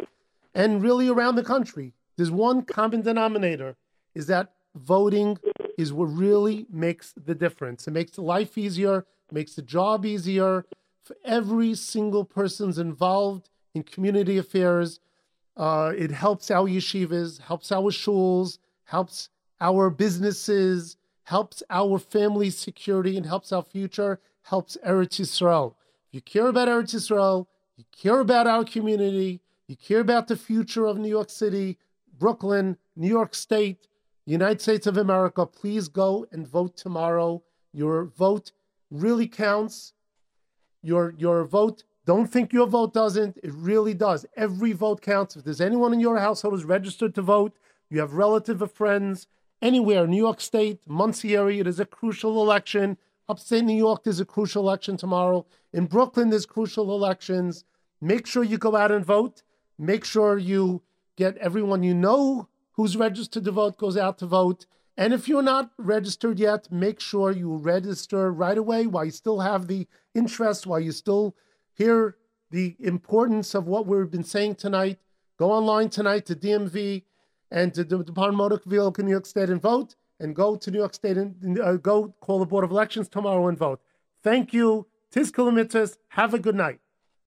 and really around the country, there's one common denominator is that voting is what really makes the difference. It makes life easier, makes the job easier for every single person's involved in community affairs. Uh, it helps our yeshivas, helps our shuls, helps our businesses, helps our family security, and helps our future, helps Eretz Yisrael. If you care about Eretz Yisrael, you care about our community, you care about the future of New York City, Brooklyn, New York State, United States of America, please go and vote tomorrow. Your vote really counts. Your your vote, don't think your vote doesn't. It really does. Every vote counts. If there's anyone in your household who's registered to vote, you have relative or friends anywhere, New York State, Monsey area, it is a crucial election. Upstate New York, there's a crucial election tomorrow. In Brooklyn, there's crucial elections. Make sure you go out and vote. Make sure you get everyone you know who's registered to vote goes out to vote. And if you're not registered yet, make sure you register right away while you still have the interest, while you still hear the importance of what we've been saying tonight. Go online tonight to DMV and to the Department of Motor Vehicle New York State and vote, and go to New York State and uh, go call the Board of Elections tomorrow and vote. Thank you. Tizku l'mitzvos. Have a good night.